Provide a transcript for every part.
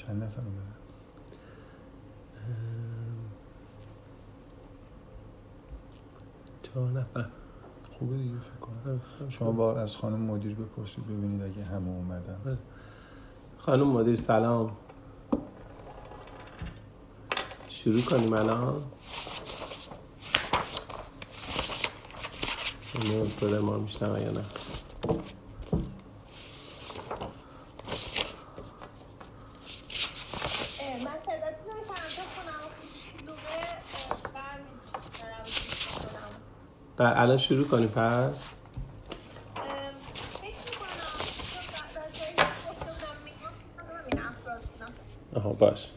چند نفر اومدن؟ چهار نفر. خوبه دیگه فکر کنم. شما با از خانم مدیر بپرسید ببینید اگه همه اومدن. خانم مدیر سلام. شروع کنیم الان. نمی‌دونم صدای ما میشنم یا نه اه، من صداتون رو فردا کنم و شلوغه اه، برمی‌دارم گوش کنم. بر الان شروع کنیم پس. آها باش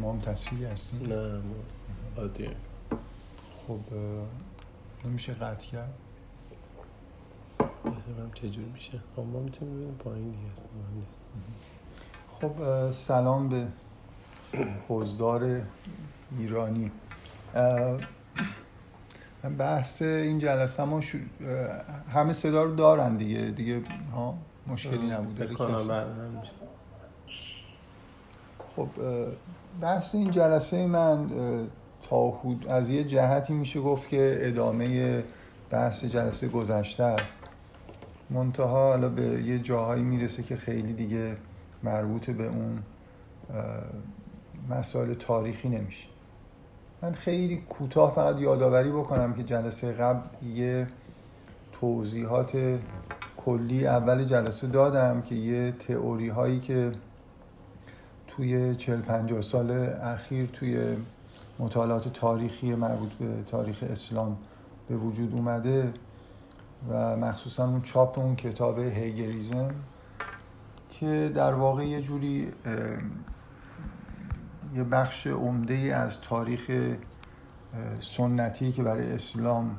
ما هم تصویری هستیم نه عادیه. خب نمیشه قطع کرد؟ ببینم چجور میشه؟ خب ما می‌تونیم ببینیم پایین دیگه. خب سلام به حضدار ایرانی. بحث این جلسه ما شو- همه صدا رو دارن دیگه دیگه ها مشکلی نبود فکر داره کنم کسی؟ نمیشه خب بحث این جلسه من تا حد از یه جهتی میشه گفت که ادامه بحث جلسه گذشته است. منتها حالا به یه جاهایی می‌رسه که خیلی دیگه مربوط به اون مسائل تاریخی نمیشه. من خیلی کوتاه فقط یادآوری بکنم که جلسه قبل یه توضیحات کلی اول جلسه دادم که یه تئوری هایی که توی 40 50 سال اخیر توی مطالعات تاریخی مربوط به تاریخ اسلام به وجود اومده و مخصوصا اون چاپ اون کتاب هیگریزم که در واقع یه جوری یه بخش عمده از تاریخ سنتی که برای اسلام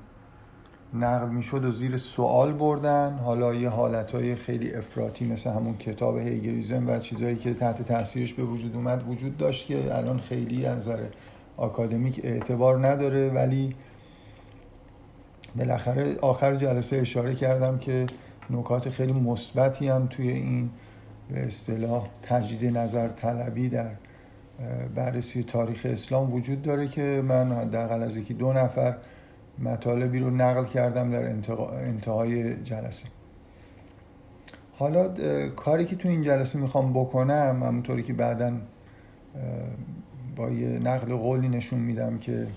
نقل می‌شد و زیر سوال بردن. حالا یه حالتهای خیلی افراطی مثل همون کتاب هیگریزم و چیزهایی که تحت تاثیرش به وجود اومد وجود داشت که الان خیلی از نظر آکادمیک اعتبار نداره ولی بالاخره آخر جلسه اشاره کردم که نکات خیلی مثبتی هم توی این به اصطلاح تجدید نظر طلبی در بررسی تاریخ اسلام وجود داره که من حداقل از یکی دو نفر مطالبی رو نقل کردم در انتهای جلسه. حالا کاری که تو این جلسه می‌خوام بکنم همونطوری که بعدا با یه نقل قولی نشون میدم که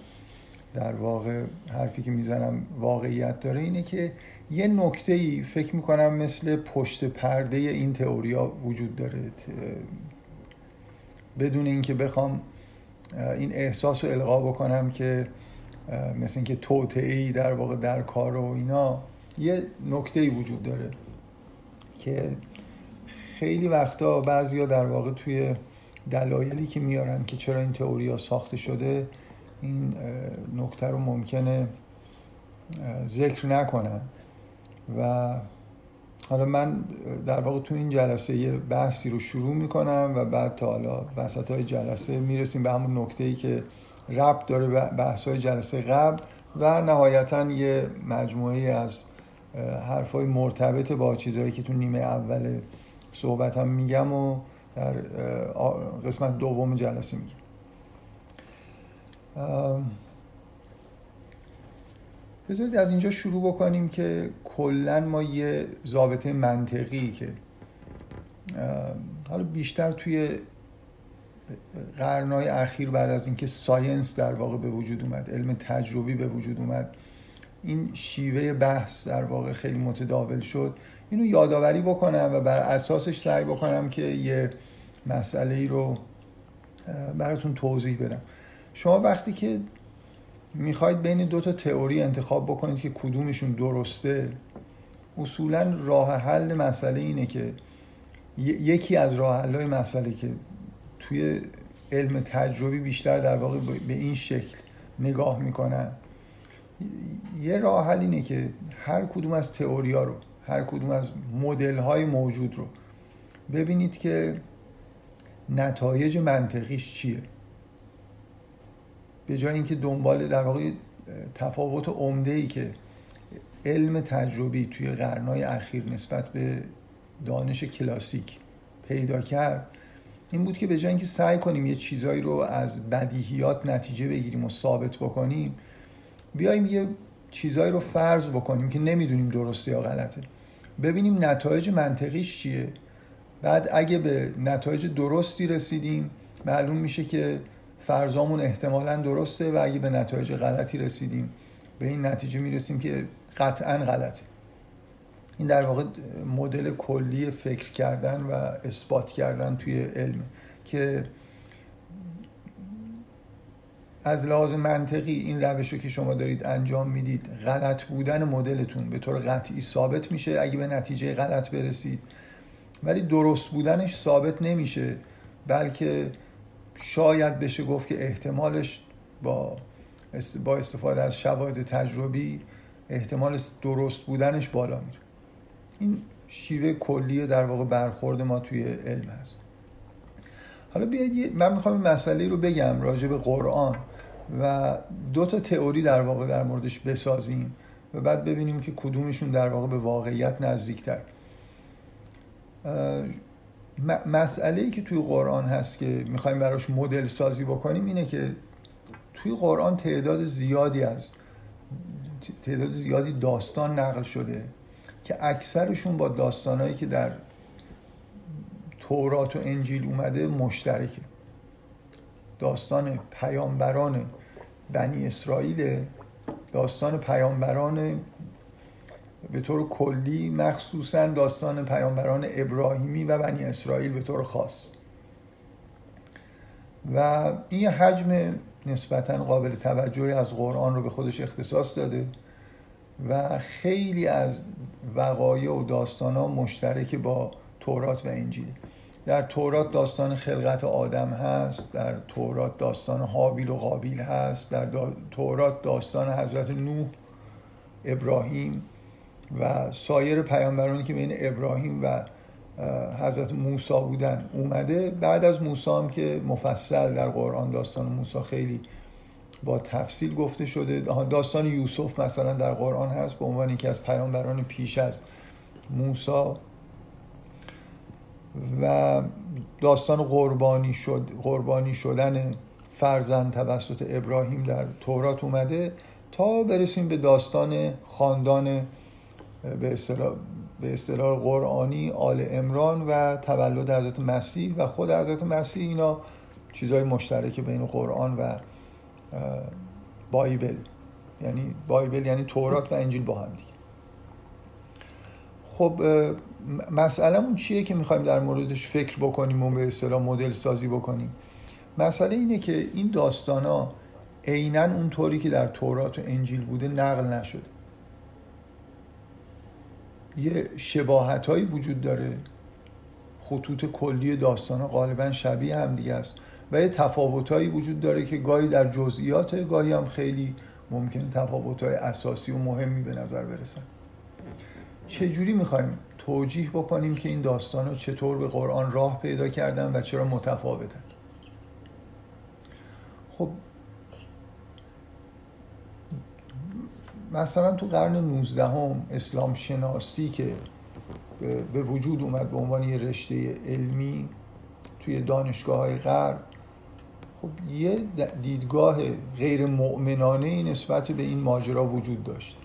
در واقع حرفی که می‌زنم واقعیت داره اینه که یه نکته ای فکر می‌کنم مثل پشت پرده این تئوریا وجود داره. بدون اینکه بخوام این احساس رو القا بکنم که مثل اینکه توطئه ای در واقع در کار و اینا یه نکته ای وجود داره که خیلی وقتا بعضیا در واقع توی دلایلی که میارن که چرا این تئوریا ساخته شده این نکته رو ممکنه ذکر نکنن. و حالا من در واقع تو این جلسه یه بحثی رو شروع می‌کنم و بعد تا حالا وسط های جلسه می‌رسیم به همون نکته ای که ربط داره به بحث های جلسه قبل و نهایتا یه مجموعه از حرف های مرتبط با چیزهایی که تو نیمه اول صحبتم میگم و در قسمت دوم جلسه میگم ام، بذارید از اینجا شروع بکنیم که کلا ما یه ضابطه منطقی که حالا بیشتر توی قرنهای اخیر بعد از اینکه ساینس در واقع به وجود اومد علم تجربی به وجود اومد این شیوه بحث در واقع خیلی متداول شد. اینو یادآوری بکنم و بر اساسش سعی بکنم که یه مسئله ای رو براتون توضیح بدم. شما وقتی که می‌خواید بین دو تا تئوری انتخاب بکنید که کدومشون درسته اصولا راه حل مسئله اینه که یکی از راه حل‌های مسئله که توی علم تجربی بیشتر در واقع به این شکل نگاه می‌کنن یه راه حل اینه که هر کدوم از تئوریا رو هر کدوم از مدل های موجود رو ببینید که نتایج منطقیش چیه؟ به جای اینکه دنبال در واقع تفاوت عمده ای که علم تجربی توی قرنهای اخیر نسبت به دانش کلاسیک پیدا کرد این بود که به جای اینکه سعی کنیم یه چیزایی رو از بدیهیات نتیجه بگیریم و ثابت بکنیم بیایم یه چیزایی رو فرض بکنیم که نمی‌دونیم درسته یا غلطه. ببینیم نتایج منطقیش چیه؟ بعد اگه به نتایج درستی رسیدیم معلوم میشه که فرضامون احتمالا درسته و اگه به نتایج غلطی رسیدیم به این نتیجه می‌رسیم که قطعا غلطه. این در واقع مدل کلی فکر کردن و اثبات کردن توی علم که از لحاظ منطقی این روش رو که شما دارید انجام می‌دید غلط بودن مدلتون به طور قطعی ثابت میشه. اگه به نتیجه غلط برسید ولی درست بودنش ثابت نمیشه بلکه شاید بشه گفت که احتمالش با با استفاده از شواهد تجربی احتمال درست بودنش بالا میره. این شیوه کلی در واقع برخورد ما توی علم هست. حالا بیاید من می‌خوام این مسئله رو بگم راجع به قرآن و دو تا تئوری در واقع در موردش بسازیم و بعد ببینیم که کدومشون در واقع به واقعیت نزدیکتر. مسئله ای که توی قرآن هست که می‌خوایم براش مدل سازی بکنیم اینه که توی قرآن تعداد زیادی از تعداد زیادی داستان نقل شده که اکثرشون با داستانهایی که در تورات و انجیل اومده مشترکه. داستان پیامبران بنی اسرائیل داستان پیامبران به طور کلی مخصوصا داستان پیامبران ابراهیمی و بنی اسرائیل به طور خاص. و این یه حجم نسبتا قابل توجهی از قرآن رو به خودش اختصاص داده و خیلی از وقایع و داستان ها مشترک با تورات و انجیل. در تورات داستان خلقت آدم هست در تورات داستان حابیل و قابیل هست در تورات داستان حضرت نوح ابراهیم و سایر پیامبرانی که بین ابراهیم و حضرت موسی بودن اومده. بعد از موسی هم که مفصل در قرآن داستان موسی خیلی با تفصیل گفته شده. داستان یوسف مثلا در قرآن هست به عنوان یکی از پیامبران پیش از موسی. و داستان قربانی شد قربانی شدن فرزند توسط ابراهیم در تورات اومده. تا برسیم به داستان خاندان به اصطلاح به اصطلاح قرآنی آل امران و تولد حضرت مسیح و خود حضرت مسیح. اینا چیزهای مشترک بین قرآن و بایبل. یعنی بایبل یعنی تورات و انجیل با هم دیگه. خب مسئلهمون چیه که می‌خوایم در موردش فکر بکنیم و به اصطلاح مدل سازی بکنیم؟ مسئله اینه که این داستان ها عینا اونطوری که در تورات و انجیل بوده نقل نشده. یه شباهت هایی وجود داره. خطوط کلی داستان غالبا شبیه هم دیگه است. و یه تفاوت هایی وجود داره که گاهی در جزئیات گاهی هم خیلی ممکن تفاوت های اساسی و مهمی به نظر برسن. چجوری می‌خوایم توجیح بکنیم که این داستان رو چطور به قرآن راه پیدا کردن و چرا متفاوتن؟ خب مثلا تو قرن 19 هم اسلام شناسی که به وجود اومد به عنوان یه رشته علمی توی دانشگاه های غرب خب یه دیدگاه غیر مؤمنانه نسبت به این ماجرا وجود داشت.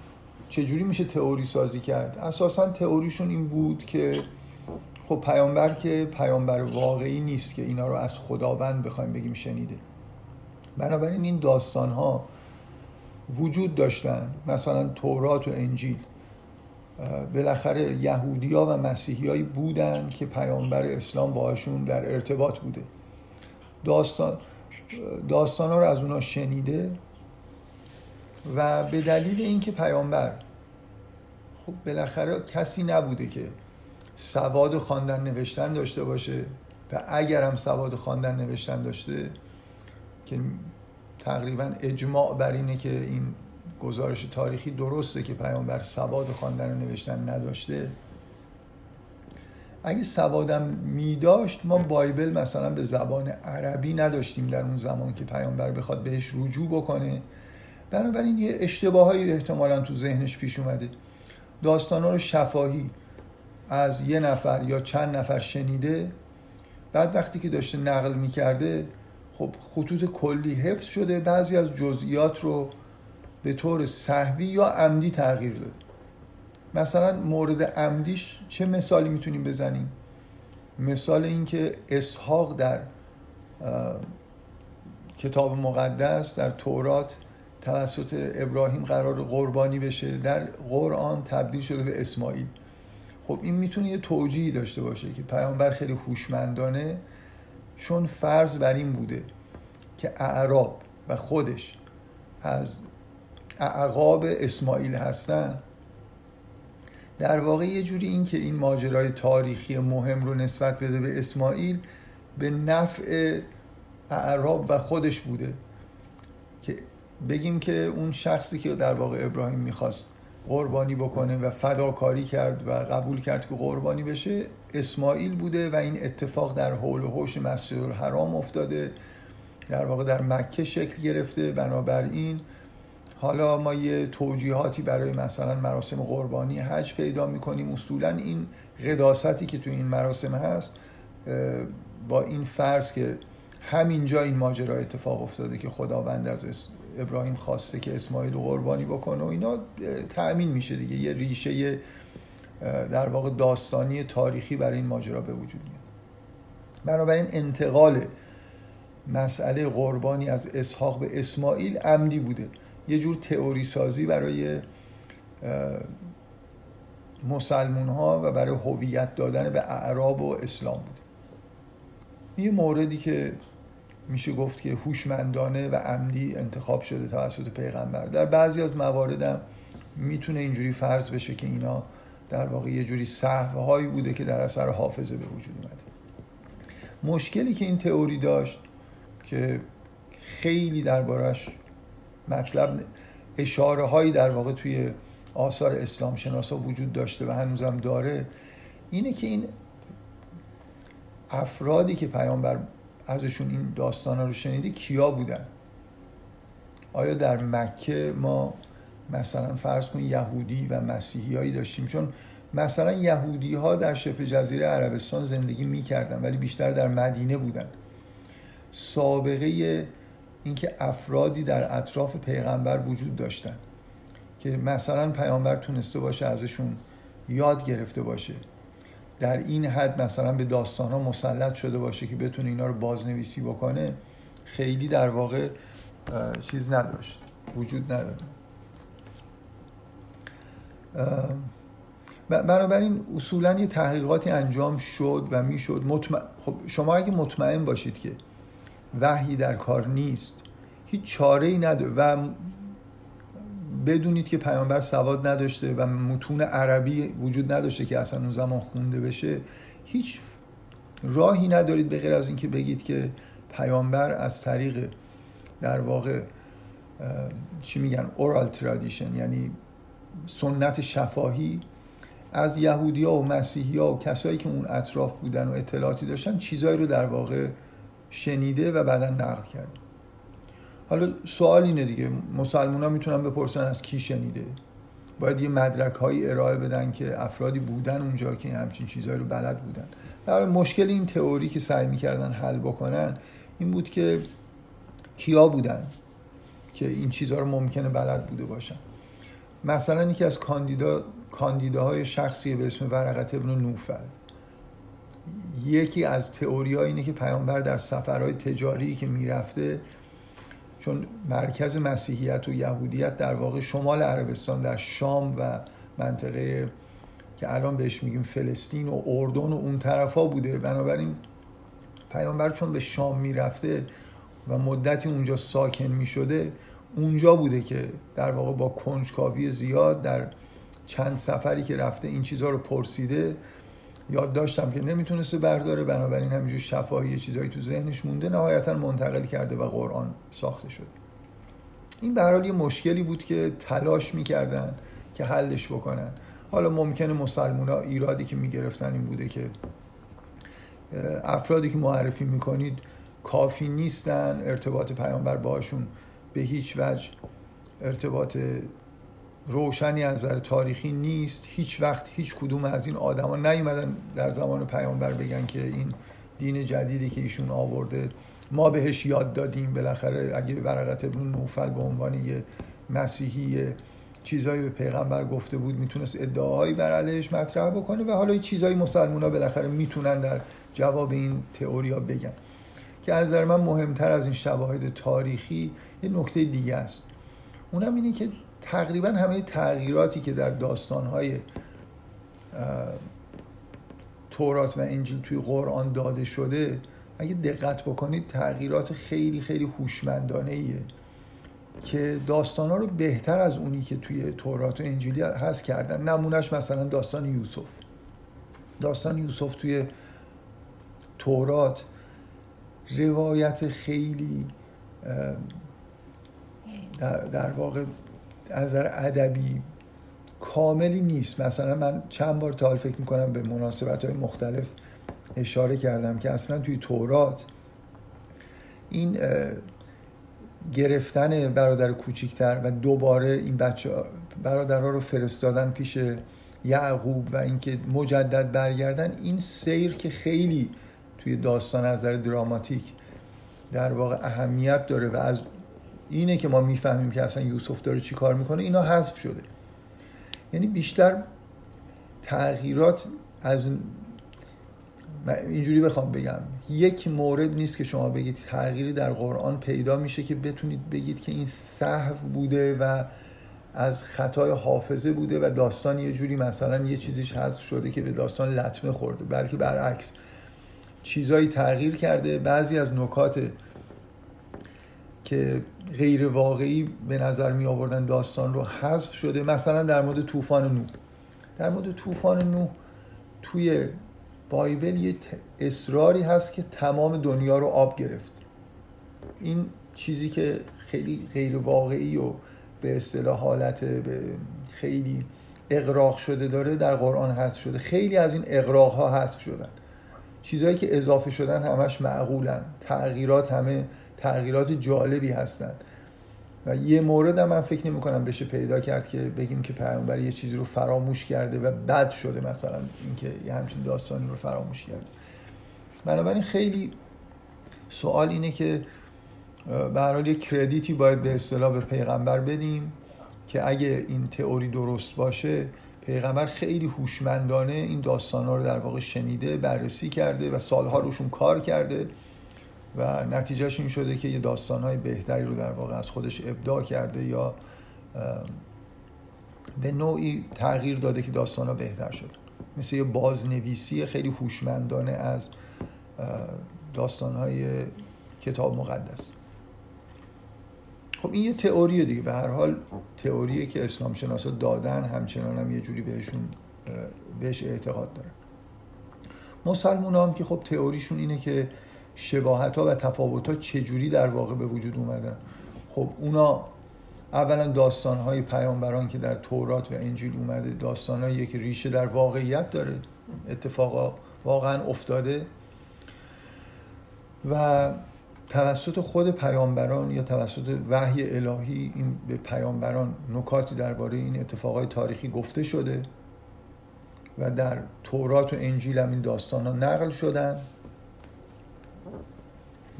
چجوری میشه تئوری سازی کرد؟ اساسا تئوریشون این بود که خب پیامبر که پیامبر واقعی نیست که اینا رو از خداوند بخوایم بگیم شنیده. بنابراین این داستان ها وجود داشتن مثلا تورات و انجیل. بالاخره یهودی ها و مسیحی بودن که پیامبر اسلام باهاشون در ارتباط بوده. داستان داستان ها رو از اونا شنیده و به دلیل اینکه پیامبر خب بالاخره کسی نبوده که سواد خواندن نوشتن داشته باشه و اگر هم سواد خواندن نوشتن داشته که تقریبا اجماع بر اینه که این گزارش تاریخی درسته که پیامبر سواد خواندن و نوشتن نداشته. اگه سوادم می داشت ما بایبل مثلا به زبان عربی نداشتیم در اون زمان که پیامبر بخواد بهش رجوع بکنه. بنابراین یه اشتباهایی احتمالا تو ذهنش پیش اومده. داستانا رو شفاهی از یه نفر یا چند نفر شنیده بعد وقتی که داشته نقل می‌کرده خب خطوط کلی حفظ شده بعضی از جزئیات رو به طور صحوی یا عمدی تغییر داده. مثلا مورد عمدیش چه مثالی می‌تونیم بزنیم؟ مثال اینکه اسحاق در کتاب مقدس در تورات توسط ابراهیم قرار قربانی بشه در قرآن تبدیل شده به اسماعیل. خب این می‌تونه یه توجیهی داشته باشه که پیامبر خیلی هوشمندانه چون فرض بر این بوده که اعراب و خودش از اعقاب اسماعیل هستن در واقع یه جوری این که این ماجرای تاریخی مهم رو نسبت بده به اسماعیل به نفع اعراب و خودش بوده که بگیم که اون شخصی که در واقع ابراهیم می‌خواست قربانی بکنه و فداکاری کرد و قبول کرد که قربانی بشه اسماعیل بوده و این اتفاق در حول و حوش مسجد الحرام افتاده در واقع در مکه شکل گرفته. بنابراین حالا ما یه توجیهاتی برای مثلا مراسم قربانی حج پیدا می‌کنیم. اصولا این قداستی که تو این مراسم هست با این فرض که همینجا این ماجرا اتفاق افتاده که خداوند از ابراهیم خواسته که اسماعیل قربانی بکنه و اینا تأمین میشه دیگه. یه ریشه در واقع داستانی تاریخی برای این ماجرا به وجود میاد. بنابراین انتقال مسئله قربانی از اسحاق به اسماعیل عمدی بوده. یه جور تئوری سازی برای مسلمون ها و برای هویت دادن به اعراب و اسلام بود یه موردی که میشه گفت که هوشمندانه و عمدی انتخاب شده توسط پیغمبر. در بعضی از مواردم می‌تونه اینجوری فرض بشه که اینا در واقع یه جوری هایی بوده که در اثر حافظه به وجود اومده. مشکلی که این تئوری داشت که خیلی دربارش مطلب اشاره هایی در واقع توی آثار اسلام شناسا وجود داشته و هنوزم داره اینه که این افرادی که پیامبر ازشون این داستان رو شنیدی کیا بودن؟ آیا در مکه ما مثلا فرض کن یهودی و مسیحیایی داشتیم. چون مثلا یهودی ها در شبه جزیره عربستان زندگی می‌کردن ولی بیشتر در مدینه بودن. سابقه اینکه افرادی در اطراف پیغمبر وجود داشتن. که مثلا پیامبر تونسته باشه ازشون یاد گرفته باشه. در این حد مثلا به داستان ها مسلط شده باشه که بتونه اینا رو بازنویسی بکنه خیلی در واقع چیز نداشت. وجود نداره بنابراین اصولا یه تحقیقاتی انجام شد و می‌شد. مطمئن... خب شما اگه مطمئن باشید که وحی در کار نیست هیچ چاره ای نداره و بدونید که پیامبر سواد نداشته و متون عربی وجود نداشته که اصلا اون زمان خونده بشه هیچ راهی ندارید به غیر از اینکه بگید که پیامبر از طریق در واقع چی میگن؟ اورال ترادیشن یعنی سنت شفاهی از یهودی ها و مسیحی ها و کسایی که اون اطراف بودن و اطلاعاتی داشتن چیزایی رو در واقع شنیده و بعدا نقل کرده. حالا سوال اینه دیگه. مسلمان ها می‌تونن بپرسن از کی شنیده؟ باید یه مدرک هایی ارائه بدن که افرادی بودن اونجا که همچین چیزهایی رو بلد بودن. در مشکل این تئوری که سعی می‌کردن حل بکنن این بود که کیا بودن که این چیزها رو ممکنه بلد بوده باشن. مثلا یکی از کاندیدا کاندیداهای شخصی به اسم ورقت ابن نوفل. یکی از تئوری اینه که پیامبر در سفرهای تجاری که می‌رفته چون مرکز مسیحیت و یهودیت در واقع شمال عربستان در شام و منطقه که الان بهش میگیم فلسطین و اردن و اون طرفا بوده. بنابراین پیامبر چون به شام می‌رفته و مدتی اونجا ساکن می‌شده اونجا بوده که در واقع با کنجکاوی زیاد در چند سفری که رفته این چیزها رو پرسیده یاد داشتم که نمی‌تونسته برداره. بنابراین همینجور شفاهی چیزایی تو ذهنش مونده نهایتا منتقل کرده و قرآن ساخته شد. این به یه مشکلی بود که تلاش می‌کردن که حلش بکنن. حالا ممکنه مسلمان ها ایرادی که می‌گرفتن این بوده که افرادی که معرفی می‌کنید کافی نیستن ارتباط پیامبر باشون به هیچ وجه ارتباط روشنی از نظر تاریخی نیست. هیچ وقت هیچ کدوم از این آدما نیومدن در زمان پیامبر بگن که این دین جدیدی که ایشون آورده ما بهش یاد دادیم. بالاخره اگه ورقت ابن نوفل به عنوان یه مسیحی چیزایی به پیغمبر گفته بود می‌تونست ادعاهایی بر علیهش مطرح بکنه و حالا چیزایی مسلمان ها بالاخره می‌تونن در جواب این تئوریا بگن. که از نظر من مهمتر از این شواهد تاریخی یه نکته دیگه است. اونم اینه که تقریبا همه تغییراتی که در داستانهای تورات و انجیل توی قرآن داده شده اگه دقت بکنید تغییرات خیلی خیلی هوشمندانه ایه که داستان ها رو بهتر از اونی که توی تورات و انجیلی هست کردن. نمونهش مثلا داستان یوسف. داستان یوسف توی تورات روایت خیلی در, در واقع از ادبی کاملی نیست. مثلا من چند بار تا فکر می‌کنم به مناسبت های مختلف اشاره کردم که اصلا توی تورات این گرفتن برادر کوچیکتر و دوباره این بچه برادرها رو فرستادن پیش یعقوب و اینکه مجدد برگردن این سیر که خیلی توی داستان از نظر دراماتیک در واقع اهمیت داره و از اینه که ما می‌فهمیم که اصلا یوسف داره چی کار می‌کنه اینا حذف شده. یعنی بیشتر تغییرات از اینجوری بخوام بگم یک مورد نیست که شما بگید تغییری در قرآن پیدا میشه که بتونید بگید که این صحو بوده و از خطای حافظه بوده و داستان یه جوری مثلا یه چیزیش حذف شده که به داستان لطمه خورده بلکه برعکس. چیزایی تغییر کرده. بعضی از نکات که غیر واقعی به نظر می آوردن داستان رو حذف شده مثلا در مورد طوفان نوح. در مورد طوفان نوح توی بایبل یه اصراری هست که تمام دنیا رو آب گرفت. این چیزی که خیلی غیر واقعی و به اصطلاح حالت به خیلی اقراق شده داره در قرآن هست شده. خیلی از این اقراق ها حذف شدن. چیزهایی که اضافه شدن همش معقولن. تغییرات همه تغییرات جالبی هستن. و یه مورد هم من فکر نمی کنم بشه پیدا کرد که بگیم که پیامبر یه چیزی رو فراموش کرده و بد شده مثلا اینکه یه همچین داستانی رو فراموش کرده. بنابراین خیلی سوال اینه که به هر یه کردیتی باید به اصطلاح به پیغمبر بدیم که اگه این تئوری درست باشه پیغمبر خیلی هوشمندانه این داستان ها رو در واقع شنیده بررسی کرده و سالها روشون کار کرده و نتیجهش این شده که یه داستانهای بهتری رو در واقع از خودش ابداع کرده یا به نوعی تغییر داده که داستان ها بهتر شد مثل یه بازنویسی خیلی هوشمندانه از داستانهای کتاب مقدس. خب این یه تئوریه دیگه. به هر حال تئوریه که اسلام شناسا دادن همچنان هم یه جوری بهشون بهش اعتقاد دارن مسلمون هم که خب تئوریشون اینه که شباهت ها و تفاوت ها چجوری در واقع به وجود اومدن. خب اونا اولا داستان های پیامبران که در تورات و انجیل اومده داستان که ریشه در واقعیت داره اتفاقا واقعا افتاده. و توسط خود پیامبران یا توسط وحی الهی این به پیامبران نکاتی درباره این اتفاقای تاریخی گفته شده و در تورات و انجیل هم این داستان ها نقل شدن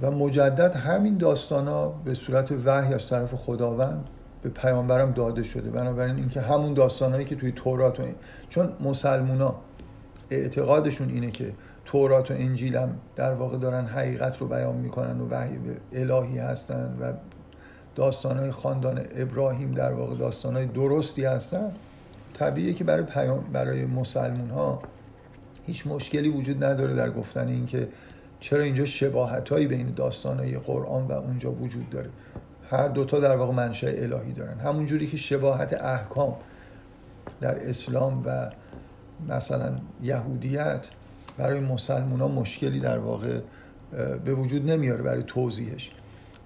و مجدد همین داستان ها به صورت وحی از طرف خداوند به پیامبرم داده شده. بنابراین اینکه همون داستانهایی که توی تورات و این... چون مسلمونا اعتقادشون اینه که تورات و انجیل هم در واقع دارن حقیقت رو بیان می‌کنن و وحی الهی هستن و داستانهای خاندان ابراهیم در واقع داستانهای درستی هستن. طبیعیه که برای پیام برای مسلمون ها هیچ مشکلی وجود نداره در گفتن اینکه چرا اینجا شباهت هایی بین داستان های قرآن و اونجا وجود داره. هر دوتا در واقع منشأ الهی دارن. همون جوری که شباهت احکام در اسلام و مثلا یهودیت برای مسلمان ها مشکلی در واقع به وجود نمیاره برای توضیحش.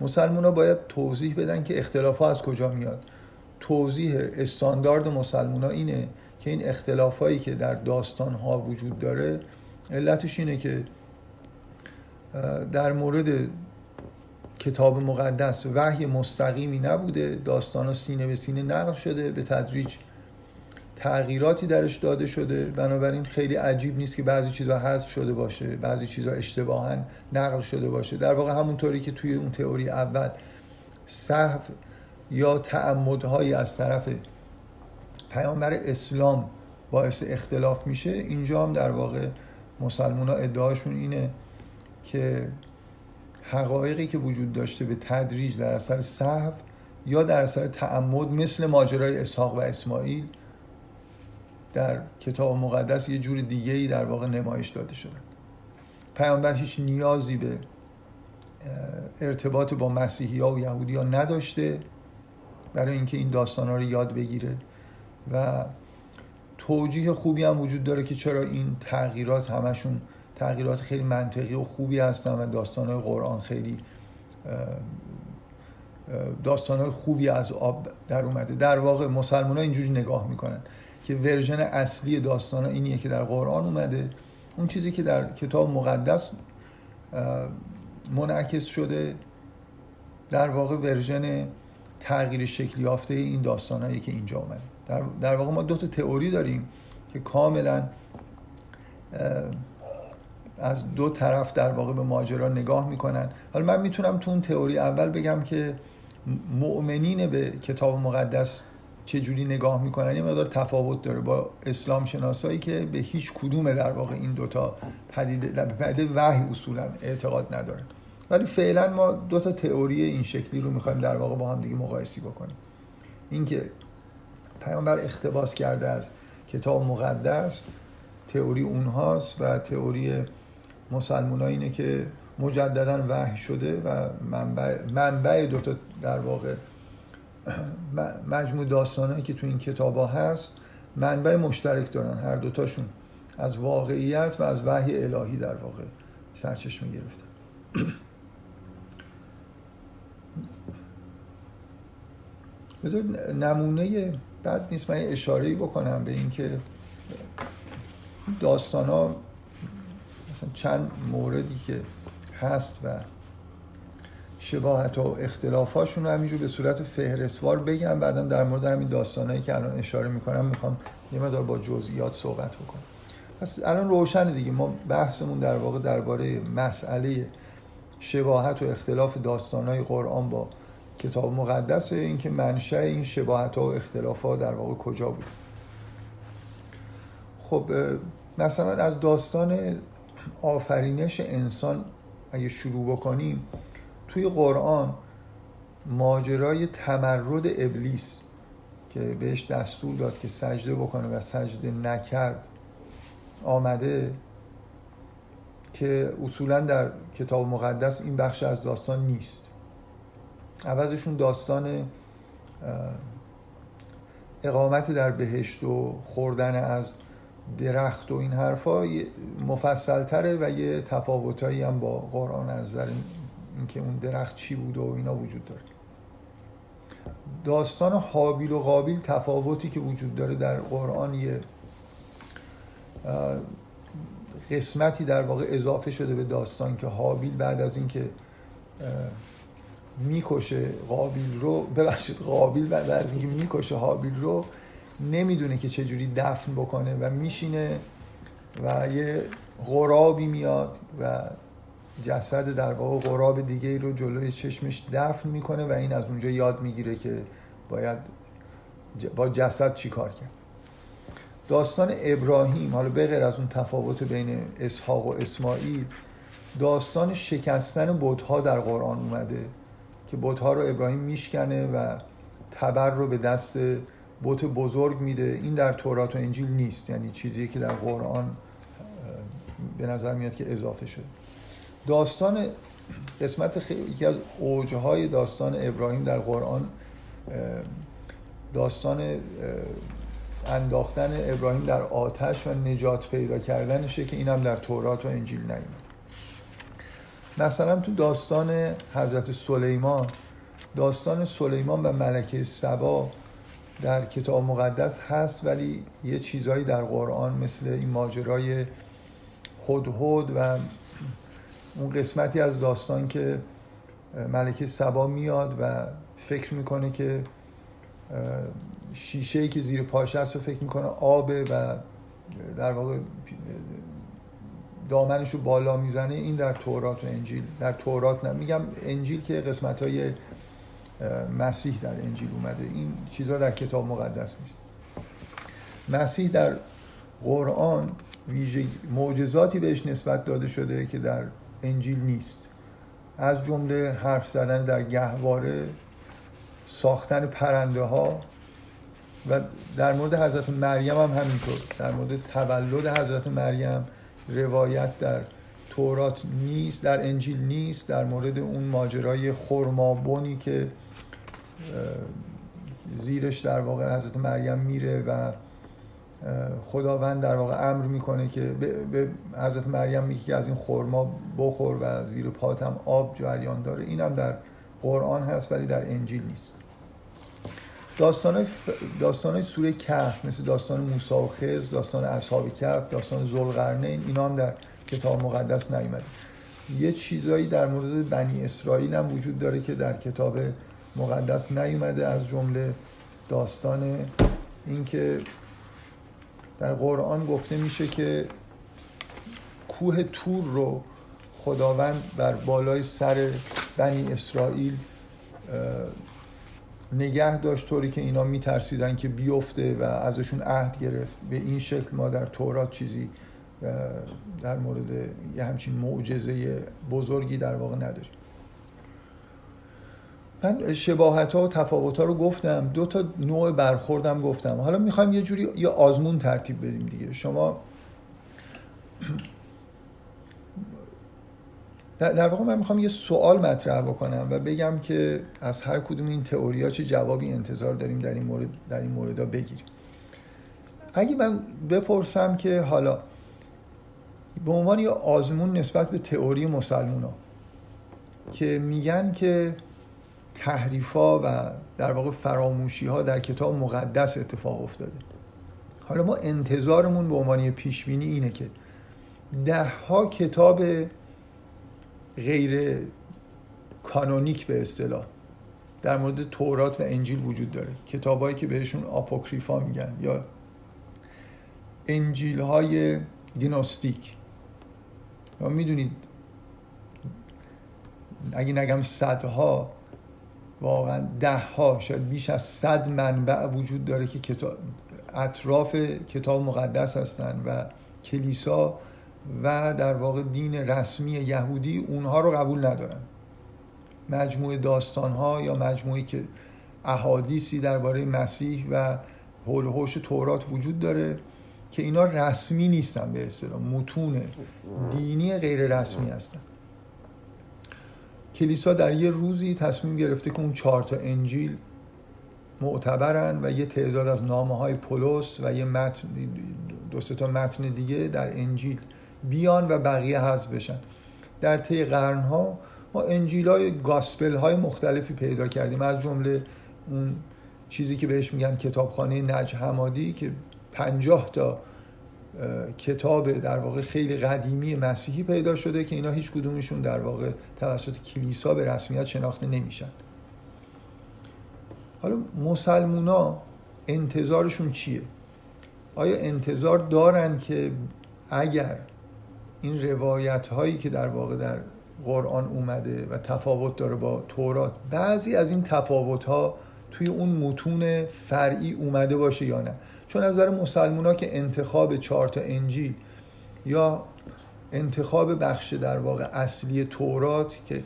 مسلمان ها باید توضیح بدن که اختلاف ها از کجا میاد. توضیح استاندارد مسلمان ها اینه که این اختلاف هایی که در داستان ها وجود داره علتش اینه که در مورد کتاب مقدس وحی مستقیمی نبوده داستان ها سینه به سینه نقل شده به تدریج تغییراتی درش داده شده. بنابراین خیلی عجیب نیست که بعضی چیزها حذف شده باشه بعضی چیزها اشتباها نقل شده باشه. در واقع همونطوری که توی اون تئوری اول صحو یا تعمدهایی از طرف پیامبر اسلام باعث اختلاف میشه اینجا هم در واقع مسلمان ها ادعاشون اینه که حقایقی که وجود داشته به تدریج در اثر صحو یا در اثر تعمد مثل ماجرای اسحاق و اسماعیل در کتاب مقدس یه جور دیگه ای در واقع نمایش داده شده. پیامبر هیچ نیازی به ارتباط با مسیحی ها و یهودی ها نداشته برای اینکه این داستان ها رو یاد بگیره. و توجیه خوبی هم وجود داره که چرا این تغییرات همشون تغییرات خیلی منطقی و خوبی هستن و داستان های قرآن خیلی داستان های خوبی از آب در اومده. در واقع مسلمان ها اینجوری نگاه می‌کنن. که version اصلی داستان اینه که در قرآن اومده. اون چیزی که در کتاب مقدس منعکس شده در واقع version تغییر شکلی یافته این داستان هایی که اینجا اومده. در, در واقع ما دو تا تئوری داریم که کاملا از دو طرف در واقع به ماجرا نگاه می‌کنن. حالا من می‌تونم تو اون تئوری اول بگم که مؤمنین به کتاب مقدس چه جوری نگاه می‌کنن؟ یه مقدار تفاوت داره با اسلام شناسایی که به هیچ کدوم در واقع این دوتا پدیده پدیده وحی اصولا اعتقاد ندارن. ولی فعلا ما دو تا تئوری این شکلی رو می‌خوایم در واقع با هم دیگه مقایسی بکنیم. اینکه پیامبر اختباس کرده از کتاب مقدس تئوری اونهاست و تئوری مسلمان اینه که مجددا وحی شده و منبع, منبع دوتا در واقع مجموع داستانهایی که تو این کتاب هست منبع مشترک دارن. هر دوتاشون از واقعیت و از وحی الهی در واقع سرچشمه گرفتن. بذار نمونه بد نیست من اشاره بکنم به اینکه داستان ها مثلا چند موردی که هست و شباهت و اختلافاشون رو همینجور به صورت فهرستوار بگم. بعدا در مورد همین داستانهایی که الان اشاره می‌کنم می‌خوام یه مدار با جزئیات صحبت بکنم. پس الان روشن دیگه. ما بحثمون در واقع درباره مسئله شباهت و اختلاف داستانهای قرآن با کتاب مقدس اینکه منشأ این شباهت ها و اختلافات در واقع کجا بود. خب مثلا از داستان آفرینش انسان اگه شروع بکنیم توی قرآن ماجرای تمرد ابلیس که بهش دستور داد که سجده بکنه و سجده نکرد آمده که اصولا در کتاب مقدس این بخش از داستان نیست. عوضشون داستان اقامت در بهشت و خوردن از درخت و این حرفا مفصل تره و یه تفاوتایی هم با قرآن از نظر اینکه اون درخت چی بود و اینا وجود داره. داستان حابیل و قابیل تفاوتی که وجود داره در قرآن یه قسمتی در واقع اضافه شده به داستان که حابیل بعد از اینکه می‌کشه قابیل رو ببخشید قابیل بعد از اینکه می‌کشه حابیل رو نمی‌دونه که چجوری دفن بکنه و میشینه و یه غرابی میاد و جسد در واقع غراب دیگه رو جلوی چشمش دفن می‌کنه و این از اونجا یاد می‌گیره که باید با جسد چی کار کرد. داستان ابراهیم حالا بغیر از اون تفاوت بین اسحاق و اسماعیل داستان شکستن بتها در قرآن اومده که بتها رو ابراهیم میشکنه و تبر رو به دست بت بزرگ میده. این در تورات و انجیل نیست یعنی چیزی که در قرآن به نظر میاد که اضافه شده. داستان قسمت خیلی یکی از اوجهای داستان ابراهیم در قرآن داستان انداختن ابراهیم در آتش و نجات پیدا کردنشه که اینم در تورات و انجیل نیومد. مثلا تو داستان حضرت سلیمان داستان سلیمان و ملکه سبا در کتاب مقدس هست ولی یه چیزهایی در قرآن مثل این ماجرای هدهد و اون قسمتی از داستان که ملکه سبا میاد و فکر می‌کنه که شیشه که زیر پاش هست و فکر می‌کنه آبه و در واقع دامنش رو بالا می‌زنه. این در تورات و انجیل. در تورات نه. میگم انجیل که قسمت های مسیح در انجیل اومده. این چیزها در کتاب مقدس نیست. مسیح در قرآن معجزاتی بهش نسبت داده شده که در انجیل نیست. از جمله حرف زدن در گهواره ساختن پرنده ها و در مورد حضرت مریم هم همینطور. در مورد تولد حضرت مریم روایت در تورات نیست در انجیل نیست. در مورد اون ماجرای خرمابونی که زیرش در واقع حضرت مریم میره و خداوند در واقع امر می‌کنه که به حضرت مریم میگه که از این خرما بخور و زیر پاتم آب جریان داره. اینم در قرآن هست ولی در انجیل نیست. داستان ف... داستان سوره کهف مثل داستان موسی و خز داستان اصحاب کهف داستان ذوالقرنین اینا هم در کتاب مقدس نیومده. یه چیزایی در مورد بنی اسرائیل هم وجود داره که در کتاب مقدس نیومده از جمله داستان اینکه در قرآن گفته میشه که کوه تور رو خداوند بر بالای سر بنی اسرائیل نگه داشت طوری که اینا میترسیدن که بیفته و ازشون عهد گرفت. به این شکل ما در تورات چیزی در مورد یه همچین معجزه بزرگی در واقع نداریم. من شباهت ها و تفاوت ها رو گفتم. دو تا نوع برخوردم گفتم. حالا می‌خوایم یه جوری یه آزمون ترتیب بدیم دیگه. شما در واقع من می‌خوام یه سوال مطرح بکنم و بگم که از هر کدوم این تئوریا چه جوابی انتظار داریم در این مورد در این مورد بگیریم. اگه من بپرسم که حالا به عنوان یه آزمون نسبت به تئوری مسلمان ها که میگن که تحریفا و در واقع فراموشی ها در کتاب مقدس اتفاق افتاده. حالا ما انتظارمون به عنوان پیش بینی اینه که ده ها کتاب غیر کانونیک به اصطلاح در مورد تورات و انجیل وجود داره. کتابایی که بهشون آپوکریفا میگن یا انجیل های دیناستیک یا می‌دونید اگه نگم صدها واقعا ده ها شاید بیش از صد منبع وجود داره که کتاب اطراف کتاب مقدس هستن و کلیسا و در واقع دین رسمی یهودی اونها رو قبول ندارن. مجموعه داستان ها یا مجموعه که احادیثی درباره مسیح و حول تورات وجود داره که اینا رسمی نیستن به اصطلاح متون دینی غیر رسمی هستن. کلیسا در یه روزی تصمیم گرفته که اون چهار تا انجیل معتبرن و یه تعداد از نامه های پولس و یه متن دو تا متن دیگه در انجیل بیان و بقیه حذف بشن. در طی قرنها ما انجیل های گاسپل های مختلفی پیدا کردیم. از جمله اون چیزی که بهش میگن کتابخانه نج حمادی که پنجاه تا کتاب در واقع خیلی قدیمی مسیحی پیدا شده که اینا هیچ کدومشون در واقع توسط کلیسا به رسمیت شناخته نمیشن حالا مسلمونا انتظارشون چیه؟ آیا انتظار دارن که اگر این روایت هایی که در واقع در قرآن اومده و تفاوت داره با تورات بعضی از این تفاوت ها توی اون متون فرعی اومده باشه یا نه. چون از نظر مسلمان ها که انتخاب چهار تا انجیل یا انتخاب بخش در واقع اصلی تورات که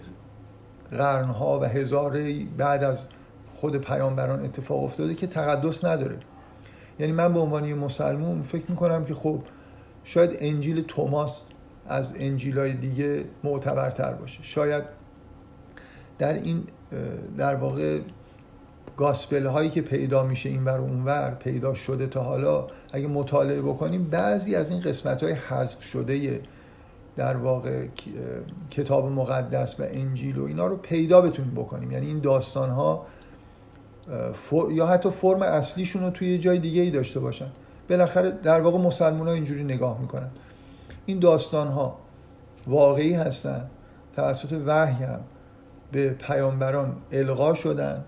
قرنها و هزاره بعد از خود پیامبران اتفاق افتاده که تقدس نداره. یعنی من به عنوان مسلمون فکر می‌کنم که خب شاید انجیل توماس از انجیلای دیگه معتبرتر باشه. شاید در این در واقع گاسپل هایی که پیدا میشه این ور اونور پیدا شده تا حالا اگه مطالعه بکنیم بعضی از این قسمت های حذف شده در واقع کتاب مقدس و انجیل و اینا رو پیدا بتونیم بکنیم. یعنی این داستان ها فر... یا حتی فرم اصلیشون رو توی یه جای دیگه ای داشته باشن. بالاخره در واقع مسلمان ها اینجوری نگاه می‌کنن. این داستان ها واقعی هستن توسط وحی هم به پیامبران القا شدن.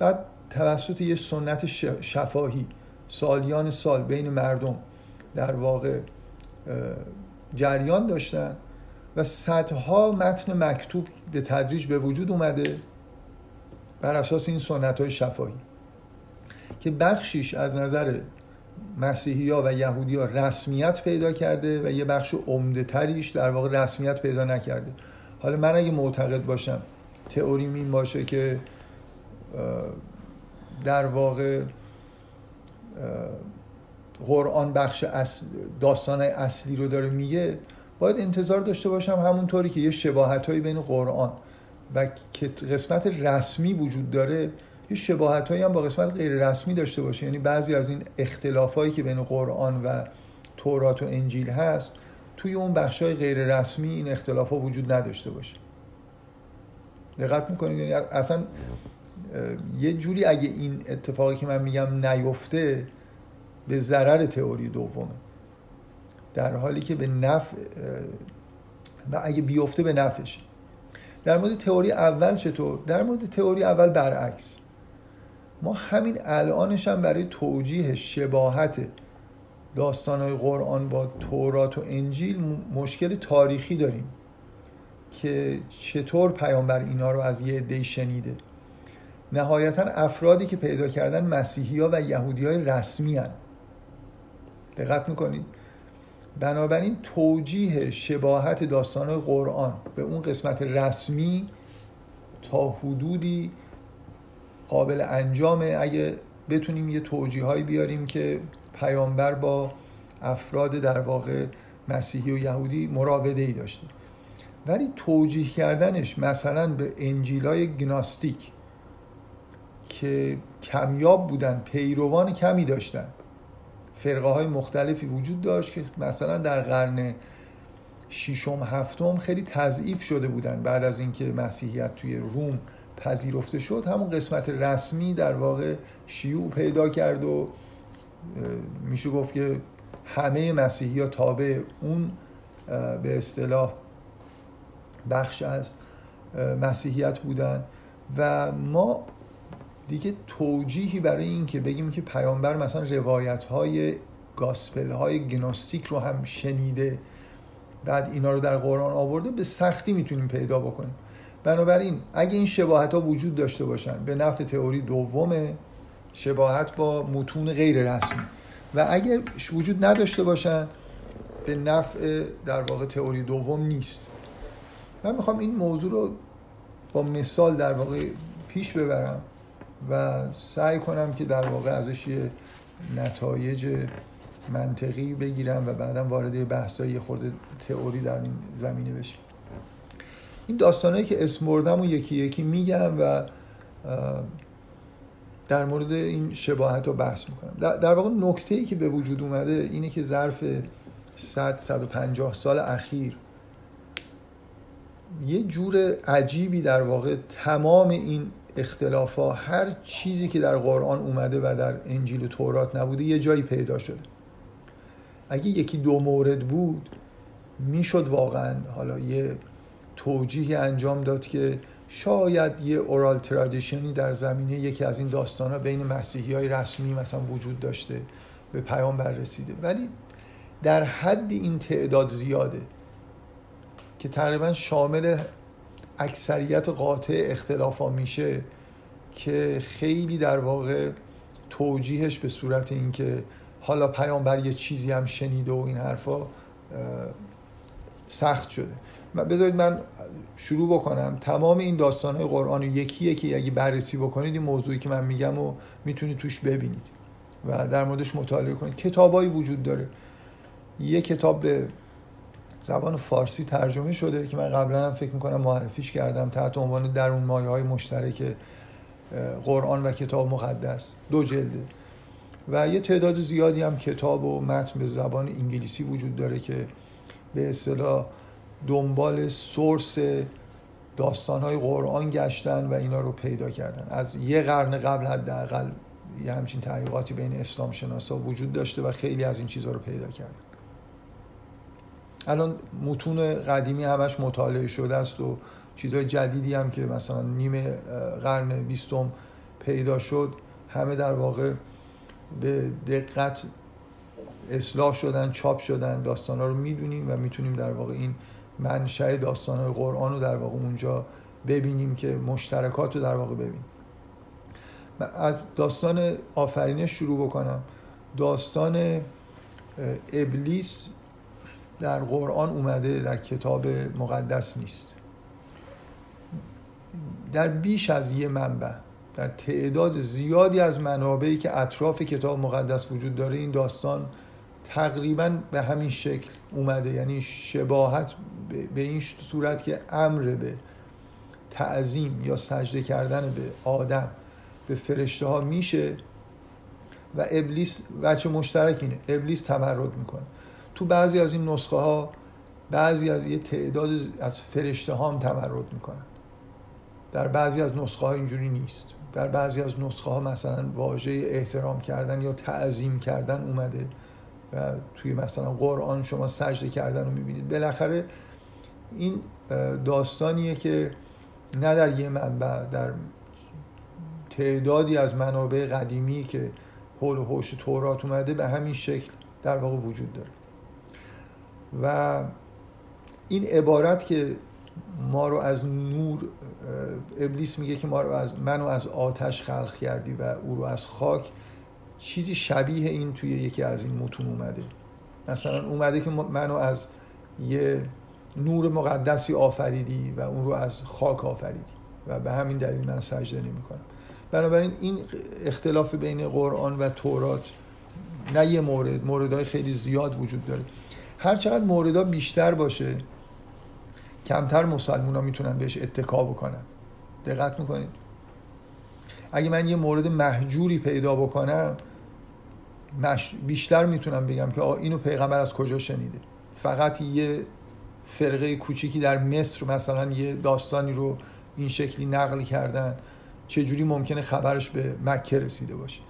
بعد توسط یه سنت شفاهی سالیان سال بین مردم در واقع جریان داشتن و صدها متن مکتوب به تدریج به وجود اومده بر اساس این سنت های شفاهی که بخشیش از نظر مسیحی ها و یهودی ها رسمیت پیدا کرده و یه بخش عمده تریش در واقع رسمیت پیدا نکرده. حالا من اگه معتقد باشم تئوریم این باشه که در واقع قرآن بخش داستان اصلی رو داره میگه باید انتظار داشته باشم همونطوری که یه شباهت هایی بین قرآن و قسمت رسمی وجود داره یه شباهت هایی هم با قسمت غیر رسمی داشته باشه. یعنی بعضی از این اختلاف هایی که بین قرآن و تورات و انجیل هست توی اون بخش های غیر رسمی این اختلاف ها وجود نداشته باشه. دقت می‌کنید؟ یعنی اصلا یه جوری اگه این اتفاقی که من میگم نیفته به ضرر تئوری دومه. در حالی که به نفع و اگه بیفته به نفعش. در مورد تئوری اول چطور؟ در مورد تئوری اول برعکس. ما همین الانش هم برای توجیه شباهت داستانهای قرآن با تورات و انجیل مشکل تاریخی داریم که چطور پیامبر اینا رو از یه عده شنیده. نهایتا افرادی که پیدا کردن مسیحی ها و یهودی های رسمی هن. دقت می‌کنید. بنابراین توجیه شباهت داستان قرآن به اون قسمت رسمی تا حدودی قابل انجامه. اگه بتونیم یه توجیه هایی بیاریم که پیامبر با افراد در واقع مسیحی و یهودی مراوده ای داشته ولی توجیه کردنش مثلا به انجیلای گناستیک که کمیاب بودن پیروان کمی داشتن. فرقه های مختلفی وجود داشت که مثلا در قرن ششم هفتم خیلی تضعیف شده بودن. بعد از اینکه مسیحیت توی روم پذیرفته شد همون قسمت رسمی در واقع شیوع پیدا کرد و میشه گفت که همه مسیحی ها تابع اون به اصطلاح بخش از مسیحیت بودن. و ما دیگه توجیهی برای این که بگیم که پیامبر مثلا روایت های گاسپل های گنوستیک رو هم شنیده بعد اینا رو در قرآن آورده به سختی می‌تونیم پیدا بکنیم. بنابراین اگه این شباهت ها وجود داشته باشن به نفع تئوری دومه شباهت با متون غیر رسمی. و اگر وجود نداشته باشن به نفع در واقع تئوری دوم نیست. من می‌خوام این موضوع رو با مثال در واقع پیش ببرم. و سعی کنم که در واقع ازش یه نتایج منطقی بگیرم و بعدا وارد بحثای خورده تئوری در این زمینه بشیم. این داستانهایی که اسم بردم و یکی یکی میگم و در مورد این شباهت رو بحث می‌کنم. در واقع نکته ای که به وجود اومده اینه که ظرف 100 150 سال اخیر یه جور عجیبی در واقع تمام این اختلاف هر چیزی که در قرآن اومده و در انجیل و تورات نبوده یه جایی پیدا شده. اگه یکی دو مورد بود می‌شد واقعا حالا یه توجیهی انجام داد که شاید یه اورال ترادیشنی در زمینه یکی از این داستان ها بین مسیحی های رسمی مثلا وجود داشته به پیام رسیده. ولی در حد این تعداد زیاده که تقریبا شامل اکثریت قاطع اختلاف میشه که خیلی در واقع توجیهش به صورت اینکه حالا پیامبر یه چیزی هم شنیده و این حرفا سخت شده. بذارید من شروع بکنم. تمام این داستان های قرآن یکی یکی اگه بررسی بکنید این موضوعی که من میگم و می‌تونید توش ببینید و در موردش مطالعه کنید. کتابایی وجود داره. یه کتاب به زبان فارسی ترجمه شده که من قبلا هم فکر می‌کنم معرفیش کردم تحت عنوان درون مایه های مشترک قرآن و کتاب مقدس. دو جلده و یه تعداد زیادی هم کتاب و متن به زبان انگلیسی وجود داره که به اصطلاح دنبال سورس داستانهای قرآن گشتن و اینا رو پیدا کردن. از یه قرن قبل حداقل یه همچین تحقیقاتی بین اسلام شناسا وجود داشته و خیلی از این چیزها رو پیدا کردن. الان متون قدیمی همش مطالعه شده است و چیزهای جدیدی هم که مثلا نیمه قرن بیستم پیدا شد همه در واقع به دقت اصلاح شدن چاپ شدن داستان ها رو می‌دونیم و می‌تونیم در واقع این منشأ داستان های قرآن رو در واقع اونجا ببینیم که مشترکات رو در واقع ببینیم. از داستان آفرینش شروع بکنم. داستان ابلیس در قرآن اومده در کتاب مقدس نیست. در بیش از یه منبع در تعداد زیادی از منابعی که اطراف کتاب مقدس وجود داره این داستان تقریبا به همین شکل اومده. یعنی شباهت به این صورت که امر به تعظیم یا سجده کردن به آدم به فرشته ها میشه و ابلیس بچه مشترک اینه ابلیس تمرد می‌کنه. تو بعضی از این نسخه ها بعضی از یه تعداد از فرشته ها هم تمرد می‌کنن. در بعضی از نسخه ها اینجوری نیست. در بعضی از نسخه ها مثلا واژه احترام کردن یا تعظیم کردن اومده و توی مثلا قرآن شما سجده کردن رو می‌بینید. بالاخره این داستانیه که نه در یه منبع در تعدادی از منابع قدیمی که حول و حوش تورات اومده به همین شکل در واقع وجود داره. و این عبارت که ما رو از نور ابلیس میگه که ما رو از منو از آتش خلق کردی و او رو از خاک چیزی شبیه این توی یکی از این متون اومده. مثلا اومده که منو از یه نور مقدسی آفریدی و اون رو از خاک آفریدی و به همین دلیل من سجده نمی کنم بنابراین این اختلاف بین قرآن و تورات نه یه مورد موردهای خیلی زیاد وجود داره. هر چقدر موردها بیشتر باشه کمتر مسلمون ها می‌تونن بهش اتکا بکنن. دقت می‌کنید. اگه من یه مورد محجوری پیدا بکنم بیشتر می‌تونم بگم که اینو پیغمبر از کجا شنیده؟ فقط یه فرقه کوچیکی در مصر مثلا یه داستانی رو این شکلی نقل کردن چجوری ممکنه خبرش به مکه رسیده باشه؟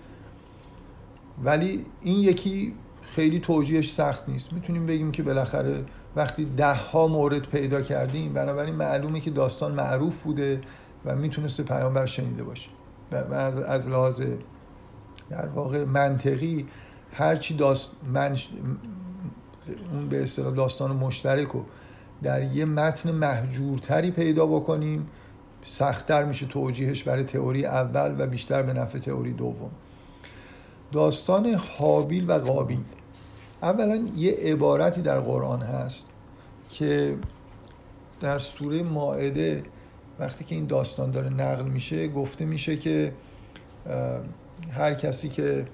ولی این یکی خیلی توجیهش سخت نیست. می‌تونیم بگیم که بالاخره وقتی ده ها مورد پیدا کردیم بنابراین معلومه که داستان معروف بوده و می‌تونسته پیامبر شنیده باشه. و از لحاظ در واقع منطقی هرچی داست اون به اصطلاح داستان مشترک رو در یه متن محجورتری پیدا بکنیم سختتر میشه توجیهش برای تئوری اول و بیشتر به نفع تئوری دوم. داستان حابیل و قابیل. اولا یه عبارتی در قرآن هست که در سوره ماعده وقتی که این داستان داره نقل میشه گفته میشه که هر کسی که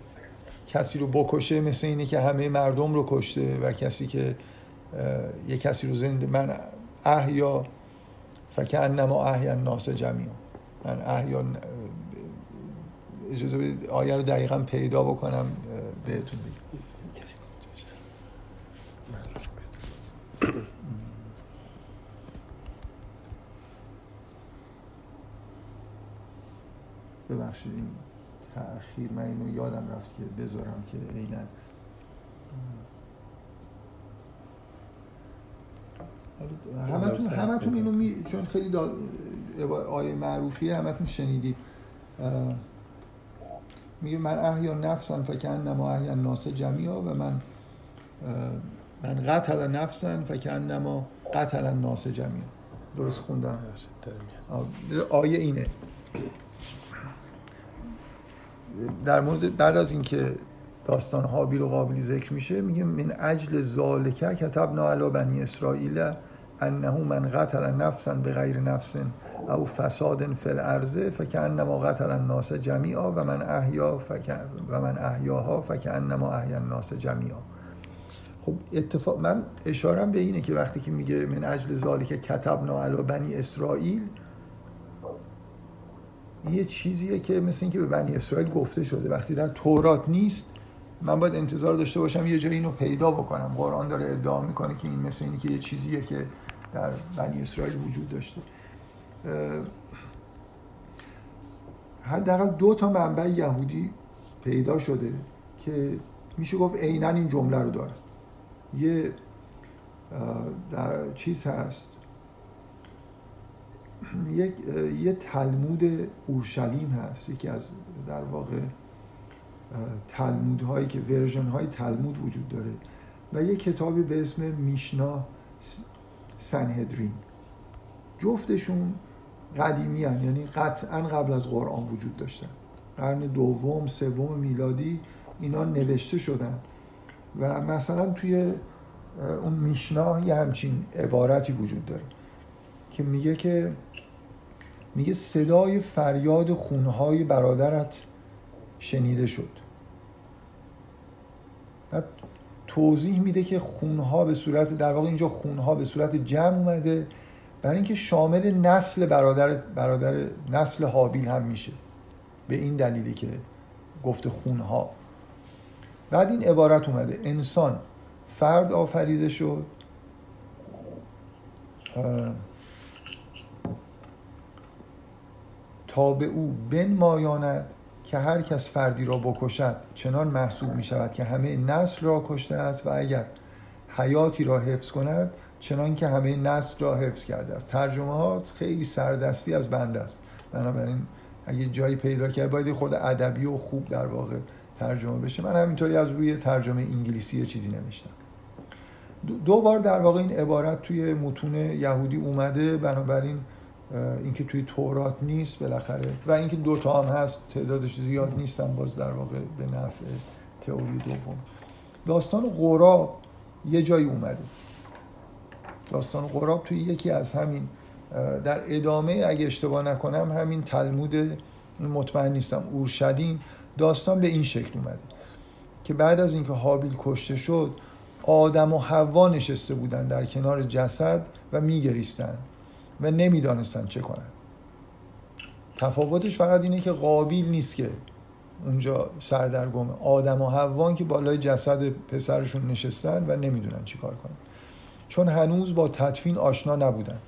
کسی رو بکشه مثل اینه که همه مردم رو کشته و کسی که یه کسی رو زنده من احیا فکر انما احیا ناس جمعی من احیا اجازه آیه رو دقیقا پیدا بکنم بهتون بگم. ببخشید این تأخیر من اینو یادم رفت که بذارم که عینا همتون همتون اینو می... چون خیلی دا... آیه معروفیه همتون شنیدید. میگه من احیا نفسم فکن نما احیا ناس جمعی و من من قتل نفسن فکن نما قتل ناس جمعی درست خوندم؟ آیه اینه. در مورد بعد از اینکه داستان حابیل و قابلی ذکر میشه میگه من اجل ذالکه کتبنا علی بنی اسرائیل انه من قتل نفسا به غیر نفس او فساد فی الارض فکانما قتل الناس جمیعا و من احیا و من احیاها فکانما احیا الناس جمیعا خب اتفاق من اشارم به اینه که وقتی که میگه من اجل ذالک کتبنا علی بنی اسرائیل یه چیزیه که مثل اینکه به بنی اسرائیل گفته شده. وقتی در تورات نیست من باید انتظار داشته باشم یه جایی اینو پیدا بکنم. قرآن داره ادعا می‌کنه که این مثل اینی که یه چیزیه که در بنی اسرائیل وجود داشته. حداقل دو تا منبع یهودی پیدا شده که میشه گفت عینا این جمله رو داره. یه در چیز هست. یک یه تلمود اورشلیم هست. یکی از در واقع تلمود هایی که ورژن های تلمود وجود داره. و یه کتابی به اسم میشنا سنهدرین. جفتشون قدیمی هن. یعنی قطعا قبل از قرآن وجود داشتن. قرن دوم سوم میلادی اینا نوشته شدن. و مثلا توی اون میشنا یه همچین عبارتی وجود داره که میگه که میگه صدای فریاد خونهای برادرت شنیده شد. بعد توضیح میده که خونها به صورت در واقع اینجا خونها به صورت جمع اومده برای اینکه شامل نسل برادر برادر نسل حابیل هم میشه. به این دلیلی که گفته خونها. بعد این عبارت اومده. انسان فرد آفریده شد. تا به او مایاند که هر کس فردی را بکشد چنان محسوب می شود که همه نسل را کشته است و اگر حیاتی را حفظ کند چنان که همه نسل را حفظ کرده است. ترجمه ها خیلی سردستی از بنده است. بنابراین اگه جایی پیدا کرد باید خود ادبی و خوب در واقع ترجمه بشه. من همینطوری از روی ترجمه انگلیسی چیزی نوشتم. دو بار در واقع این عبارت توی متون یهودی اومده بنابراین اینکه توی تورات نیست بالاخره. و اینکه دو تا هم هست تعدادش زیاد نیستن باز در واقع به نفع تئوری دوم. داستان غراب یه جایی اومده. داستان غراب توی یکی از همین در ادامه اگه اشتباه نکنم همین تلمود مطمئن نیستم اورشدیم داستان به این شکل اومده که بعد از اینکه حابیل کشته شد آدم و حوا نشسته بودن در کنار جسد و میگریستن و نمی‌دانستن چه کنن. تفاوتش فقط اینه که قابیل نیست که اونجا سردرگمه آدم و حوان که بالای جسد پسرشون نشستن و نمی‌دونن چی کار کنن. چون هنوز با تدفین آشنا نبودن.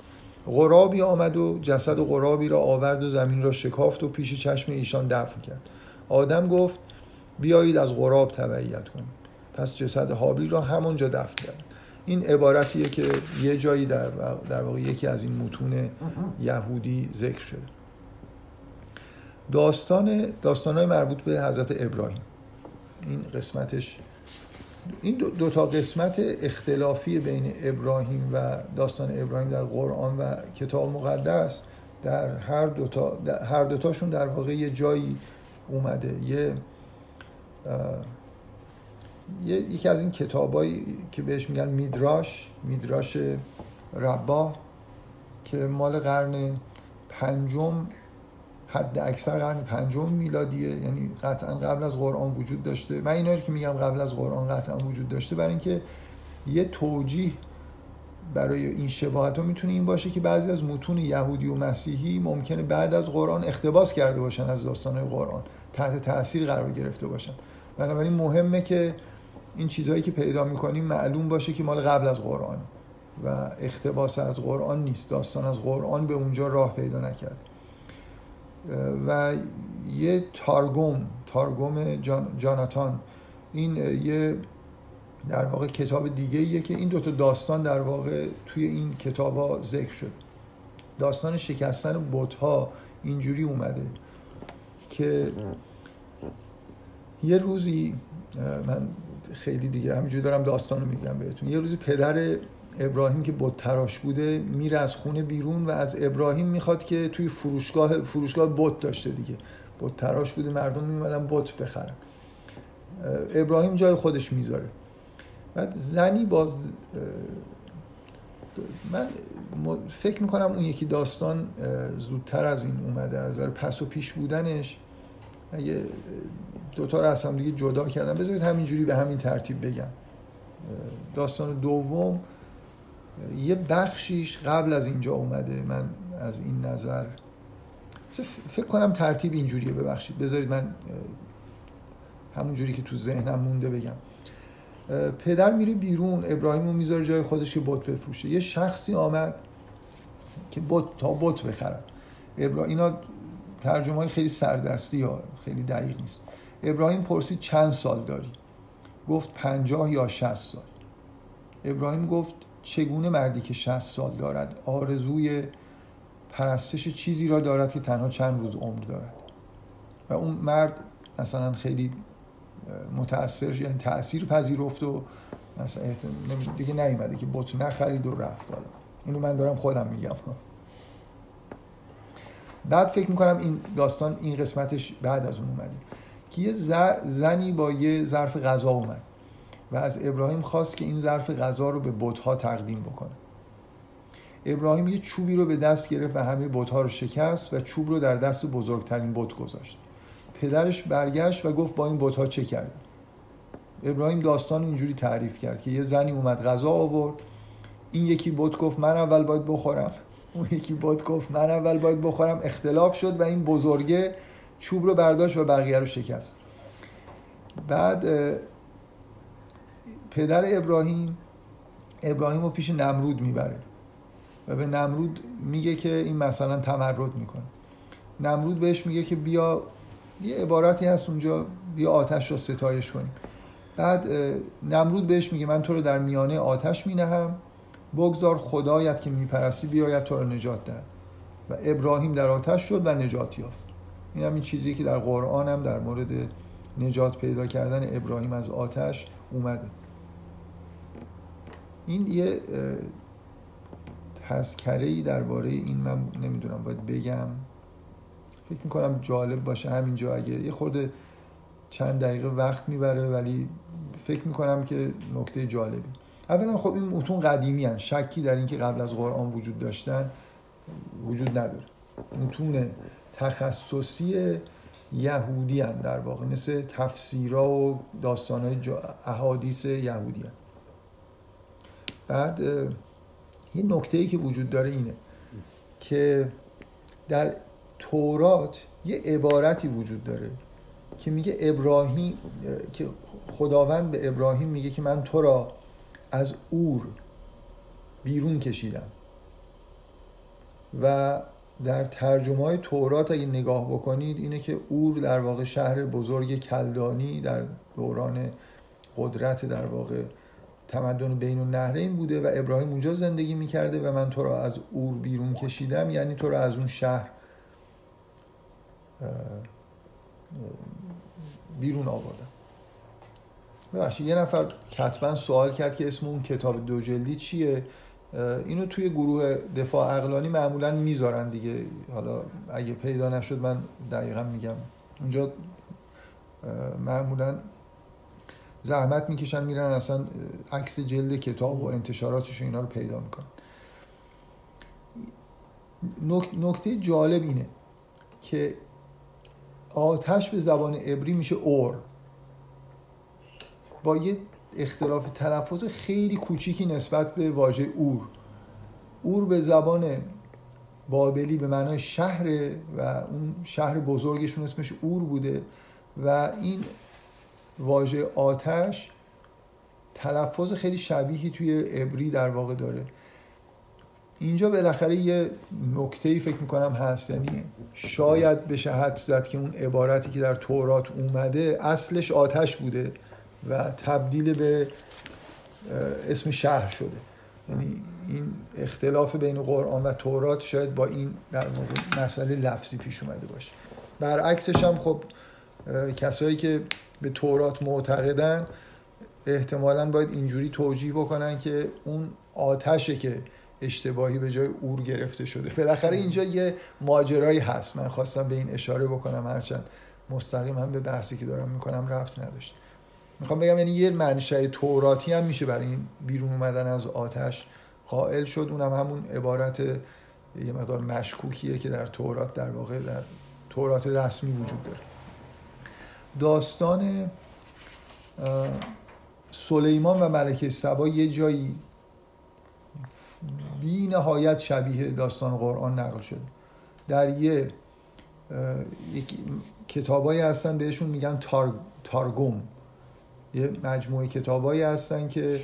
غرابی آمد و جسد غرابی را آورد و زمین را شکافت و پیش چشم ایشان دفن کرد. آدم گفت بیایید از غراب تبعیت کنیم. پس جسد حابیل را همونجا دفن کرد. این عبارتیه که یه جایی در, در واقع یکی از این متون یهودی ذکر شده. داستان داستانهای مربوط به حضرت ابراهیم. این قسمتش این دو, تا قسمت اختلافی بین ابراهیم و داستان ابراهیم در قرآن و کتاب مقدس در هر دوتا در هر دوتاشون در واقع یه جایی اومده. یه یکی از این کتابایی که بهش میگن میدراش میدراش ربا که مال قرن پنجم حد اکثر قرن پنجم میلادیه. یعنی قطعا قبل از قرآن وجود داشته. من اینا که میگم قبل از قرآن قطعا وجود داشته برای اینکه یه توجیه برای این شباهت ها می‌تونه این باشه که بعضی از متون یهودی و مسیحی ممکنه بعد از قرآن اختباس کرده باشن از داستان قرآن تحت تاثیر قرار گرفته باشن. بنابراین مهمه که این چیزهایی که پیدا می‌کنیم معلوم باشه که مال قبل از قرآن و اختباس از قرآن نیست داستان از قرآن به اونجا راه پیدا نکرد و یه تارگوم تارگوم جان، جاناتان این یه در واقع کتاب دیگه ایه که این دوتا داستان در واقع توی این کتاب ها ذکر شد. داستان شکستن بوت ها اینجوری اومده که یه روزی من خیلی دیگه همینجوری دارم داستان رو میگم بهتون. یه روزی پدر ابراهیم که بت تراش بوده میره از خونه بیرون و از ابراهیم می‌خواد که توی فروشگاه فروشگاه بت داشته دیگه. بت تراش بوده مردم میومدن بت بخرن. ابراهیم جای خودش می‌ذاره. بعد زنی باز من فکر می‌کنم اون یکی داستان زودتر از این اومده از پس و پیش بودنش اگه دوتا رو از هم دیگه جدا کردم بذارید همینجوری به همین ترتیب بگم. داستان دوم یه بخشیش قبل از اینجا اومده من از این نظر. فکر کنم ترتیب اینجوریه ببخشید. بذارید من همونجوری که تو ذهنم مونده بگم. پدر میره بیرون ابراهیم رو می‌ذاره جای خودش که بت بفروشه. یه شخصی آمد که بت تا بت بخرن. ابرا اینا ترجمه های خیلی سردستی یا خیلی دقیق نیست. ابراهیم پرسید چند سال داری؟ گفت پنجاه یا شست سال. ابراهیم گفت چگونه مردی که شست سال دارد آرزوی پرستش چیزی را دارد که تنها چند روز عمر دارد؟ و اون مرد مثلا خیلی متاثر یعنی تاثیر پذیرفت و مثلا دیگه نیومده که بت نخرید و رفت. حالا اینو من دارم خودم میگم. بعد فکر می‌کنم این داستان این قسمتش بعد از اون اومده. که یه زنی با یه ظرف غذا اومد و از ابراهیم خواست که این ظرف غذا رو به بتها تقدیم بکنه. ابراهیم یه چوبی رو به دست گرفت و همه بتها رو شکست و چوب رو در دست بزرگترین بت گذاشت. پدرش برگشت و گفت با این بتها چه کرد ابراهیم داستان اینجوری تعریف کرد که یه زنی اومد غذا آورد. این یکی بت گفت من اول باید بخورم. اون یکی بت گفت من اول باید بخورم. اختلاف شد و این بزرگه چوب رو برداشت و بقیه رو شکست. بعد پدر ابراهیم ابراهیم رو پیش نمرود می‌بره و به نمرود میگه که این مثلا تمرد می‌کنه. نمرود بهش میگه که بیا یه عبارتی هست اونجا بیا آتش را ستایش کنیم. بعد نمرود بهش میگه من تو رو در میانه آتش مینهم. بگذار خدایت که میپرستی بیاید تو رو نجات دهد. و ابراهیم در آتش شد و نجات یافت. این هم این چیزی که در قرآن هم در مورد نجات پیدا کردن ابراهیم از آتش اومده. این یه تذکره ای درباره این من نمی‌دونم باید بگم. فکر می‌کنم جالب باشه همینجا اگه یه خورده چند دقیقه وقت می‌بره ولی فکر می‌کنم که نکته جالبی اولا خب این متون قدیمی هن. شکی در اینکه قبل از قرآن وجود داشتن وجود نداره متون تخصصی یهودی هن در واقع مثل تفسیرها و داستانهای احادیث یهودی هن. بعد یه نکته ای که وجود داره اینه که در تورات یه عبارتی وجود داره که میگه ابراهیم که خداوند به ابراهیم میگه که من تو را از اور بیرون کشیدم. و در ترجمه های تورات اگه نگاه بکنید اینه که اور در واقع شهر بزرگ کلدانی در دوران قدرت در واقع تمدن بین النهرین بوده و ابراهیم اونجا زندگی می‌کرده و من تو را از اور بیرون کشیدم یعنی تو را از اون شهر بیرون آوردم ببخشید یه نفر کتبا سوال کرد که اسم اون کتاب دو جلدی چیه؟ اینو توی گروه دفاع اقلانی معمولا می‌ذارن دیگه. حالا اگه پیدا نشد من دقیقا میگم. اونجا معمولا زحمت می‌کشن میرن اصلا عکس جلد کتاب و انتشاراتش اینا رو پیدا می‌کنن. نکته جالب اینه که آتش به زبان عبری میشه اور. با یه اختلاف تلفظ خیلی کوچیکی نسبت به واژه اور. اور به زبان بابلی به معنای شهره و اون شهر بزرگشون اسمش اور بوده و این واژه آتش تلفظ خیلی شبیهی توی عبری در واقع داره. اینجا بالاخره یه نکته ای فکر می‌کنم هست. یعنی شاید بشه حد زد که اون عبارتی که در تورات اومده اصلش آتش بوده و تبدیل به اسم شهر شده. یعنی این اختلاف بین قرآن و تورات شاید با این در مورد مسئله لفظی پیش اومده باشه. برعکسش هم خب کسایی که به تورات معتقدن احتمالا باید اینجوری توجیه بکنن که اون آتشه که اشتباهی به جای اور گرفته شده. بالاخره اینجا یه ماجرایی هست. من خواستم به این اشاره بکنم هرچند مستقیم هم به بحثی که دارم می‌کنم رفت نداشت. می‌خوام بگم یعنی یه منشأ توراتی هم میشه برای این بیرون اومدن از آتش قائل شد. اونم همون عبارت یه مقدار مشکوکیه که در تورات در واقع در تورات رسمی وجود داره. داستان سلیمان و ملکه سبا یه جایی بی نهایت شبیه داستان قرآن نقل شده در یه کتابایی هستن بهشون میگن تار، تارگوم یه مجموعه کتابایی هستن که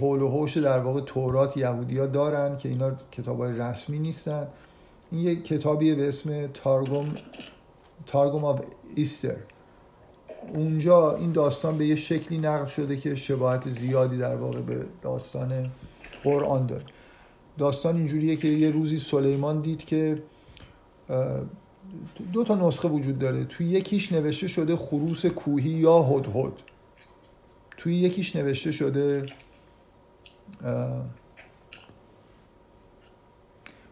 حول و حوش در واقع تورات یهودیا دارن که اینا کتاب های رسمی نیستن. این یک کتابیه به اسم تارگوم Targum of Esther. اونجا این داستان به یه شکلی نقل شده که شباهت زیادی در واقع به داستان قرآن داره داستان اینجوریه که یه روزی سلیمان دید که دو تا نسخه وجود داره. توی یکیش نوشته شده خروس کوهی یا هدهد توی یکیش نوشته شده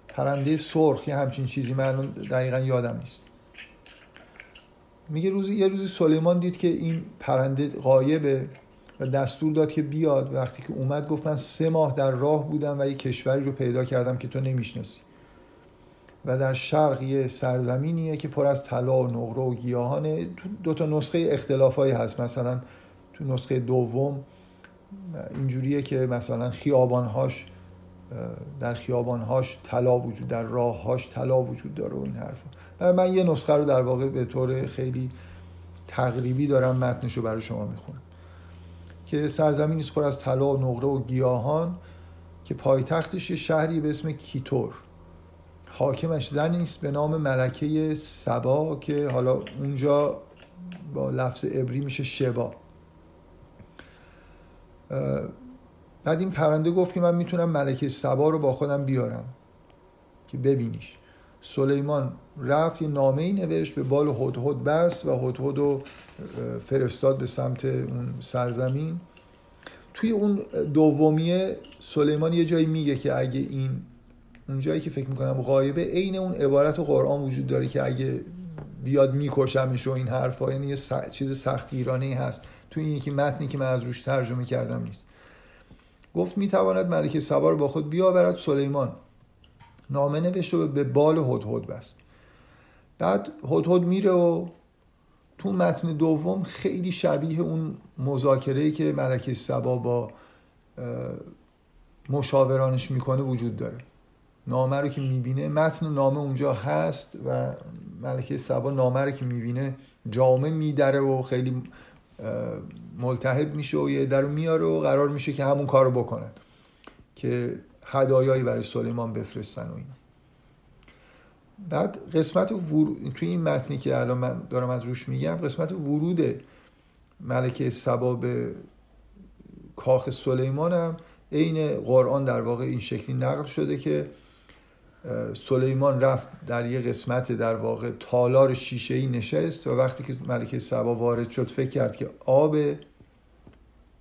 پرنده سرخ یه همچین چیزی. من دقیقا یادم نیست. میگه روزی یه روزی سلیمان دید که این پرنده قایبه و دستور داد که بیاد. وقتی که اومد گفت من سه ماه در راه بودم و یه کشوری رو پیدا کردم که تو نمی‌شناسی. و در شرق یه سرزمینیه که پر از طلا و نقره و گیاهانه. دو تا نسخه اختلافایی هست. مثلا تو نسخه دوم اینجوریه که مثلا خیابانهاش در خیابانهاش طلا وجود در راههاش طلا وجود داره و این حرفا. من یه نسخه رو در واقع به طور خیلی تقریبی دارم متنشو برای شما می‌خونم. که سرزمینی پر از طلا و نقره و گیاهان که پایتختش یه شهری به اسم کیتور. حاکمش زنی است به نام ملکه سبا که حالا اونجا با لفظ عبری میشه شبا بعد این پرنده گفت که من می‌تونم ملکه سبا رو با خودم بیارم که ببینیش. سلیمان رفت یه نامه ای نوشت به بال هدهد بس و هدهد رو فرستاد به سمت اون سرزمین. توی اون دومیه سلیمان یه جایی میگه که اگه این اون جایی که فکر می‌کنم غایبه عین اون عبارت و قرآن وجود داره که اگه بیاد میکشمش و این حرفا یعنی یه چیز سخت ایرانی هست. توی این یکی متنی که من از روش ترجمه کردم نیست. گفت می‌تواند ملک سبا رو با خود بیاورد سلیمان. نامه نوشت و به بال هدهد بست. بعد هدهد میره و تو متن دوم خیلی شبیه اون مذاکره که ملکه سبا با مشاورانش می‌کنه وجود داره. نامه رو که می‌بینه متن نامه اونجا هست و ملکه سبا نامه رو که می‌بینه جامعه میدره و خیلی ملتهب میشه و یه در میاره و قرار میشه که همون کارو بکنن که هدایایی برای سلیمان بفرستن و این بعد قسمت ور... توی این متنی که الان من دارم از روش میگم قسمت ورود ملکه سبا به کاخ سلیمان هم عین قرآن در واقع این شکلی نقل شده که سلیمان رفت در یه قسمت در واقع تالار شیشه ای نشست و وقتی که ملکه سبا وارد شد فکر کرد که آب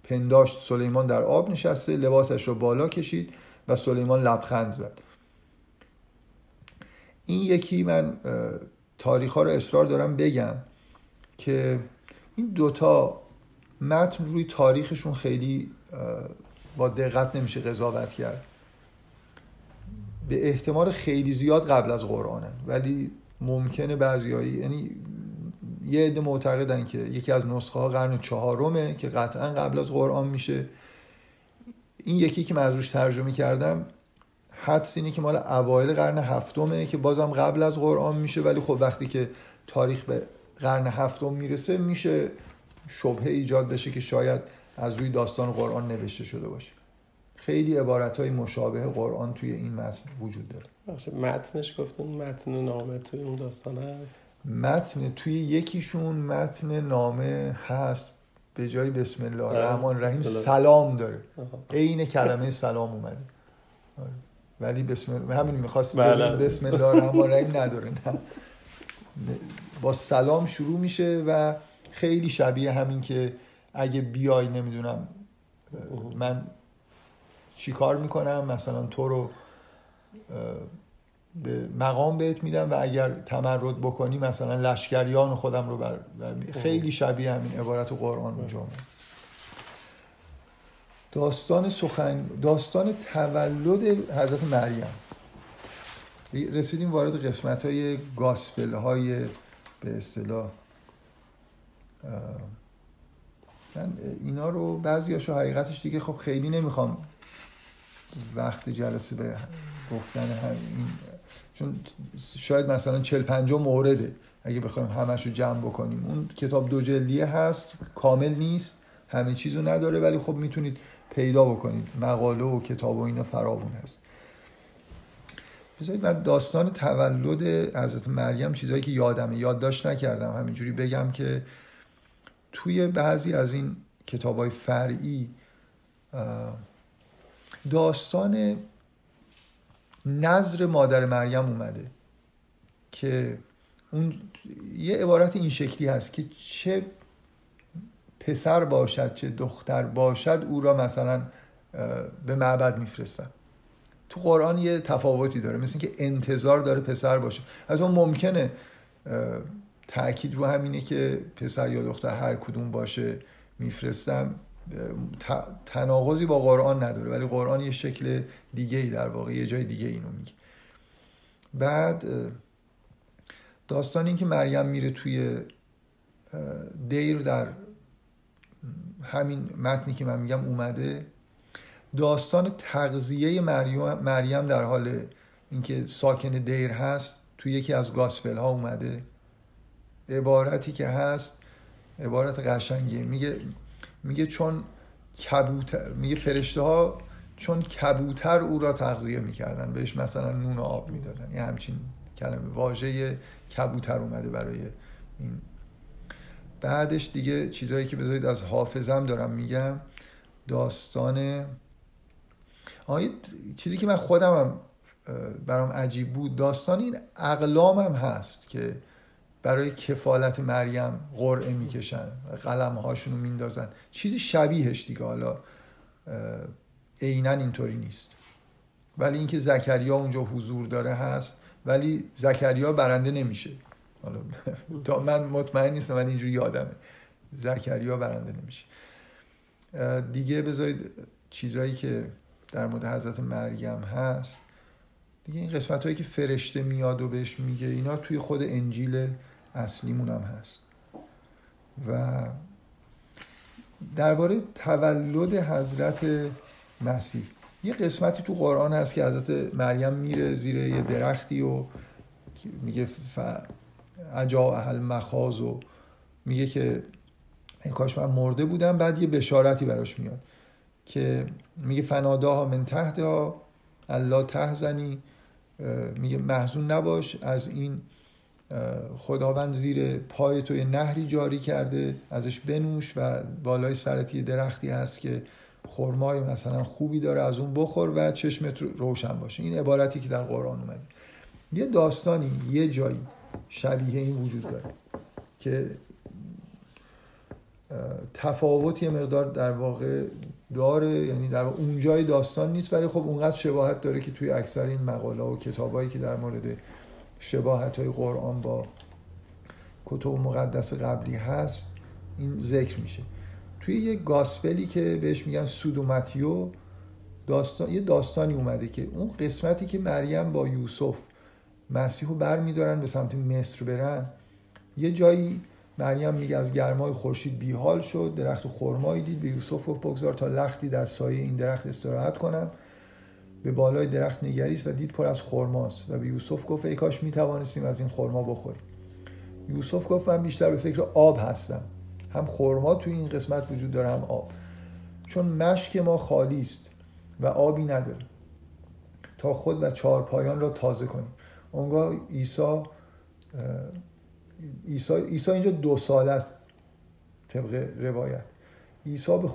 پنداشت سلیمان در آب نشسته لباسش رو بالا کشید. و سلیمان لبخند زد. این یکی من تاریخ ها رو اصرار دارم بگم که این دوتا متن روی تاریخشون خیلی با دقت نمیشه قضاوت کرد. به احتمال خیلی زیاد قبل از قرآنن ولی ممکنه بعضیایی یعنی یه عده معتقدن که یکی از نسخه ها قرن چهارمه که قطعا قبل از قرآن میشه. این یکی که من از روش ترجمه کردم حدس اینه که مال اوایل قرن هفتمه که بازم قبل از قرآن میشه ولی خب وقتی که تاریخ به قرن هفتم می‌رسه میشه شبهه ایجاد بشه که شاید از روی داستان قرآن نوشته شده باشه. خیلی عبارت های مشابه قرآن توی این متن وجود داره. متنش گفتن متن نامه توی اون داستان هست؟ متن توی یکیشون متن نامه هست. به جای بسم الله الرحمن الرحیم سلام داره. عین کلمه سلام اومده. آره. ولی بسم الله همین می‌خواست بله. بسم الله الرحمن الرحیم نداره نه. با سلام شروع میشه و خیلی شبیه همین که اگه بیای نمی‌دونم من چیکار می‌کنم؟ مثلا تو رو مقام بهت میدم و اگر تمرد بکنی مثلا لشکریان خودم رو بر, خیلی شبیه همین عبارت و قرآن اونجا داستان سخن داستان تولد حضرت مریم. رسیدیم وارد قسمت های گاسپل های به اصطلاح من اینا رو بعضی هاشو حقیقتش دیگه خب خیلی نمی‌خوام وقت جلسه به گفتن این چون شاید مثلا 40 50 مورده. اگه بخوایم همش رو جمع بکنیم. اون کتاب دو جلدیه هست کامل نیست همه چیزو نداره ولی خب می‌تونید پیدا بکنید. مقاله و کتاب و اینا فراون هست. بذارید من داستان تولد حضرت مریم چیزایی که یادمه. یادداشت نکردم. همینجوری بگم که توی بعضی از این کتاب های فرعی داستان نظر مادر مریم اومده که اون یه عبارت این شکلی هست که چه پسر باشد چه دختر باشد او را مثلا به معبد میفرستن. تو قرآن یه تفاوتی داره مثل که انتظار داره پسر باشه. از اون ممکنه تاکید رو همینه که پسر یا دختر هر کدوم باشه میفرستم تناقضی با قرآن نداره ولی قرآن یه شکل دیگه ای در واقع یه جای دیگه اینو میگه. بعد داستان این که مریم میره توی دیر در همین متنی که من میگم اومده. داستان تغذیه مریم در حال اینکه ساکن دیر هست توی یکی از گاسپل ها اومده. عبارتی که هست عبارت قشنگی میگه میگه چون کبوتر میگه فرشته ها چون کبوتر او را تغذیه می‌کردن. بهش مثلا نون و آب می‌دادن. یه همچین کلمه. واژه کبوتر اومده برای این. بعدش دیگه چیزهایی که بذارید از حافظم دارم میگم. داستان چیزی که من خودم هم برام عجیب بود. داستان این اقلام هم هست که برای کفالت مریم قرعه می‌کشن قلم هاشون رو میندازن. چیزی شبیهش دیگه. حالا عینا اینطوری نیست. ولی اینکه زکریا اونجا حضور داره هست ولی زکریا برنده نمیشه. حالا من مطمئن نیستم ولی اینجوری یادمه. زکریا برنده نمیشه. دیگه بذارید چیزهایی که در مورد حضرت مریم هست. دیگه این قسمت هایی که فرشته میاد و بهش میگه اینا توی خود انجیل اصلیمون هم هست. و درباره تولد حضرت مسیح یه قسمتی تو قرآن هست که حضرت مریم میره زیر یه درختی و میگه ف... اجا اهل مخاز و میگه که کاش من مرده بودم بعد یه بشارتی براش میاد که میگه فناداها من ها الله تهزنی میگه محزون نباش از این خداوند زیر پای تو یه نهری جاری کرده ازش بنوش و بالای سرت یه درختی هست که خرمای مثلا خوبی داره از اون بخور و چشمت روشن باشه. این عبارتی که در قرآن اومده. یه داستانی یه جایی شبیه این وجود داره که تفاوت یه مقدار در واقع داره یعنی در اونجای داستان نیست ولی خب اونقدر شباهت داره که توی اکثر این مقاله و کتابایی که در مورد شباهت های قرآن با کتب مقدس قبلی هست این ذکر میشه. توی یه گاسپلی که بهش میگن سودوماتیو داستان یه داستانی اومده که اون قسمتی که مریم با یوسف مسیح رو بر میدارن به سمت مصر برن یه جایی مریم میگه از گرمای خورشید بیحال شد درخت خرمایی دید به یوسف گفت بگذار تا لختی در سایه این درخت استراحت کنم. به بالای درخت نگریست و دید پر از خرماست و به یوسف گفت ای کاش می‌توانستیم از این خرما بخوریم. یوسف گفت من بیشتر به فکر آب هستم. هم خرما توی این قسمت وجود داره هم آب. چون مشک ما خالی است و آبی نداره تا خود و چهار پایان را تازه کنیم. اونگاه عیسی عیسی عیسی اینجا دو سال است طبق روایت. عیسی به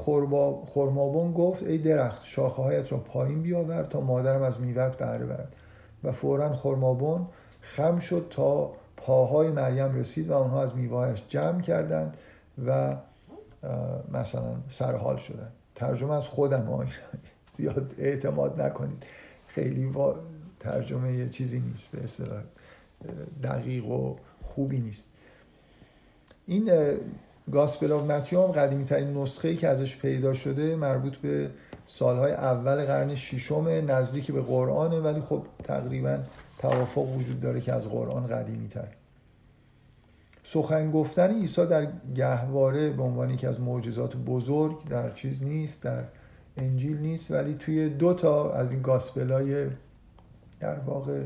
خرمابون گفت ای درخت شاخه هایت را پایین بیاور تا مادرم از میوت بهره برد. و فورا خرمابون خم شد تا پاهای مریم رسید و آنها از میوهش جمع کردند و مثلا سرحال شدن ترجمه از خودم زیاد اعتماد نکنید. خیلی ترجمه یه چیزی نیست به اصطلاح دقیق و خوبی نیست. این گاسپل آف متیو هم قدیمی ترین نسخه ای که ازش پیدا شده مربوط به سالهای اول قرن ششم نزدیکی به قرآنه ولی خب تقریبا توافق وجود داره که از قرآن قدیمی تر سخن گفتن عیسی در گهواره به عنوان یکی از معجزات بزرگ در چیز نیست در انجیل نیست ولی توی دو تا از این gospel های در واقع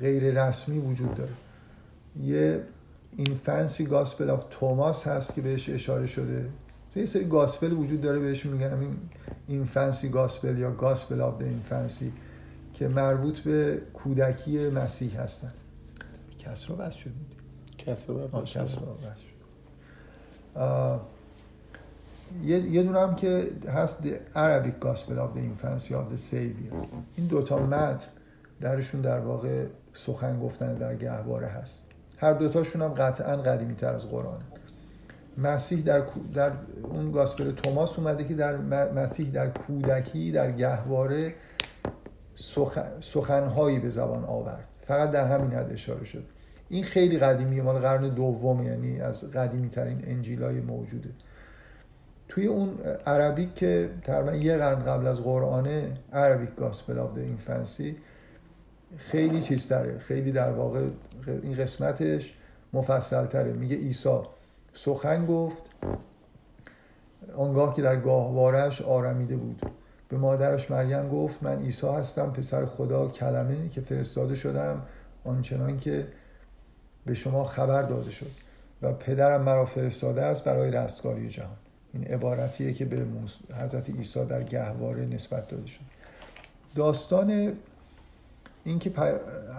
غیر رسمی وجود داره. یه Infancy Gospel of Thomas هست که بهش اشاره شده. یه سری gospel وجود داره بهش میگن. این Infancy Gospel یا Gospel of Infancy که مربوط به کودکی مسیح هستن. کس رو بس شدید. کس رو بس شد یه یه دونه هم که هست The Arabic Gospel of the Infancy of the Savior این دوتا متن درشون در واقع سخن گفتن در گهواره هست. هر دوتاشون هم قطعا قدیمی تر از قرآن مسیح در, در اون گاسپل توماس اومده که در مسیح در کودکی در گهواره سخن، سخنهایی به زبان آورد. فقط در همین حد اشاره شد. این خیلی قدیمیه مال قرن دوم یعنی از قدیمی ترین انجیلای موجوده. توی اون عربی که تقریبا یه قرن قبل از قرآنه Arabic Gospel of Infancy خیلی چیز تره خیلی در واقع این قسمتش مفصل تره میگه عیسی. سخن گفت. آنگاه که در گاهوارش آرمیده بود. به مادرش مریم گفت من عیسی هستم پسر خدا کلمه که فرستاده شدم آنچنان که به شما خبر داده شد. و پدرم مرا فرستاده است برای رستگاری جهان. این عبارتیه که به حضرت عیسی در گهواره نسبت داده شد. داستان اینکه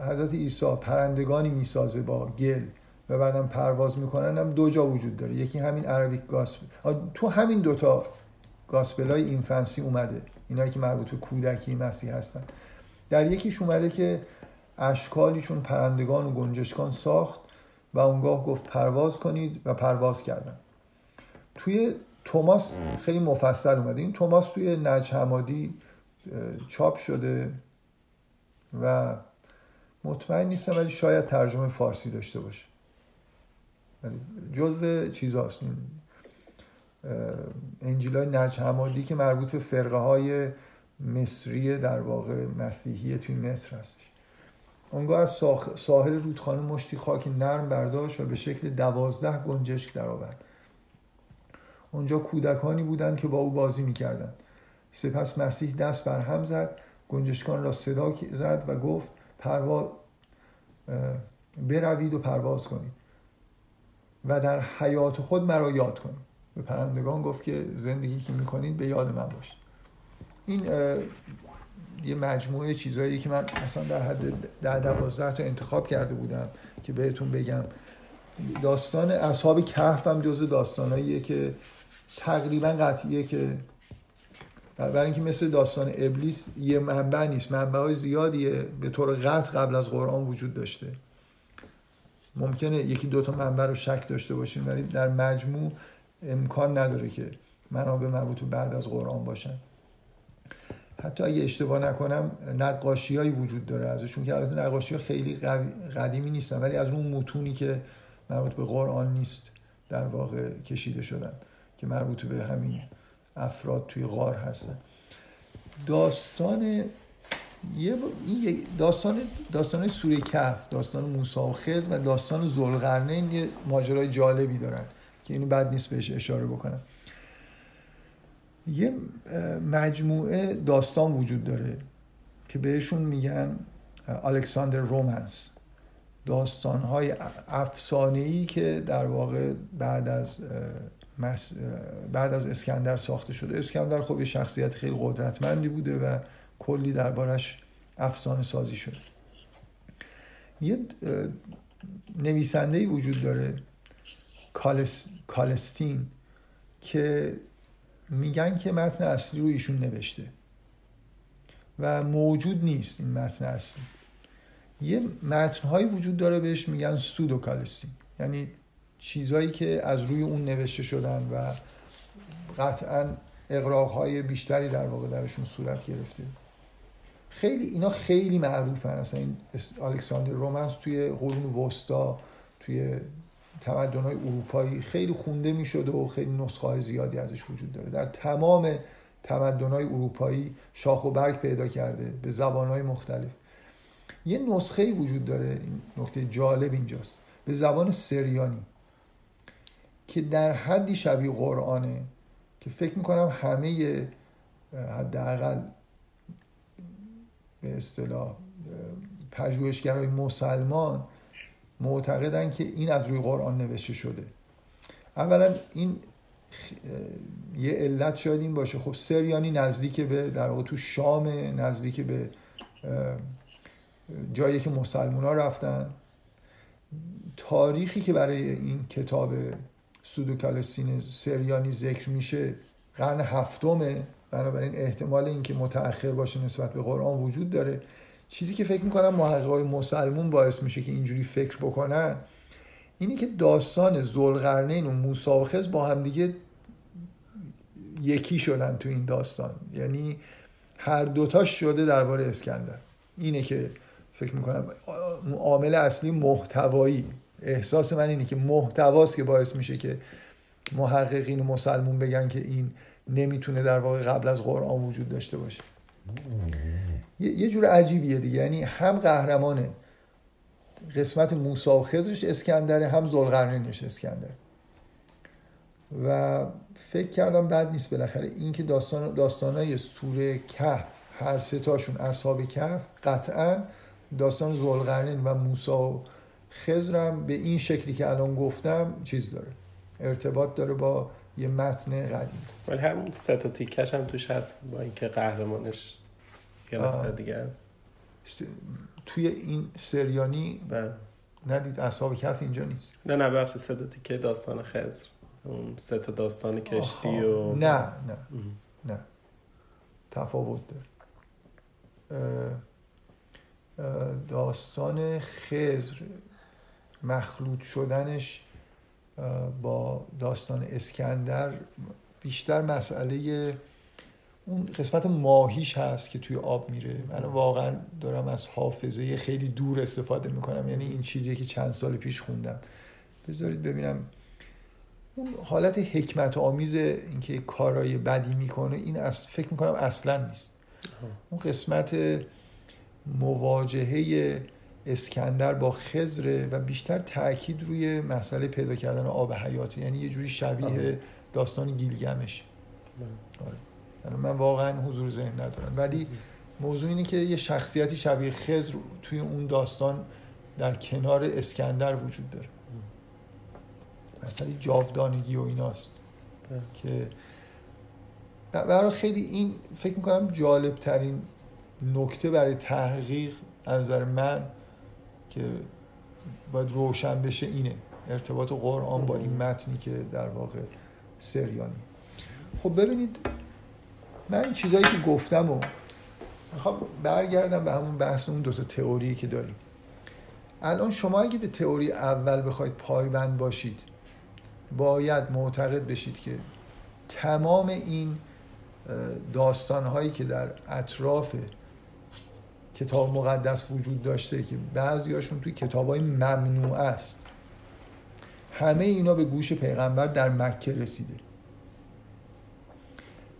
حضرت عیسی پرندگانی می‌سازه با گل و بعدم پرواز می‌کنن هم دو جا وجود داره. یکی همین عربیک گاسپل تو همین دوتا گاسپل های اینفنسی اومده. اینایی که مربوط به کودکی مسیح هستن. در یکیش اومده که اشکالی چون پرندگان و گنجشکان ساخت و اونگاه گفت پرواز کنید و پرواز کردن. توی توماس خیلی مفصل اومده. این توماس توی نج چاپ شده. و مطمئن نیستم ولی شاید ترجمه فارسی داشته باشه. ولی جزو چیزاست. این انجیل های نج حمادی که مربوط به فرقه های مصری در واقع مسیحی توی مصر هستش. اونگاه از ساحل رودخانه مشتی خاک نرم برداشت و به شکل دوازده گنجشک درآورد. اونجا کودکانی بودند که با او بازی می‌کردند. سپس مسیح دست بر هم زد گنجشکان را صدا زد و گفت پرواز بروید و پرواز کنید و در حیات خود مرا یاد کنید. به پرندگان گفت که زندگی که می‌کنید به یاد من باشید این یه مجموعه چیزهایی که من اصلا در حد ده دوازده تا انتخاب کرده بودم که بهتون بگم. داستان اصحاب کهف هم جزو داستاناییه که تقریبا قطعیه که برای اینکه مثل داستان ابلیس یه منبع نیست. منبع های زیادیه به طور قطع قبل از قرآن وجود داشته. ممکنه یکی دوتا منبع رو شک داشته باشیم ولی در مجموع امکان نداره که منابع مربوط بعد از قرآن باشن. حتی اگه اشتباه نکنم نقاشی هایی وجود داره ازشون که البته نقاشی ها خیلی قدیمی نیستن ولی از اون متونی که مربوط به قرآن نیست در واقع کشیده شدن که مربوط به همین افراد توی غار هستن. داستان یه این یه- داستان داستان سوره کهف داستان موسی و خضر و داستان ذوالقرنین یه ماجرای جالبی دارن که اینو بد نیست بهش اشاره بکنم. یه مجموعه داستان وجود داره که بهشون میگن الکساندر رومنس داستان های افسانه‌ای که در واقع بعد از بعد از اسکندر ساخته شده. اسکندر خب یه شخصیت خیلی قدرتمندی بوده و کلی دربارش افسانه سازی شده. یه اه، نویسنده‌ای وجود داره کالس، کالستین که میگن که متن اصلی رو ایشون نوشته و موجود نیست این متن اصلی. یه متنهایی وجود داره بهش میگن سودو کالستین یعنی چیزایی که از روی اون نوشته شدن و قطعا اقراقهای بیشتری در واقع درشون صورت گرفته. خیلی اینا خیلی معروفن. اصلا این الکساندر رومنس توی قرون وسطا توی تمدن‌های اروپایی خیلی خونده می‌شد و خیلی نسخه های زیادی ازش وجود داره. در تمام تمدن‌های اروپایی شاخ و برگ پیدا کرده به زبان‌های مختلف. یه نسخه وجود داره. این نکته جالب اینجاست. به زبان سریانی. که در حدی شبیه قرآنه که فکر می‌کنم همه حداقل به اصطلاح پژوهشگرای مسلمان معتقدن که این از روی قرآن نوشته شده. اولا این یه علت شاید این باشه. خب سریانی نزدیک به در واقع تو شام نزدیک به جایی که مسلمان ها رفتن. تاریخی که برای این کتاب سودو کالستین سریانی ذکر میشه قرن هفتمه. بنابراین احتمال اینکه متأخر باشه نسبت به قرآن وجود داره. چیزی که فکر می‌کنم محققای مسلمون باعث میشه که اینجوری فکر بکنن اینی که داستان زلقرنین و موسی با همدیگه یکی شدن تو این داستان. یعنی هر دوتاش شده درباره اسکندر. اینه که فکر می‌کنم عامل اصلی محتوایی. احساس من اینه که محتواست که باعث میشه که محققین مسلمون بگن که این نمی‌تونه در واقع قبل از قرآن وجود داشته باشه. یه جور عجیبیه دیگه. یعنی هم قهرمان قسمت موسی و خضرش اسکندره هم زلقرنینش اسکندر. و فکر کردم بد نیست بالاخره. این که داستان داستانای سوره کهف هر سه تاشون اصحاب کهف قطعا داستان زلقرنین و موسی و خضرم به این شکلی که الان گفتم چیز داره. ارتباط داره با یه متن قدیم. ولی همون سه تا تیکش هم توش هست با اینکه قهرمانش یه نفر دیگه است توی این سریانی بله. ندید اصحاب کف اینجا نیست. نه نه بخش سه تا تیکه داستان خضر. اون سه تا داستان کشتی و نه نه. نه. تفاوت داره. داستان خزر مخلوط شدنش با داستان اسکندر بیشتر مسئله اون قسمت ماهیش هست که توی آب میره. من واقعا دارم از حافظه خیلی دور استفاده می‌کنم. یعنی این چیزی که چند سال پیش خوندم. بذارید ببینم. اون حالت حکمت آمیز اینکه کارای بدی می‌کنه این اصل فکر می‌کنم اصلا نیست. اون قسمت مواجهه اسکندر با خزره و بیشتر تاکید روی مسئله پیدا کردن آب حیاتی. یعنی یه جوری شبیه داستان گیلگمش. آره. یعنی من واقعا حضور ذهن ندارم. ولی موضوع اینه که یه شخصیتی شبیه خزر توی اون داستان در کنار اسکندر وجود داره. مثلا جاودانگی و ایناست. بله. که برای خیلی این فکر می‌کنم جالب ترین نکته برای تحقیق از نظر من که باید روشن بشه اینه. ارتباط قرآن با این متنی که در واقع سریانی. خب ببینید من این چیزایی که گفتم و می‌خوام برگردم به همون بحث اون دوتا تئوری که داریم. الان شما اگه به تئوری اول بخواید پایبند باشید باید معتقد بشید که تمام این داستان هایی که در اطراف کتاب مقدس وجود داشته که بعضیاشون توی کتاب های ممنوع است. همه اینا به گوش پیغمبر در مکه رسیده.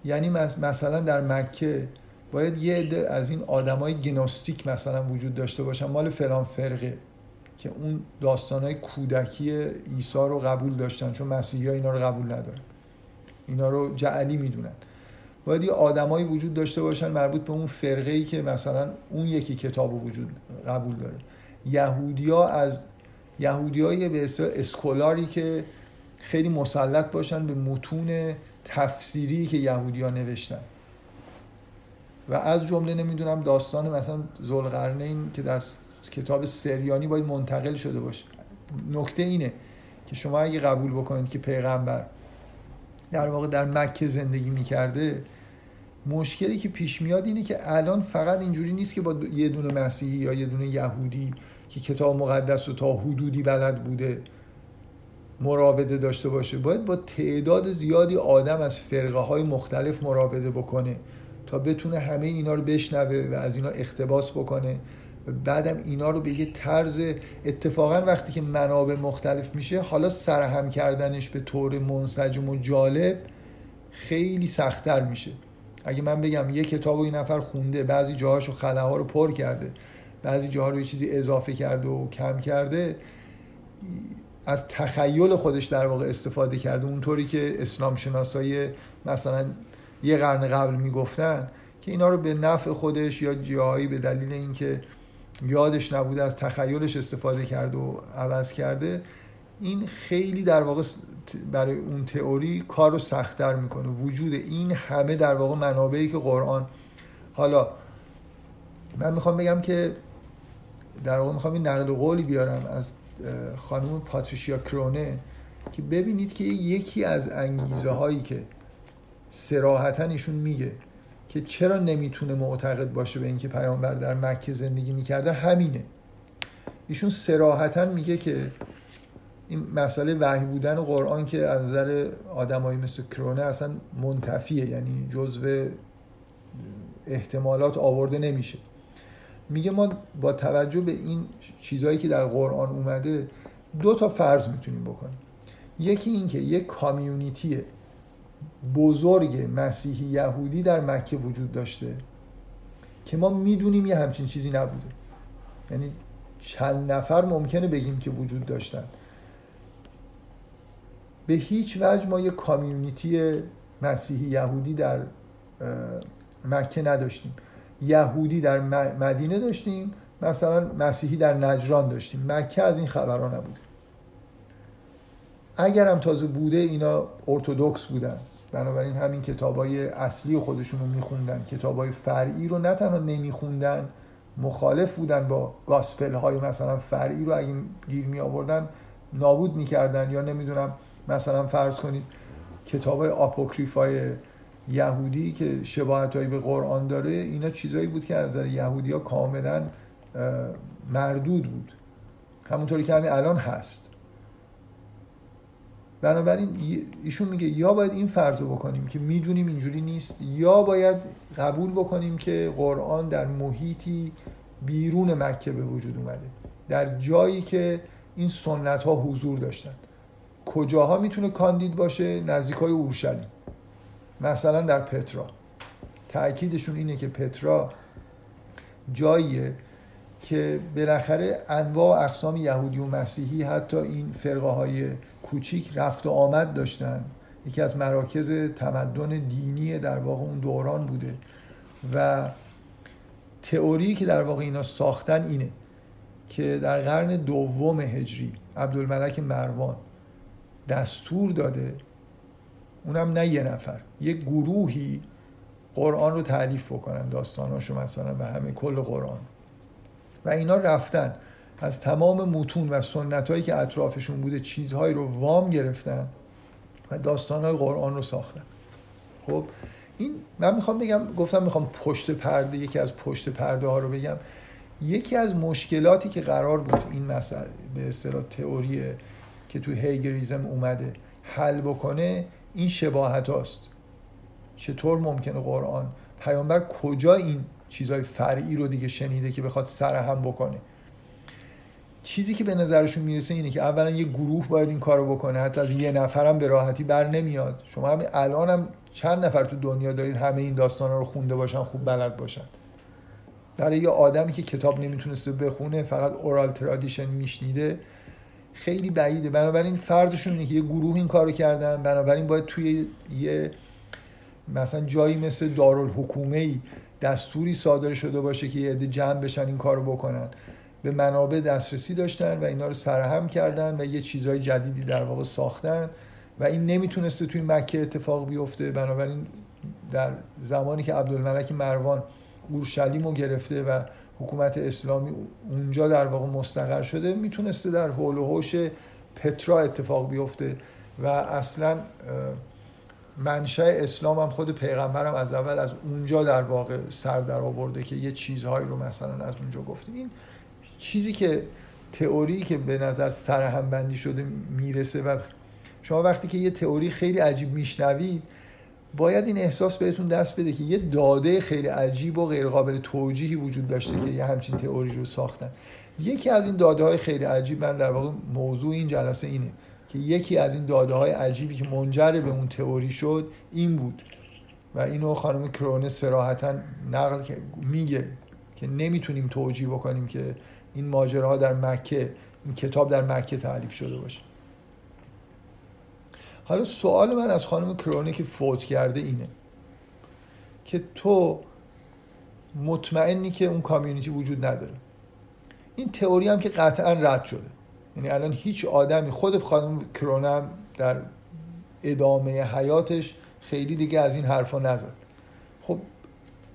یعنی مثلا در مکه باید یه عده از این آدمای گنوستیک مثلا وجود داشته باشن. مال فلان فرقه که اون های کودکی عیسی رو قبول داشتن چون مسیحی ها اینا رو قبول ندارن. اینا رو جعلی می‌دونن. باید یه آدمایی وجود داشته باشن مربوط به اون فرقه ای که مثلا اون یکی کتاب وجود قبول داره. یهودیا از یهودیای به اسکولاری که خیلی مسلط باشن به متون تفسیری که یهودیا نوشتن. و از جمله نمی‌دونم داستان مثلا زلقرنین که در کتاب سریانی باید منتقل شده باشه. نکته اینه که شما اگه قبول بکنید که پیغمبر در واقع در مکه زندگی می‌کرده مشکلی که پیش میاد اینه که الان فقط اینجوری نیست که با یه دونه مسیحی یا یه دونه یهودی که کتاب مقدس رو تا حدودی بلد بوده مراوده داشته باشه. باید با تعداد زیادی آدم از فرقه های مختلف مراوده بکنه تا بتونه همه اینا رو بشنوه و از اینا اختباس بکنه. بعدم اینا رو به یه طرز اتفاقا وقتی که منابع مختلف میشه حالا سرهم کردنش به طور منسجم و جالب خیلی سختتر میشه. اگه من بگم یه کتاب و این نفر خونده بعضی جاهاشو خلاها رو پر کرده بعضی جاها رو یه چیزی اضافه کرده و کم کرده از تخیل خودش در واقع استفاده کرده. اونطوری که اسلام شناسایی مثلا یه قرن قبل می‌گفتن که اینا رو به نفع خودش یا جاهایی به دلیل اینکه یادش نبوده از تخیلش استفاده کرده و عوض کرده. این خیلی در واقع برای اون تئوری کار رو سختتر می‌کنه. وجود این همه در واقع منابعی که قرآن حالا من می‌خوام بگم که در واقع می‌خوام این نقل قولی بیارم از خانم پاتریشیا کرونه که ببینید که یکی از انگیزه هایی که سراحتا ایشون میگه که چرا نمی‌تونه معتقد باشه به اینکه پیامبر در مکه زندگی می‌کرده همینه. ایشون سراحتا میگه که این مسئله وحی بودن قرآن که از نظر آدمایی مثل کرونه اصلا منتفیه یعنی جزو احتمالات آورده نمیشه. میگه ما با توجه به این چیزهایی که در قرآن اومده دو تا فرض می‌تونیم بکنیم. یکی این که یک کامیونیتی بزرگ مسیحی یهودی در مکه وجود داشته که ما می‌دونیم یه همچین چیزی نبوده. یعنی چند نفر ممکنه بگیم که وجود داشتن. به هیچ وجه ما یه کامیونیتی مسیحی یهودی در مکه نداشتیم. یهودی در مدینه داشتیم مثلا مسیحی در نجران داشتیم. مکه از این خبرها نبوده. اگر هم تازه بوده اینا ارتودکس بودن. بنابراین همین کتابای اصلی خودشون رو میخوندن. کتابای فرعی رو نه تنها نمیخوندن مخالف بودن با گاسپل های مثلا فرعی رو اگه گیر می آوردن نابود می‌کردن یا نمی‌دونم مثلا فرض کنید کتاب های یهودی که شباهت هایی به قرآن داره اینا چیزایی بود که از نظر یهودی ها کاملا مردود بود. همونطوری که همین الان هست. بنابراین ایشون میگه یا باید این فرض رو بکنیم که می‌دونیم اینجوری نیست یا باید قبول بکنیم که قرآن در محیطی بیرون مکه به وجود اومده در جایی که این سنت ها حضور داشتن. کجاها می‌تونه کاندید باشه؟ نزدیک های اورشلیم. مثلا در پترا. تاکیدشون اینه که پترا جاییه که بالاخره انواع و اقسام یهودی و مسیحی حتی این فرقه های کوچیک رفت و آمد داشتن. یکی از مراکز تمدن دینی در واقع اون دوران بوده. و تئوری که در واقع اینا ساختن اینه که در قرن دوم هجری عبدالملک مروان دستور داده. اونم نه یه نفر. یه گروهی قرآن رو تعریف بکنن داستاناشو مثلا و همه کل قرآن. و اینا رفتن. از تمام متون و سنت هایی که اطرافشون بوده چیزهایی رو وام گرفتن و داستان های قرآن رو ساختن. خب این من می‌خوام بگم گفتم می‌خوام پشت پرده یکی از پشت پرده ها رو بگم. یکی از مشکلاتی که قرار بود این مسئله به اصطلاح تئوری که تو هیگریزم اومده حل بکنه این شباهت هاست. چطور ممکنه قرآن؟ پیامبر کجا این چیزهای فرعی رو دیگه شنیده که بخواد سرهم بکنه؟ چیزی که به نظرشون می‌رسه اینه که اولا یه گروه باید این کارو بکنه. حتی از یه نفرم به راحتی بر نمیاد. شما همین الان هم چند نفر تو دنیا دارید همه این داستان رو خونده باشن خوب بلد باشن. برای یه آدمی که کتاب نمی‌تونسته بخونه فقط اورال ترادیشن میشنیده خیلی بعیده. بنابراین فرضشون اینه که یه گروه این کارو کردن. بنابراین باید توی یه مثلا جایی مثل دارالحکومه ای دستوری صادر شده باشه که یه عده جمع بشن این کارو بکنن. به منابع دسترسی داشتن و اینا رو سرهم کردن و یه چیزهای جدیدی در واقع ساختن و این نمی‌تونسته توی مکه اتفاق بیفته. بنابراین در زمانی که عبدالملک مروان اورشلیم رو گرفته و حکومت اسلامی اونجا در واقع مستقر شده می‌تونسته در حول و حوش پترا اتفاق بیفته و اصلا منشأ اسلام هم خود پیغمبرم از اول از اونجا در واقع سر در آورده که یه چیزهایی رو مثلا از اونجا گفته. این چیزی که تئوری که به نظر سرهم بندی شده می‌رسه و شما وقتی که یه تئوری خیلی عجیب میشنوید باید این احساس بهتون دست بده که یه داده خیلی عجیب و غیرقابل توجیهی وجود داشته که یه همچین تئوری رو ساختن. یکی از این داده های خیلی عجیب من در واقع موضوع این جلسه اینه که یکی از این داده های عجیبی که منجر به اون تئوری شد این بود. و اینو خانم کرونه سراحتا نقل میگه که نمی‌تونیم توجیه بکنیم که این ماجراها در مکه این کتاب در مکه تعریف شده باشه. حالا سوال من از خانم کرونه که فوت کرده اینه که تو مطمئنی که اون کامیونیتی وجود نداره. این تئوری هم که قطعا رد شده. یعنی الان هیچ آدمی خود خانم کرونم در ادامه حیاتش خیلی دیگه از این حرفا نزد. خب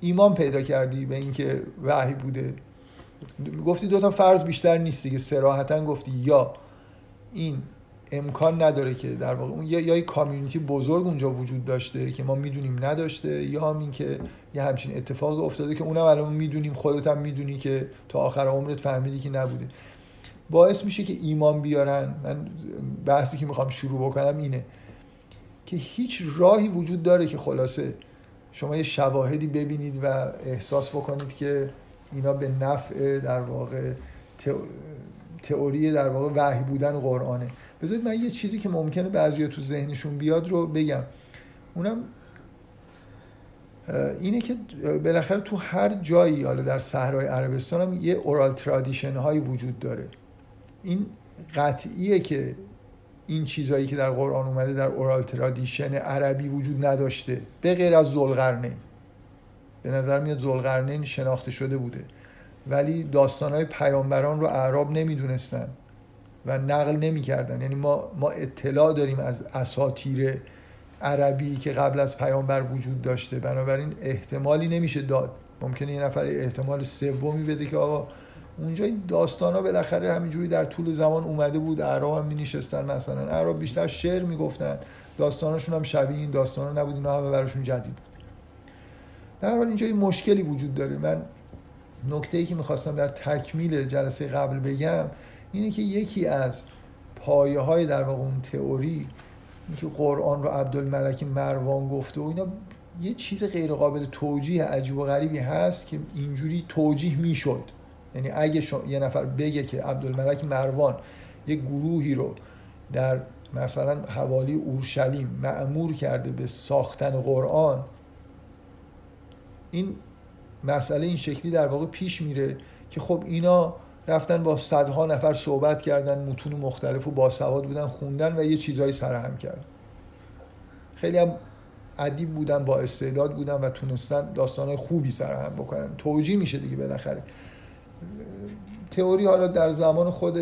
ایمان پیدا کردی به اینکه وحی بوده. گفتی دو تا فرض بیشتر نیست دیگه سراحتا گفتی یا این امکان نداره که در واقع اون یا یه کامیونیتی بزرگ اونجا وجود داشته که ما می‌دونیم نداشته یا هم این که یه همچین اتفاق افتاده که اونم الان می‌دونیم خودت هم می‌دونی که تا آخر عمرت فهمیدی که نبوده. باعث میشه که ایمان بیارن. من بحثی که می‌خوام شروع بکنم اینه که هیچ راهی وجود داره که خلاصه شما یه شواهدی ببینید و احساس بکنید که اینا به نفع در واقع تئوری در واقع وحی بودن قرآنه. بذارید من یه چیزی که ممکنه بعضی تو ذهنشون بیاد رو بگم. اونم اینه که بالاخره تو هر جایی حالا در صحرای عربستان هم یه oral tradition هایی وجود داره. این قطعیه که این چیزهایی که در قرآن اومده در oral tradition عربی وجود نداشته. به غیر از ذوالقرنین به نظر میاد ذوالقرنین شناخته شده بوده. ولی داستانهای پیامبران رو اعراب نمی‌دونستن. و نقل نمی‌کردن. یعنی ما, ما اطلاع داریم از اساطیر عربی که قبل از پیامبر وجود داشته. بنابراین احتمالی نمیشه داد. ممکنه یه نفر احتمال سومی بده که آقا اونجا این داستان ها بالاخره همینجوری در طول زمان اومده بود. اعراب هم می نشستن مثلا. اعراب بیشتر شعر می‌گفتن. داستانشون هم شبیه این داستان ها نبود. اینا همه براشون جدید بود. در حال اینجا یه مشکلی وجود داره. من نکته ای که می‌خواستم در تکمیل جلسه قبل بگم اینه که یکی از پایه های در واقع اون تئوری اینکه قرآن رو عبدالملک مروان گفته و اینا یه چیز غیر قابل توجیه عجیب و غریبی هست که اینجوری توجیه می‌شد. یعنی اگه یه نفر بگه که عبدالملک مروان یه گروهی رو در مثلا حوالی اورشلیم معمور کرده به ساختن قرآن این مسئله این شکلی در واقع پیش میره که خب اینا رفتن با صدها نفر صحبت کردن متون مختلف و باسواد بودن خوندن و یه چیزهایی سرهم کردن خیلی هم ادیب بودن با استعداد بودن و تونستن داستانهای خوبی سرهم بکنن. توجیه میشه دیگه بالاخره. تئوری حالا در زمان خود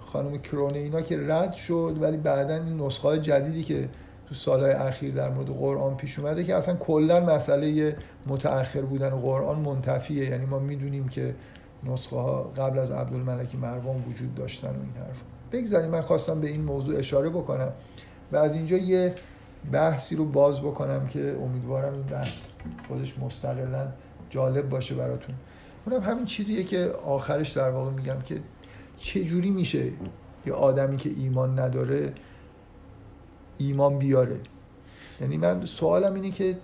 خانم کرونه اینا که رد شد ولی بعدا این نسخه جدیدی که تو سالهای اخیر در مورد قرآن پیش اومده که اصلا کلا مسئله متأخر بودن قرآن منتفیه. یعنی ما می‌دونیم که نسخه ها قبل از عبدالملک مروان وجود داشتن و این حرف. بگذاریم من خواستم به این موضوع اشاره بکنم و از اینجا یه بحثی رو باز بکنم که امیدوارم این بحث خودش مستقلا جالب باشه براتون. اونم همین چیزیه که آخرش در واقع میگم که چه جوری میشه یه آدمی که ایمان نداره ایمان بیاره. یعنی من سوالم اینه که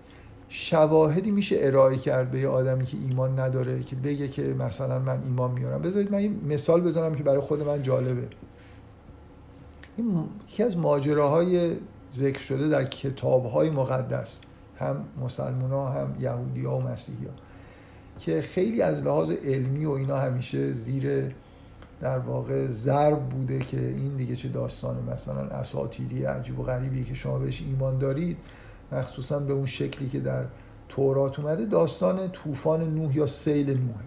شواهدی میشه ارائه کرد به یه آدمی که ایمان نداره که بگه که مثلا من ایمان میارم. بذارید من این مثال بزنم که برای خود من جالبه. این یکی از ماجراهای ذکر شده در کتابهای مقدس هم مسلمان ها هم یهودی ها و مسیحی ها که خیلی از لحاظ علمی و اینا همیشه زیر در واقع ضرب بوده که این دیگه چه داستان مثلا اساطیری عجیب و غریبی که شما بهش ایمان دارید. مخصوصا به اون شکلی که در تورات اومده داستان طوفان نوح یا سیل نوح.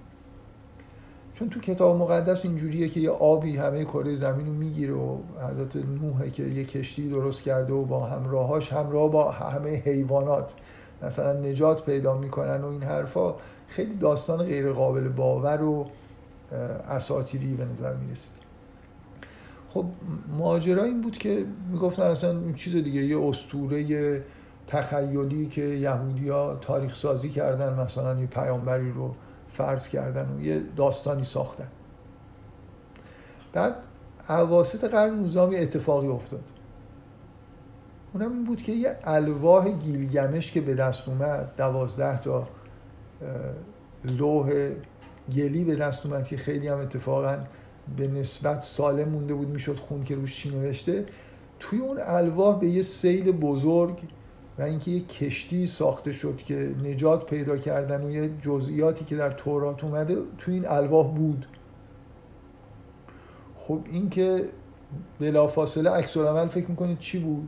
چون تو کتاب مقدس اینجوریه که یه آبی همه کره زمین رو می‌گیره و حضرت نوحه که یه کشتی درست کرده و با همراهاش همراه با همه حیوانات مثلا نجات پیدا می‌کنن و این حرفا خیلی داستان غیر قابل باور و اساتیری به نظر می‌رسید خب ماجرا این بود که می‌گفتن اصلا این چیز دیگه یه استوره تخیلی که یهودیا تاریخ سازی کردن مثلا یه پیامبری رو فرض کردن و یه داستانی ساختن. بعد عواسط قرن 19 اتفاقی افتاد. اونم این بود که یه الواح گیلگمش که به دست اومد دوازده تا لوح گلی به دست اومد که خیلی هم اتفاقا به نسبت سالم مونده بود می‌شد خون که روش چی نوشته. توی اون الواح به یه سیل بزرگ و اینکه یه کشتی ساخته شد که نجات پیدا کردن و یه جزئیاتی که در تورات اومده توی این الواح بود. خب این که بلافاصله عکس عمل فکر می‌کنید چی بود؟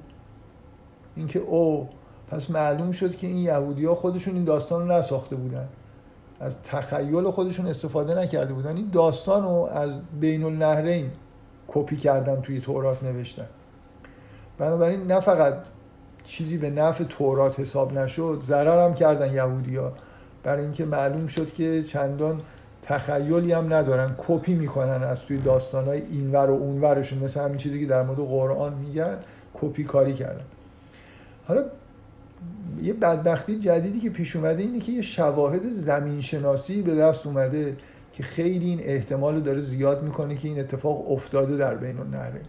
اینکه او پس معلوم شد که این یهودی ها خودشون این داستان رو نساخته بودن. از تخیل خودشون استفاده نکرده بودن. این داستان رو از بین النهرین کپی کردن توی تورات نوشتن. بنابراین نه فقط چیزی به نفع تورات حساب نشد ضرر هم کردن یهودیا برای اینکه معلوم شد که چندان تخیلی هم ندارن کپی می‌کنن از توی داستانهای اینور و اونورشون. مثل همین چیزی که در مورد قرآن میگن کپی کاری کردن. حالا یه بدبختی جدیدی که پیش اومده اینه که یه شواهد زمین شناسی به دست اومده که خیلی این احتمال رو داره زیاد می‌کنه که این اتفاق افتاده در بین النهرین.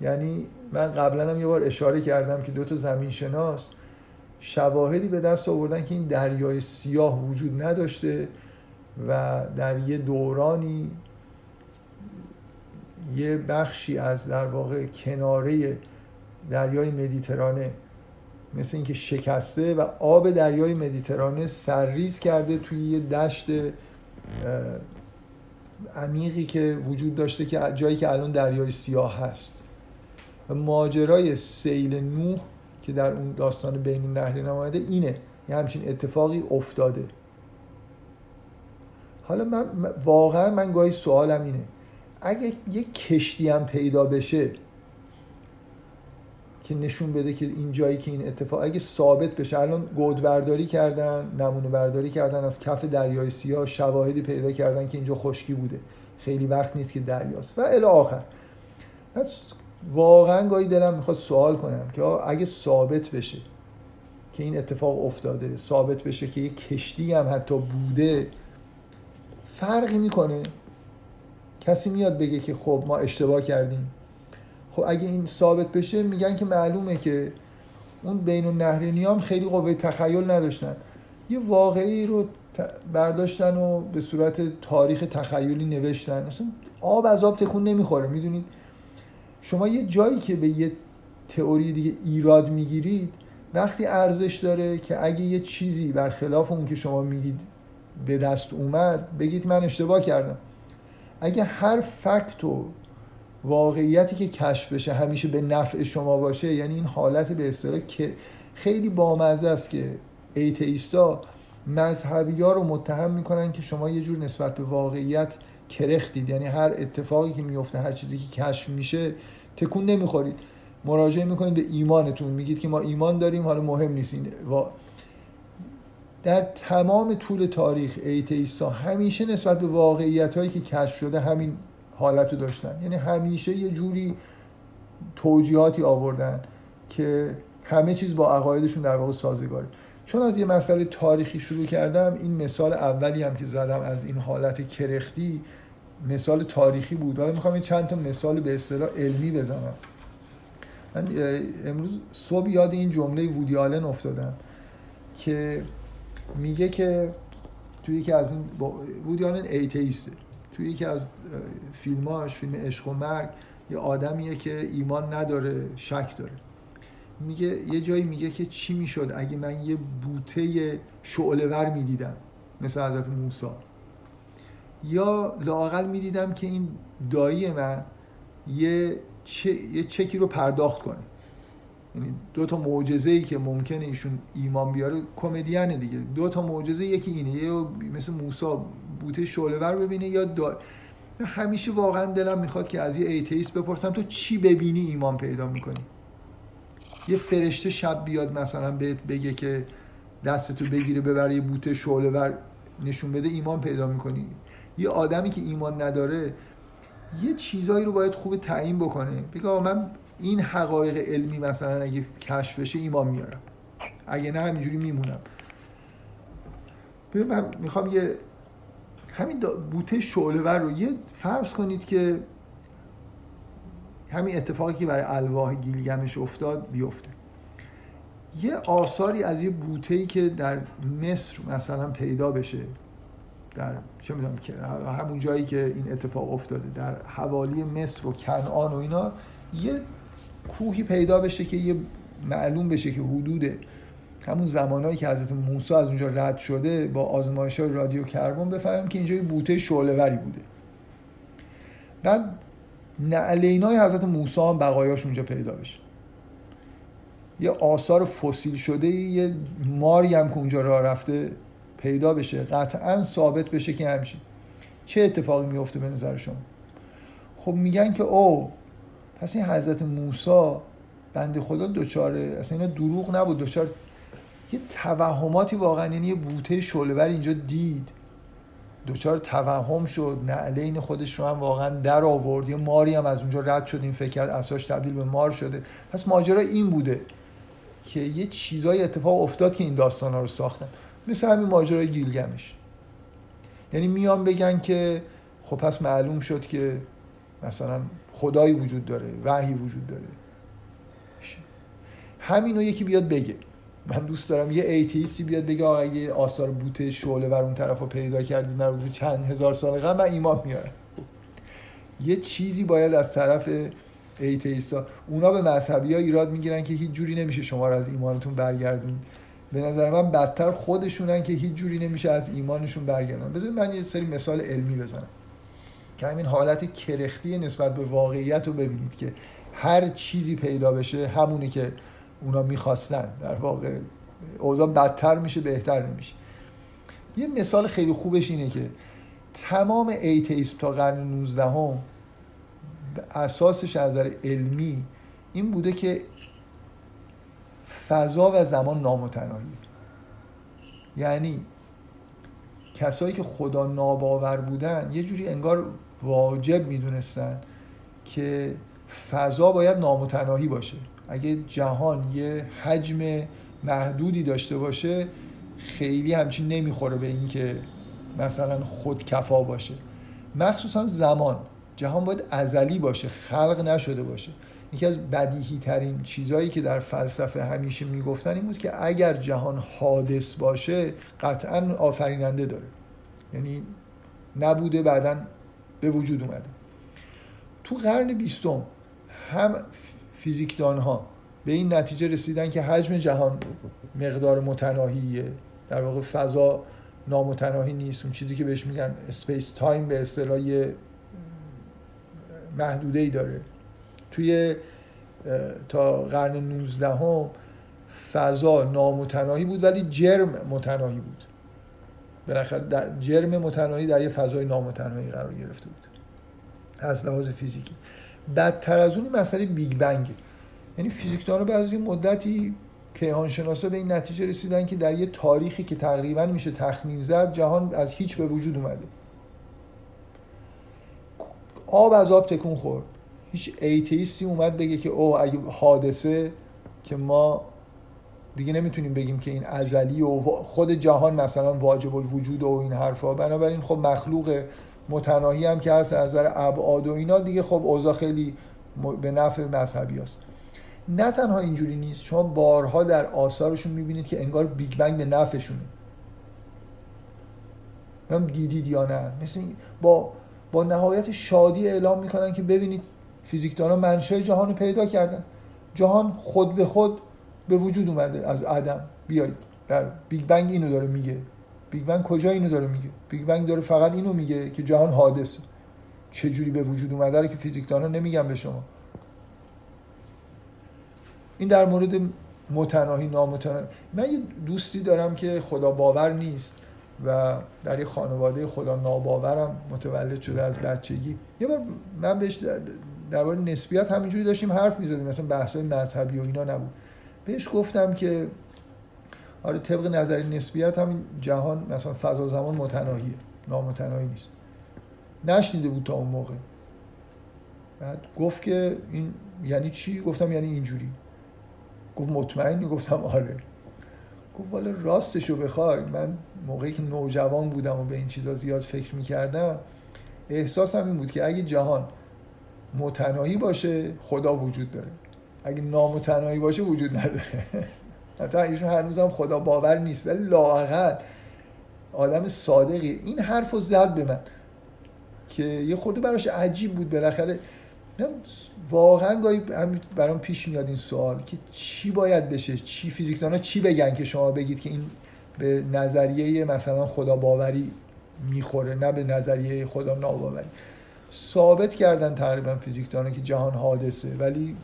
یعنی من قبلا هم یه بار اشاره کردم که دو تا زمین شناس شواهدی به دست آوردن که این دریای سیاه وجود نداشته و در یه دورانی یه بخشی از در واقع کناره دریای مدیترانه مثل اینکه شکسته و آب دریای مدیترانه سرریز کرده توی یه دشت عمیقی که وجود داشته که جایی که الان دریای سیاه هست. و ماجرای سیل نوح که در اون داستان بین النهرین آمده اینه. یه همچین اتفاقی افتاده. حالا من واقعا من گاهی سوالم اینه. اگه یه کشتی هم پیدا بشه که نشون بده که این جایی که این اتفاق اگه ثابت بشه الان گود برداری کردن نمونه برداری کردن از کف دریای سیاه شواهدی پیدا کردن که اینجا خشکی بوده. خیلی وقت نیست که دریاست. و الی آخر. واقعا گاهی دلم می‌خواد سوال کنم که اگه ثابت بشه که این اتفاق افتاده ثابت بشه که یه کشتی هم حتی بوده فرقی می‌کنه؟ کسی میاد بگه که خب ما اشتباه کردیم. خب اگه این ثابت بشه میگن که معلومه که اون بین النهرینی هم خیلی قوه تخیل نداشتن. یه واقعی رو برداشتن و به صورت تاریخ تخیلی نوشتن. اصلا آب از آب تکون نمی‌خوره می‌دونید؟ شما یه جایی که به یه تئوری دیگه ایراد می‌گیرید وقتی ارزش داره که اگه یه چیزی برخلاف اون که شما میگید به دست اومد بگید من اشتباه کردم. اگه هر فکت و واقعیتی که کشف بشه همیشه به نفع شما باشه یعنی این حالت به اصطلاح خیلی بامزه است که ایتئیستا مذهبی ها رو متهم می‌کنن که شما یه جور نسبت به واقعیت کرختید یعنی هر اتفاقی که میفته هر چیزی که کشف میشه تکون نمی‌خورید. مراجعه می‌کنید به ایمانتون. میگید که ما ایمان داریم حالا مهم نیست این. در تمام طول تاریخ ایتیستا همیشه نسبت به واقعیت هایی که کشف شده همین حالت رو داشتن. یعنی همیشه یه جوری توجیهاتی آوردن که همه چیز با عقایدشون در واقع سازگاره. چون از یه مسئله تاریخی شروع کردم این مثال اولی هم که زدم از این حالت کرختی مثال تاریخی بود. حالا می‌خوام چند تا مثال به اصطلاح علمی بزنم. من امروز صبح یاد این جمله وودی آلن افتادم که میگه که توی یکی از این وودی آلن ایتیسته توی یکی از فیلماش فیلم عشق و مرگ یه آدمیه که ایمان نداره شک داره. میگه یه جایی میگه که چی می‌شد اگه من یه بوته شعلهور می‌دیدم مثل حضرت موسی. یا لاقل می‌دیدم که این دایی من یه, یه چکی رو پرداخت کنه. یعنی دو تا معجزه ای که ممکنه ایشون ایمان بیاره کمدین دیگه. دو تا معجزه یکی اینه. یه مثل موسی بوته شعلهور ببینه یا دا... همیشه واقعا دلم می‌خواد که از یه ایتیست بپرسم تو چی ببینی ایمان پیدا می‌کنی؟ یه فرشته شب بیاد مثلا بهت بگه که دستتو بگیره ببره یه بوته شعله نشون بده ایمان پیدا می‌کنی؟ یه آدمی که ایمان نداره یه چیزایی رو باید خوب تعیین بکنه. بگه من این حقایق علمی مثلا اگه کشف بشه ایمان میارم. اگه نه همینجوری میمونم. من می‌خوام یه همین بوته شعله رو یه فرض کنید که همین اتفاقی که برای الواح گیلگمش افتاد بیفته. یه آثاری از یه بوته که در مصر مثلا پیدا بشه در چه می‌دونم که همون جایی که این اتفاق افتاده در حوالی مصر و کنعان و اینا یه کوهی پیدا بشه که یه معلوم بشه که حدود همون زمانهایی که حضرت موسی از اونجا رد شده با آزمایش رادیو کربن بفهمیم که اینجا یه بوته شعله‌وری بوده. بعد نعلینای حضرت موسی هم بقایاش اونجا پیدا بشه. یه آثار فسیل شده یه ماری هم که اونجا راه رفته پیدا بشه قطعا ثابت بشه که همچین چه اتفاقی میفته به نظر شما؟ خب میگن که او پس این حضرت موسی بنده خدا دوچاره اصلا اینا دروغ نبود دوچار یه توهماتی واقعا یعنی یه بوته شعله‌ور اینجا دید. دوچار توهم شد نعلین خودش رو هم واقعا در آورد. یه ماری هم از اونجا رد شد این فکر کرد اساش تبدیل به مار شده. پس ماجرا این بوده که یه چیزای اتفاق افتاد که این داستان ها رو ساختن. مثل همین ماجرای گیلگمش. یعنی میان بگن که خب پس معلوم شد که مثلا خدایی وجود داره وحی وجود داره. همینو یکی بیاد بگه. من دوست دارم یه ایتیستی بیاد بگه آقا اگه آثار بوته شعله بر اون طرف رو پیدا کردی به چند هزار سال قبل من ایمان میارم. یه چیزی باید از طرف ایتیستا اونا به مذهبی ها ایراد می‌گیرن که هیچ جوری نمیشه شما رو از ایمانتون برگردون. به نظر من بدتر خودشونن که هیچ جوری نمیشه از ایمانشون برگردن. بذارید من یه سری مثال علمی بزنم. که همین حالت کرختی نسبت به واقعیت رو ببینید که هر چیزی پیدا بشه همونی که اونا می‌خواستن. در واقع اوضاع بدتر میشه بهتر نمیشه. یه مثال خیلی خوبش اینه که تمام ایتیسم تا قرن 19 هم اساسش از نظر علمی این بوده که فضا و زمان نامتناهی. یعنی کسایی که خدا ناباور بودن یه جوری انگار واجب می‌دونستن که فضا باید نامتناهی باشه. اگه جهان یه حجم محدودی داشته باشه خیلی همچین نمی‌خوره به اینکه مثلا خودکفا باشه. مخصوصا زمان. جهان باید ازلی باشه خلق نشده باشه. یکی از بدیهی ترین چیزهایی که در فلسفه همیشه می‌گفتن این بود که اگر جهان حادث باشه قطعا آفریننده داره. یعنی نبوده بعدا به وجود اومده. تو قرن بیستم هم فیزیکدان ها به این نتیجه رسیدن که حجم جهان مقدار متناهیه. در واقع فضا نامتناهی نیست. اون چیزی که بهش میگن space time به اصطلاح محدوده داره. توی تا قرن 19 هم فضا نامتناهی بود ولی جرم متناهی بود. بالاخره جرم متناهی در یه فضای نامتناهی قرار گرفته بود. از لحاظ فیزیکی. بدتر از اون مسئله Big Bang یعنی فیزیکدان‌ها بعد یه مدتی کیهانشناسا به این نتیجه رسیدن که در یه تاریخی که تقریبا میشه تخمین زد جهان از هیچ به وجود اومده. آب از آب تکون خورد. هیچ atheist ی اومد بگه که او اگه حادثه که ما دیگه نمی‌تونیم بگیم که این ازلی و خود جهان مثلا واجب الوجود و این حرفا. بنابراین خب مخلوق متناهی هم که هست از نظر ابعاد و اینا دیگه خب اوضاع خیلی به نفع مذهبی هست. نه تنها اینجوری نیست شما بارها در آثارشون می‌بینید که انگار Big Bang به نفعشونه. هم دیدید یا نه. مثل با با نهایت شادی اعلام می‌کنن که ببینید فیزیکدانها منشأ جهان رو پیدا کردن. جهان خود به خود به وجود اومده از عدم بیاید. در Big Bang اینو داره میگه. Big Bang کجا اینو داره میگه؟ Big Bang داره فقط اینو میگه که جهان حادث. چه به وجود اومده رو که فیزیکدانا نمیگن به شما. این در مورد متناهی نامتناهی. من یه دوستی دارم که خدا باور نیست و در یه خانواده خدا ناباورم متولد شده از بچگی. یه بار من بهش درباره نسبیت همینجوری داشتیم حرف می‌زدیم. مثلا بحثای مذهبی و اینا نبود. بهش گفتم که آره طبق نظری نسبیت همین جهان مثلا فضا زمان متناهیه. نامتناهی نیست. نشنیده بود تا اون موقع. بعد گفت که این یعنی چی؟ گفتم یعنی اینجوری. گفت مطمئنی؟ گفتم آره. گفت والا راستشو بخوای من موقعی که نوجوان بودم و به این چیزا زیاد فکر می‌کردم احساسم این بود که اگه جهان متناهی باشه خدا وجود داره. اگه نامتناهی باشه وجود نداره. حتی ایشون هنوزم خدا باور نیست ولی لااقل آدم صادقی این حرف رو زد به من که یه خورده براش عجیب بود بالاخره. من واقعا گاهی برام پیش میاد این سوال که چی باید بشه؟ چی فیزیکدانا چی بگن که شما بگید که این به نظریه مثلا خدا باوری می‌خوره نه به نظریه خدا ناباوری. ثابت کردن تقریبا فیزیکدانا که جهان حادثه. ولی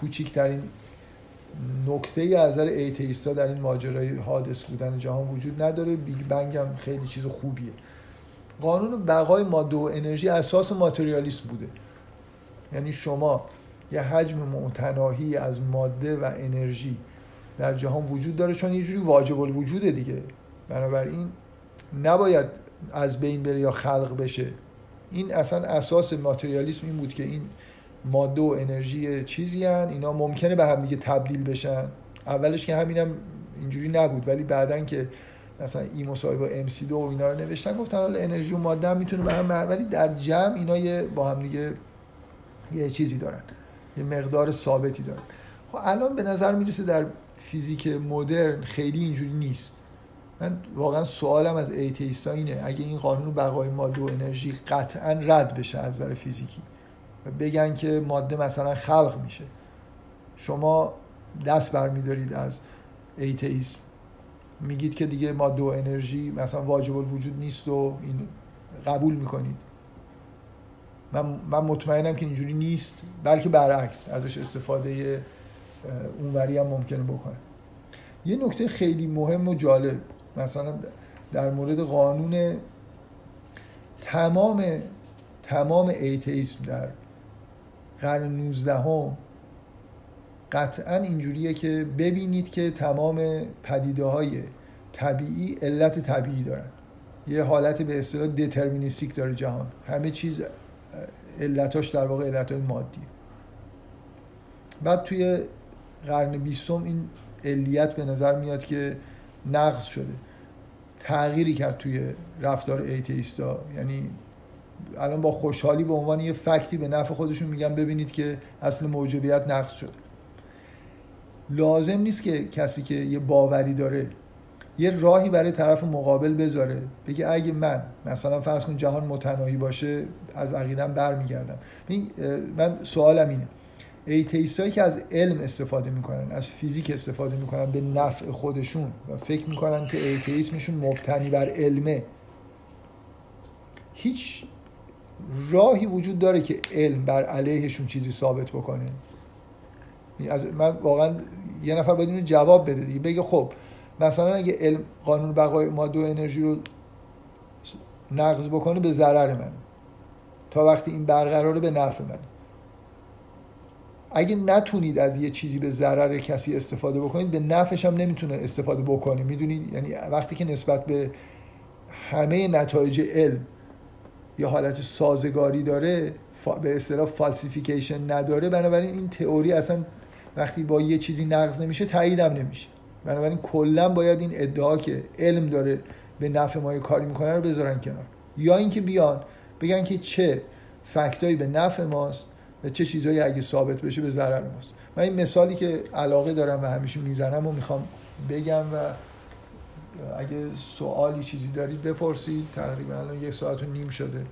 کوچکترین نکته ای از نظر در این ماجرای حادث بودن جهان وجود نداره. بیگ بنگ هم خیلی چیز خوبیه. قانون بقای ماده و انرژی اساس ماتریالیسم بوده. یعنی شما یه حجم متناهی از ماده و انرژی در جهان وجود داره چون یه جوری واجب الوجوده دیگه. بنابراین نباید از بین بره یا خلق بشه. این اصلا اساس ماتریالیسم این بود که این ماده و انرژی چیزی هن. اینا ممکنه به هم دیگه تبدیل بشن. اولش که همینم اینجوری نبود ولی بعدا که مثلا ای با ام سی دو و اینا رو نوشتن گفتن حالا انرژی و ماده هم می‌تونه به هم ولی در جمع اینا یه با هم دیگه یه چیزی دارن یه مقدار ثابتی دارن. خب الان به نظر می‌رسه در فیزیک مدرن خیلی اینجوری نیست. من واقعا سوالم از ایتیستا اینه اگه این قانون بقای ماده و انرژی قطعا رد بشه از نظر فیزیکی و بگن که ماده مثلا خلق میشه شما دست برمیدارید از ایتیسم میگید که دیگه ماده و انرژی مثلا واجب الوجود نیست و این قبول می‌کنید. من, من مطمئنم که اینجوری نیست بلکه برعکس ازش استفاده اونوری هم ممکنه بکنه. یه نکته خیلی مهم و جالب. مثلا در مورد قانون تمام تمام ایتیسم در قرن 19 هم قطعا اینجوریه که ببینید که تمام پدیده های طبیعی علت طبیعی دارن. یه حالت به اصطلاح دترمینیستیک داره جهان. همه چیز علتاش در واقع علت های مادی. بعد توی قرن بیستم این علیت به نظر میاد که نقض شده. تغییری کرد توی رفتار ایتیستا. یعنی الان با خوشحالی به عنوان یه فکتی به نفع خودشون میگن ببینید که اصل موجبیت نقض شده لازم نیست که کسی که یه باوری داره یه راهی برای طرف مقابل بذاره. بگه اگه من مثلا فرض کن جهان متناهی باشه از عقیدم برمیگردم. من سوالم اینه. ایتیستایی که از علم استفاده می‌کنن از فیزیک استفاده می‌کنن به نفع خودشون و فکر می‌کنن که ایتیسمشون مبتنی بر علمه. هیچ راهی وجود داره که علم بر علیهشون چیزی ثابت بکنه. از من واقعا یه نفر باید جواب بده دیگه بگه خب مثلا اگه علم قانون بقای ماده و انرژی رو نقض بکنه به ضرر من تا وقتی این برقراره به نفع من. اگه نتونید از یه چیزی به ضرر کسی استفاده بکنید به نفعش هم نمی‌تونه استفاده بکنه. می‌دونید؟ یعنی وقتی که نسبت به همه نتایج علم یا حالت سازگاری داره به اصطلاح فالسیفیکیشن نداره بنابراین این تئوری اصلا وقتی با یه چیزی نقض نمیشه تاییدم نمیشه. بنابراین کلا باید این ادعا که علم داره به نفع ما کاری می‌کنه رو بذارن کنار. یا اینکه بیان بگن که چه فکتایی به نفع ماست و چه چیزهایی اگه ثابت بشه به ضرر ماست. من این مثالی که علاقه دارم و همیشه می‌زنم و می‌خوام بگم و اگه سوالی چیزی دارید بپرسید. تقریبا الان یک ساعت و نیم شده.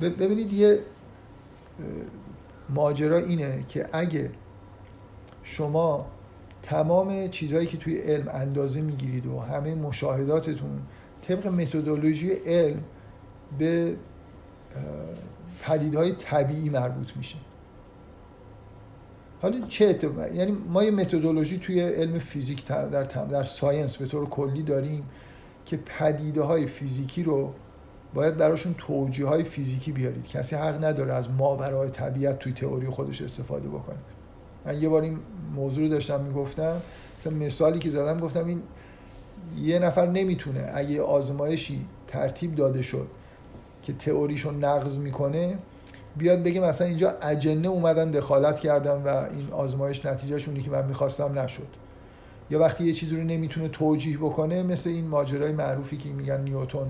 ببینید یه ماجرا اینه که اگه شما تمام چیزهایی که توی علم اندازه می‌گیرید و همه مشاهداتتون طبق متدولوژی علم به پدیدهای طبیعی مربوط میشه. حالا چه یعنی ما یه متدولوژی توی علم فیزیک در در ساینس به طور کلی داریم که پدیده های فیزیکی رو باید براشون توجیه های فیزیکی بیارید. کسی حق نداره از ماورای طبیعت توی تئوری خودش استفاده بکنه. من یه بار این موضوع رو داشتم می‌گفتم مثلا مثالی که زدم گفتم این یه نفر نمی‌تونه اگه آزمایشی ترتیب داده شد که تئوریشو نقض می‌کنه بیاد بگه مثلا اینجا اجنه اومدن دخالت کردن و این آزمایش نتیجهشونی که من می‌خواستم نشد. یا وقتی یه چیزی رو نمی‌تونه توجیه بکنه مثل این ماجرای معروفی که میگن نیوتون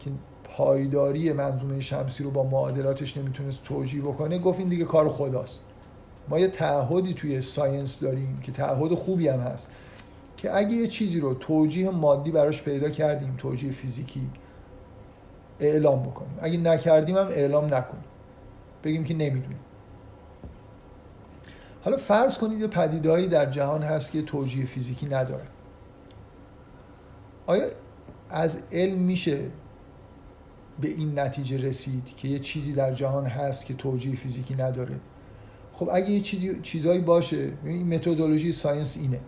که پایداری منظومه شمسی رو با معادلاتش نمی‌تونست توجیه بکنه گفت این دیگه کار خداست. ما یه تعهدی توی ساینس داریم که تعهد خوبی هم هست که اگه یه چیزی رو توجیه مادی براش پیدا کردیم توجیه فیزیکی اعلام بکنیم. اگه نکردیم هم اعلام نکنیم. بگیم که نمی‌دونیم. حالا فرض کنید یه پدیدهایی در جهان هست که توجیه فیزیکی نداره. آیا از علم میشه به این نتیجه رسید که یه چیزی در جهان هست که توجیه فیزیکی نداره؟ خب اگه یه چیزی چیزایی باشه این متدولوژی ساینس اینه.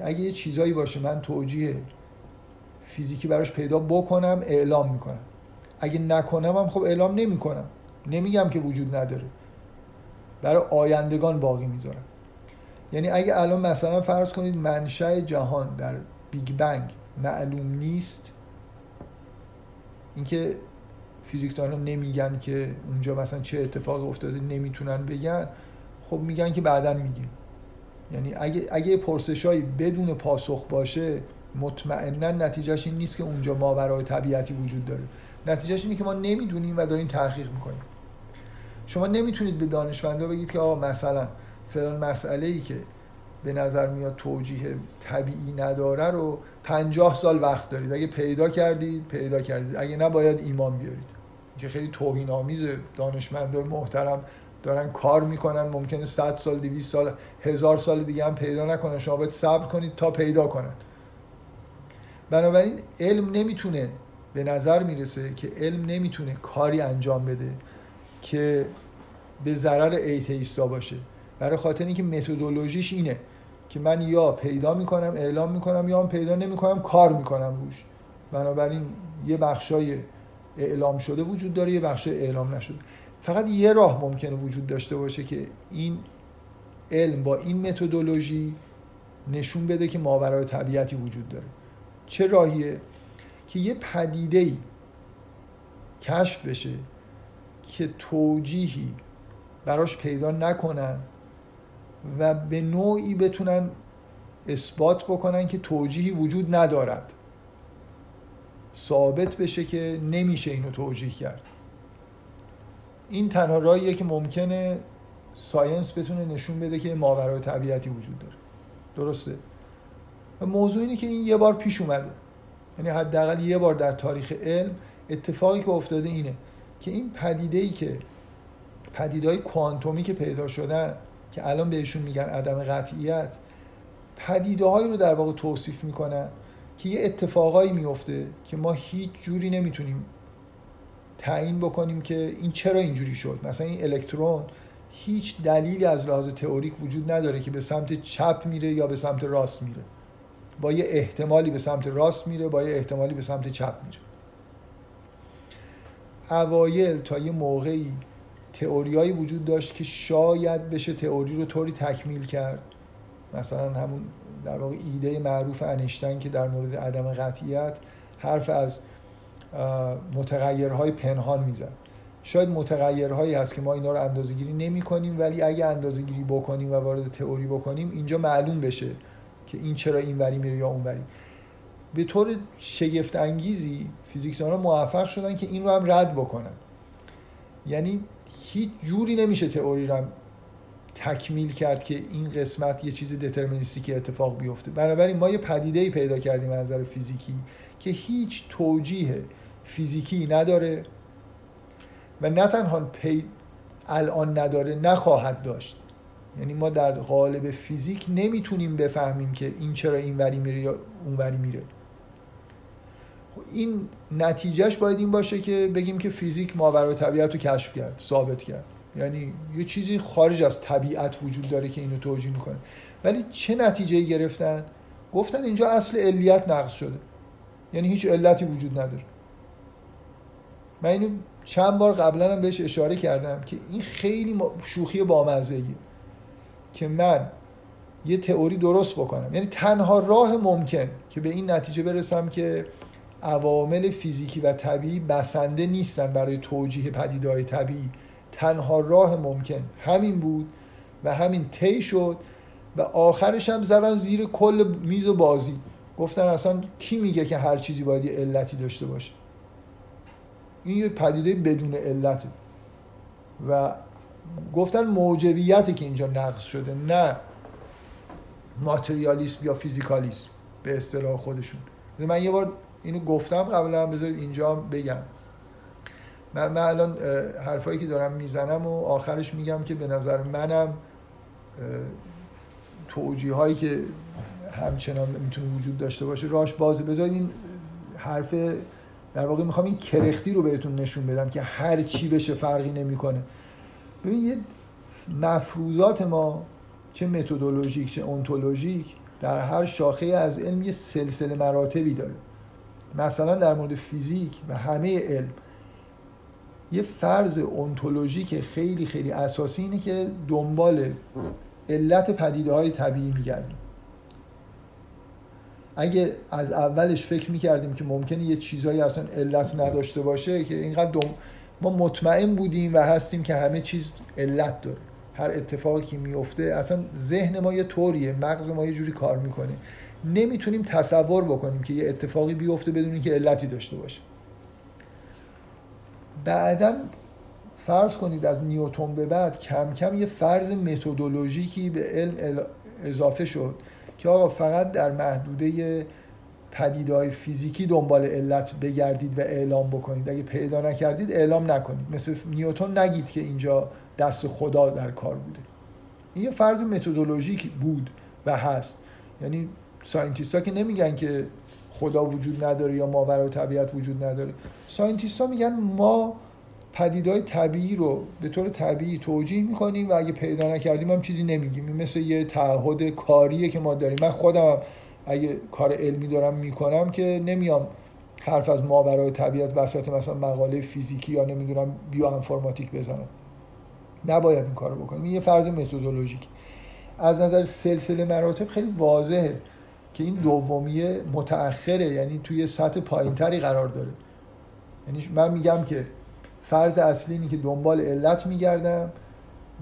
اگه یه چیزایی باشه من توجیه فیزیکی براش پیدا بکنم اعلام می‌کنم. اگه نکنم هم خب اعلام نمی‌کنم. نمیگم که وجود نداره. برای آیندگان باقی می‌ذارم. یعنی اگه الان مثلا فرض کنید منشأ جهان در بیگ بنگ معلوم نیست اینکه فیزیکدانان نمیگن که اونجا مثلا چه اتفاق افتاده نمی‌تونن بگن خب میگن که بعدا میگیم. یعنی اگه اگه پرسشایی بدون پاسخ باشه مطمئنا نتیجهش این نیست که اونجا ماورای طبیعتی وجود داره. نتیجهش اینه که ما نمی‌دونیم و داریم تحقیق می‌کنیم. شما نمی‌تونید به دانشمندا بگید که آقا مثلا فلان مسئله ای که به نظر میاد توجیه طبیعی نداره رو پنجاه سال وقت دارید. اگه پیدا کردید پیدا کردید. اگه نباید ایمان بیارید. که خیلی توهین آمیزه دانشمندای محترم دارن کار می‌کنن. ممکنه 100 سال 200 سال هزار سال دیگه هم پیدا نکنن. شما باید صبر کنید تا پیدا کنن. بنابراین علم نمی‌تونه به نظر می‌رسه که علم نمی‌تونه کاری انجام بده که به ضرر ایتیستا باشه. برای خاطر اینکه متدولوژیش اینه که من یا پیدا می‌کنم اعلام می‌کنم یا هم پیدا نمی‌کنم کار می‌کنم روش. بنابراین یه بخشای اعلام شده وجود داره یه بخشای اعلام نشده. فقط یه راه ممکنه وجود داشته باشه که این علم با این متدولوژی نشون بده که ماورای طبیعتی وجود داره. چه راهیه که یه پدیده ای کشف بشه که توجیهی براش پیدا نکنن و به نوعی بتونن اثبات بکنن که توجیهی وجود ندارد. ثابت بشه که نمیشه اینو توجیه کرد. این تنها راهیه که ممکنه ساینس بتونه نشون بده که ماورای طبیعتی وجود داره. درسته؟ و موضوع اینه که این یه بار پیش اومده. یعنی حداقل یه بار در تاریخ علم اتفاقی که افتاده اینه که این پدیده ای که پدیده های کوانتومی که پیدا شدن که الان بهشون میگن عدم قطعیت پدیده هایی رو در واقع توصیف می‌کنن که یه اتفاقایی میفته که ما هیچ جوری نمی‌تونیم تعیین بکنیم که این چرا اینجوری شد. مثلا این الکترون هیچ دلیلی از لحاظ تئوریک وجود نداره که به سمت چپ میره یا به سمت راست میره. با یه احتمالی به سمت راست میره با یه احتمالی به سمت چپ میره. اوایل تا یه موقعی تئوریایی وجود داشت که شاید بشه تئوری رو طوری تکمیل کرد. مثلا همون در واقع ایده معروف انیشتین که در مورد عدم قطعیت حرف از متغیرهای پنهان می‌زد. شاید متغیرهایی هست که ما اینا رو اندازه گیری نمی کنیم ولی اگه اندازه گیری بکنیم و وارد تئوری بکنیم اینجا معلوم بشه که این چرا این وری میره یا اون وری. به طور شگفت انگیزی فیزیکدانان موفق شدن که این رو هم رد بکنن. یعنی هیچ جوری نمیشه تئوری رو تکمیل کرد که این قسمت یه چیز که اتفاق بیفته. بنابراین ما یه پدیده ای پیدا کردیم از نظر فیزیکی که هیچ توجیه فیزیکی نداره و نه تنها پی الان نداره نخواهد داشت. یعنی ما در قالب فیزیک نمی‌تونیم بفهمیم که این چرا این وری میره یا اون وری میره این نتیجهش باید این باشه که بگیم که فیزیک ماورای طبیعت رو کشف کرد ثابت کرد. یعنی یه چیزی خارج از طبیعت وجود داره که اینو توجیه می‌کنه. ولی چه نتیجه گرفتن؟ گفتن اینجا اصل علیت نقض شده. یعنی هیچ علتی وجود نداره. من اینو چند بار قبلا هم بهش اشاره کردم که این خیلی شوخی بامزه که من یه تئوری درست بکنم. یعنی تنها راه ممکن که به این نتیجه برسم که عوامل فیزیکی و طبیعی بسنده نیستن برای توجیه پدیدهای طبیعی. تنها راه ممکن همین بود و همین طی شد و آخرش هم زدن زیر کل میز و بازی. گفتن اصلا کی میگه که هر چیزی باید یه علتی داشته باشه؟ این یه پدیده بدون علته. و گفتن موجبیتی که اینجا نقص شده نه ماتریالیسم یا فیزیکالیسم به اصطلاح خودشون. من یه بار اینو گفتم قبلا بذارید اینجا بگم. من, من الان حرفایی که دارم می‌زنم و آخرش میگم که به نظر منم توجیه هایی که همچنان می‌تونه وجود داشته باشه راش بازه. بذارید این حرف در واقع می‌خوام این کرختی رو بهتون نشون بدم که هر چی بشه فرقی نمی‌کنه. ببین مفروضات ما چه متدولوژیک چه اونتولوژیک در هر شاخه از علم یه سلسله مراتبی داره. مثلا در مورد فیزیک و همه علم یه فرض که خیلی خیلی اساسی اینه که دنبال علت پدیده های طبیعی میگردیم. اگه از اولش فکر می‌کردیم که ممکنه یه چیزهایی اصلا علت نداشته باشه که اینقدر دم... ما مطمئن بودیم و هستیم که همه چیز علت داره. هر اتفاقی که میفته اصلا ذهن ما یه طوریه مغز ما یه جوری کار می‌کنه. نمی‌تونیم تصور بکنیم که یه اتفاقی بیفته بدون که علتی داشته باشه. بعدا فرض کنید از نیوتون به بعد کم کم یه فرض متدولوژیکی به علم اضافه شد که آقا فقط در محدوده پدیدهای فیزیکی دنبال علت بگردید و اعلام بکنید. اگه پیدا نکردید اعلام نکنید. مثل نیوتون نگید که اینجا دست خدا در کار بوده. این یه فرض متدولوژیک بود و هست. یعنی scientist ها که نمیگن که خدا وجود نداره یا ماورای طبیعت وجود نداره. scientist ها میگن ما پدیده‌های طبیعی رو به طور طبیعی توجیه می‌کنیم و اگه پیدا نکردیم هم چیزی نمیگیم. مثل یه تعهد کاریه که ما داریم. من خودم اگه کار علمی دارم می‌کنم که نمیام حرف از ماورای طبیعت وسط مثلا مقاله فیزیکی یا نمی‌دونم بیوانفورماتیک بزنم. نباید این کارو بکنیم این یه فرض متدولوژیک. از نظر سلسله مراتب خیلی واضحه که این دومیه متأخره. یعنی توی سطح پایینتری قرار داره. یعنی من میگم که فرض اصلی اینه که دنبال علت میگردم.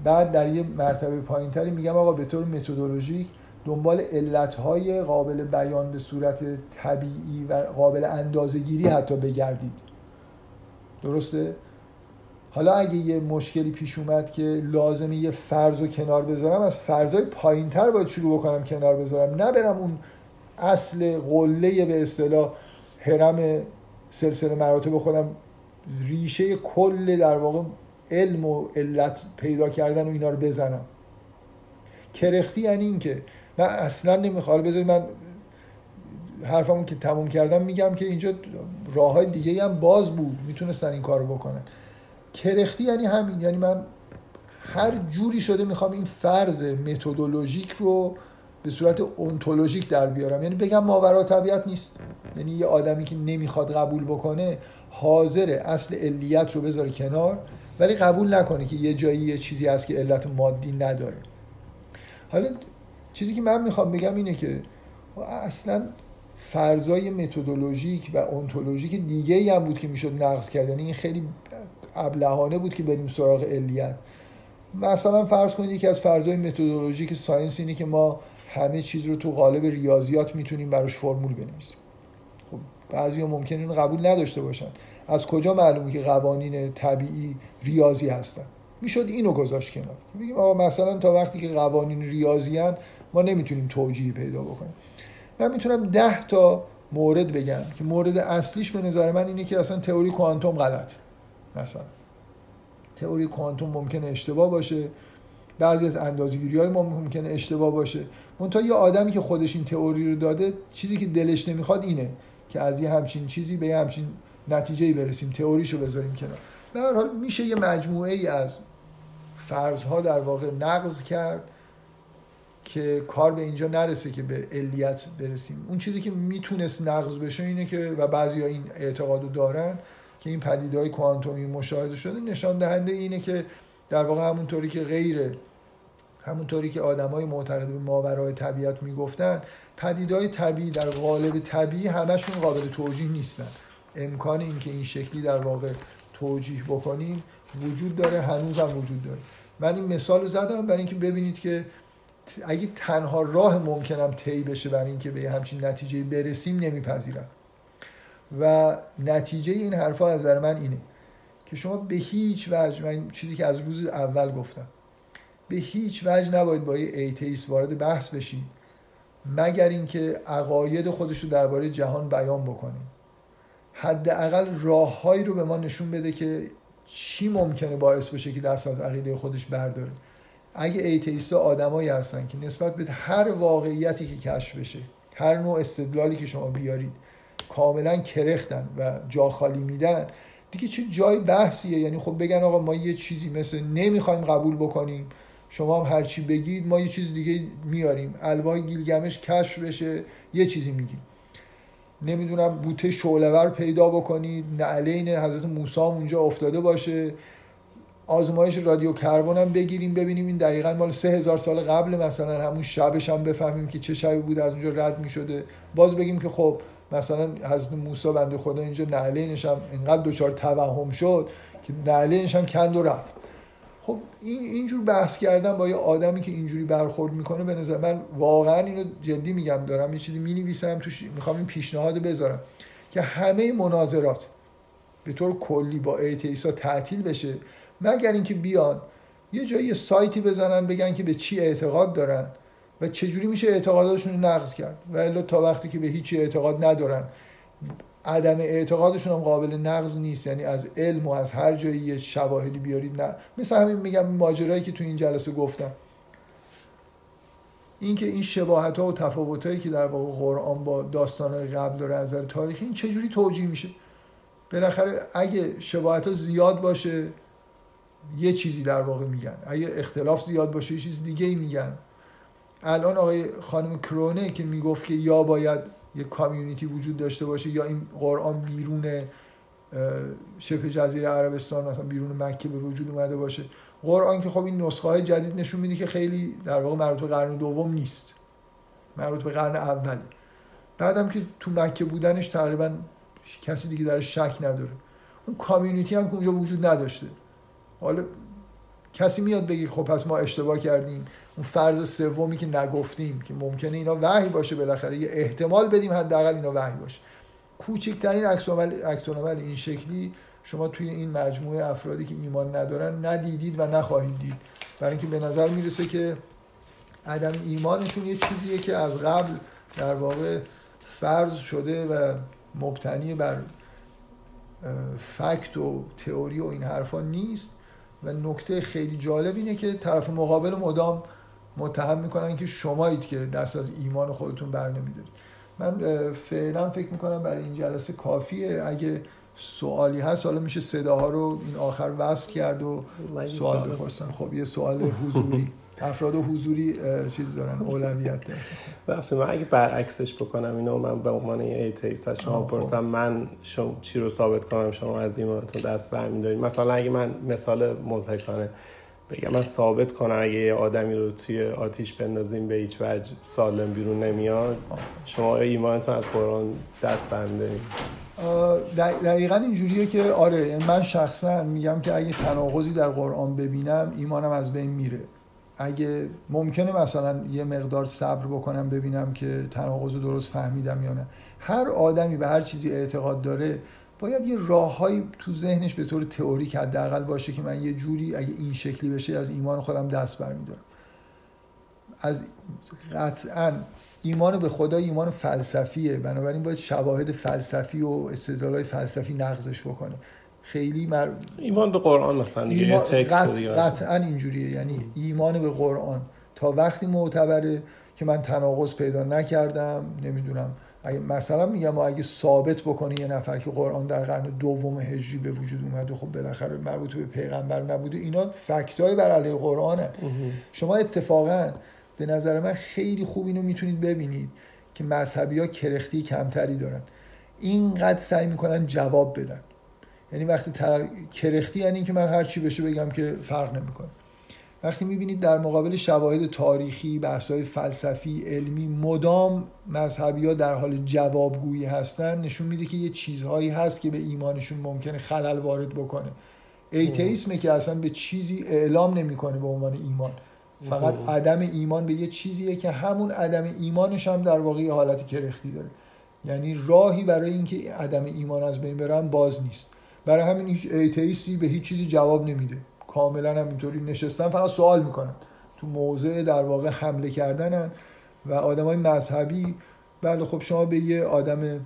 بعد در یه مرتبه پایینتری میگم آقا به طور متدولوژیک دنبال علتهای قابل بیان به صورت طبیعی و قابل اندازهگیری حتی بگردید. درسته؟ حالا اگه یه مشکلی پیش اومد که لازمه یه فرض رو کنار بذارم از فرضای پایینتر باید شروع بکنم کنار بذارم. نه برم اون اصل قله به اصطلاح حرم سلسله مراتب خودم ریشه کل در واقع علم و علت پیدا کردن و اینا رو بزنم. کرختی یعنی این که من اصلا نمی‌خوام. بذارید من حرفمون که تموم کردم میگم که اینجا راه های دیگه هم باز بود. می‌تونستن این کارو بکنن. کرختی یعنی همین. یعنی من هر جوری شده می‌خوام این فرض متدولوژیک رو به صورت اونتولوژیک در بیارم. یعنی بگم ماورا طبیعت نیست. یعنی یه آدمی که نمی‌خواد قبول بکنه حاضر اصل علیت رو بذاره کنار ولی قبول نکنه که یه جایی یه چیزی هست که علت مادی نداره. حالا چیزی که من می‌خوام بگم اینه که اصلا فرضای متدولوژیک و اونتولوژیک دیگه ای هم بود که می‌شد نقض کرد. یعنی این خیلی ابلهانه بود که بریم سراغ علیت. مثلا فرض کنید یکی از فرضای متدولوژیک ساینس اینه که ما همه چیز رو تو قالب ریاضیات می‌تونیم براش فرمول بنویسیم. خب بعضی ها ممکن اینو قبول نداشته باشن. از کجا معلومه که قوانین طبیعی ریاضی هستن؟ می‌شد اینو گذاشت کنار. بگیم آقا مثلا تا وقتی که قوانین ریاضی هن ما نمی‌تونیم توجیه پیدا بکنیم. من می‌تونم ده تا مورد بگم که مورد اصلیش به نظر من اینه که اصلا تئوری کوانتوم غلط. مثلا تئوری کوانتوم ممکنه اشتباه باشه. بعضی از اندازه‌گیری های ما ممکنه اشتباه باشه. منتها یه آدمی که خودش این تئوری رو داده چیزی که دلش نمی‌خواد اینه که از یه همچین چیزی به یه همچین نتیجه برسیم تئوریشو بذاریم کنار. به هر حال میشه یه مجموعه ای از فرضها در واقع نقض کرد. که کار به اینجا نرسه که به علیت برسیم. اون چیزی که می‌تونست نقض بشه اینه که و بعضی این اعتقادو دارن که این پدیده های کوانتومی مشاهده شده نشان دهنده اینه که در واقع همونطوری که غیر همونطوری که آدمای معتقد به ماورای طبیعت می‌گفتن پدیدهای طبیعی در قالب طبیعی همشون قابل توجیه نیستن. امکان اینکه این شکلی در واقع توجیه بکنیم وجود داره هنوز هم وجود داره. من این مثال رو زدم برای اینکه ببینید که اگه تنها راه ممکنم طی بشه برای اینکه به همچین نتیجه برسیم نمیپذیرم. و نتیجه این حرفا از نظر من اینه که شما به هیچ وجه من چیزی که از روز اول گفتم به هیچ وجه نباید با یه atheist وارد بحث بشید مگر اینکه عقاید خودش رو درباره جهان بیان بکنه. حداقل راههایی رو به ما نشون بده که چی ممکنه باعث بشه که دست از عقیده خودش برداره. اگه atheist ها آدمایی هستن که نسبت به هر واقعیتی که کشف بشه هر نوع استدلالی که شما بیارید کاملا کرختن و جا خالی میدن دیگه چه جای بحثیه. یعنی خب بگن آقا ما یه چیزی مثل نمی‌خوایم قبول بکنیم شما هم هرچی بگید ما یه چیز دیگه میاریم. الوای گیلگمش کشف بشه یه چیزی میگیم. نمی‌دونم بوته شعلهور پیدا بکنید نعلین حضرت موسی اونجا افتاده باشه. آزمایش رادیو کربن هم بگیریم ببینیم این دقیقا مال سه هزار سال قبل مثلا همون شبش هم بفهمیم که چه شبی بود از اونجا رد می شده باز بگیم که خب مثلا حضرت موسی بنده خدا اینجا نعلینش هم اینقدر دچار توهم شد که نعلینش هم کند و رفت. خب این اینجور بحث کردن با یه آدمی که اینجوری برخورد می‌کنه به نظر من واقعا اینو جدی میگم دارم یه چیزی می‌نویسم توش می‌خوام این پیشنهاد بذارم که همه مناظرات به طور کلی با ایتیسا تعطیل بشه. مگر اینکه بیان یه جایی یه سایتی بزنن بگن که به چی اعتقاد دارن و چجوری میشه اعتقاداتشون رو نقض کرد. و الا تا وقتی که به هیچی اعتقاد ندارن. عدم اعتقادشون هم قابل نقض نیست. یعنی از علم و از هر جایی یه شواهدی بیارید. نه. مثل همین میگم ماجرایی که تو این جلسه گفتم. اینکه این شباهت ها و تفاوت هایی که در واقع قرآن با داستان قبل داره از نظر تاریخی این چجوری توجیه میشه؟ بالاخره اگه شباهت ها زیاد باشه یه چیزی در واقع میگن. اگه اختلاف زیاد باشه یه چیز دیگه میگن. الان آقای خانم کرونه که می‌گفت که یا باید یه کامیونیتی وجود داشته باشه یا این قرآن بیرون شبه جزیره عربستان مثلا بیرون مکه به وجود اومده باشه. قرآن که خب این نسخه های جدید نشون میده که خیلی در واقع مربوط به قرن دوم نیست. مربوط به قرن اوله بعدم که تو مکه بودنش تقریبا کسی دیگه در شک نداره. اون کامیونیتی هم که اونجا وجود نداشته. حالا کسی میاد بگی خب پس ما اشتباه کردیم. اون فرض سومی که نگفتیم که ممکنه اینا وحی باشه بالاخره. یه احتمال بدیم حداقل اینا وحی باشه. کوچکترین عکس این شکلی شما توی این مجموعه افرادی که ایمان ندارن ندیدید و نخواهید دید. برای اینکه به نظر می‌رسه که عدم ایمانشون یه چیزیه که از قبل در واقع فرض شده و مبتنی بر فکت و تئوری و این حرفا نیست. و نکته خیلی جالب اینه که طرف مقابل مدام متهم می‌کنن که شمایید که دست از ایمان خودتون بر نمیدارید. من فعلا فکر می‌کنم برای این جلسه کافیه. اگه سوالی هست حالا میشه صداها رو این آخر وصل کرد و سوال بپرسن. خب یه سوال حضوری. افراد حضوری چیز دارن اولویت دارن. ببخشید من اگه برعکسش بکنم اینو من به عنوان atheist از شما خب. پرسم من شما چی رو ثابت کنم شما از ایمانتون دست برمیدارید؟ مثلا اگه من مثال مضحکانه بگم من ثابت کنم اگه یه آدمی رو توی آتیش بندازیم به هیچ وجه سالم بیرون نمیاد شما ایمانتون از قرآن دست برمیدارید؟ دقیقا اینجوریه که آره یعنی من شخصا میگم که اگه تناقضی در قرآن ببینم ایمانم از بین میره. اگه ممکنه مثلا یه مقدار صبر بکنم ببینم که تناقض درست فهمیدم یا نه. هر آدمی به هر چیزی اعتقاد داره باید یه راههایی تو ذهنش به طور تئوریک حداقل باشه که من یه جوری اگه این شکلی بشه از ایمان خودم دست برمیدارم. از قطعا ایمان به خدا ایمان فلسفیه بنابراین باید شواهد فلسفی و استدلالای فلسفی نقضش بکنه. خیلی مر... ایمان به قرآن مثلا ایمان... قطعا اینجوریه. یعنی ایمان به قرآن. تا وقتی معتبره که من تناقض پیدا نکردم نمی‌دونم. اگه مثلا میگم اگه ثابت بکنه یه نفر که قرآن در قرن دوم هجری به وجود اومد و خب بالاخره مربوط به پیغمبر نبوده اینا فکتای بر علیه قرآنه شما اتفاقا به نظر من خیلی خوب اینو می‌تونید ببینید که مذهبی ها کرختی کمتری دارن. اینقدر سعی می‌کنن جواب بدن. یعنی وقتی کرختی یعنی که من هر چی بشه بگم که فرق نمی‌کنه. وقتی می‌بینید در مقابل شواهد تاریخی بحث‌های فلسفی علمی مدام مذهبی ها در حال جوابگویی هستن نشون میده که یه چیزهایی هست که به ایمانشون ممکنه خلل وارد بکنه. ایتیسمه که اصلا به چیزی اعلام نمی‌کنه به عنوان ایمان. فقط عدم ایمان به یه چیزیه که همون عدم ایمانش هم در واقع حالت کرختی داره. یعنی راهی برای اینکه عدم ایمان از بین برن باز نیست. برای همین هیچ ایتیستی به هیچ چیزی جواب نمیده. کاملا هم اینطوری نشستن فقط سوال می‌کنن. تو موضع در واقع حمله کردنن و آدم های مذهبی بله خب شما به یه آدم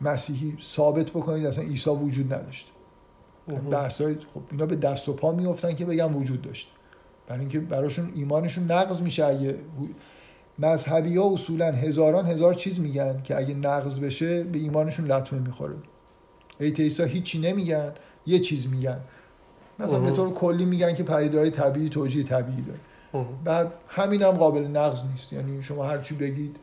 مسیحی ثابت بکنید اصلا عیسی وجود نداشت. بحث خب اینا به دست و پا میفتن که بگم وجود داشت. برای اینکه براشون ایمانشون نقض میشه. اگه مذهبی ها اصولا هزاران هزار چیز میگن که اگه نقض بشه به ایمانشون لطمه می‌خوره. ایتیسا هیچی نمیگن یه چیز میگن. مثلا به طور کلی میگن که پدیده های طبیعی توجیه طبیعی داره. بعد همین هم قابل نقض نیست. یعنی شما هر چی بگید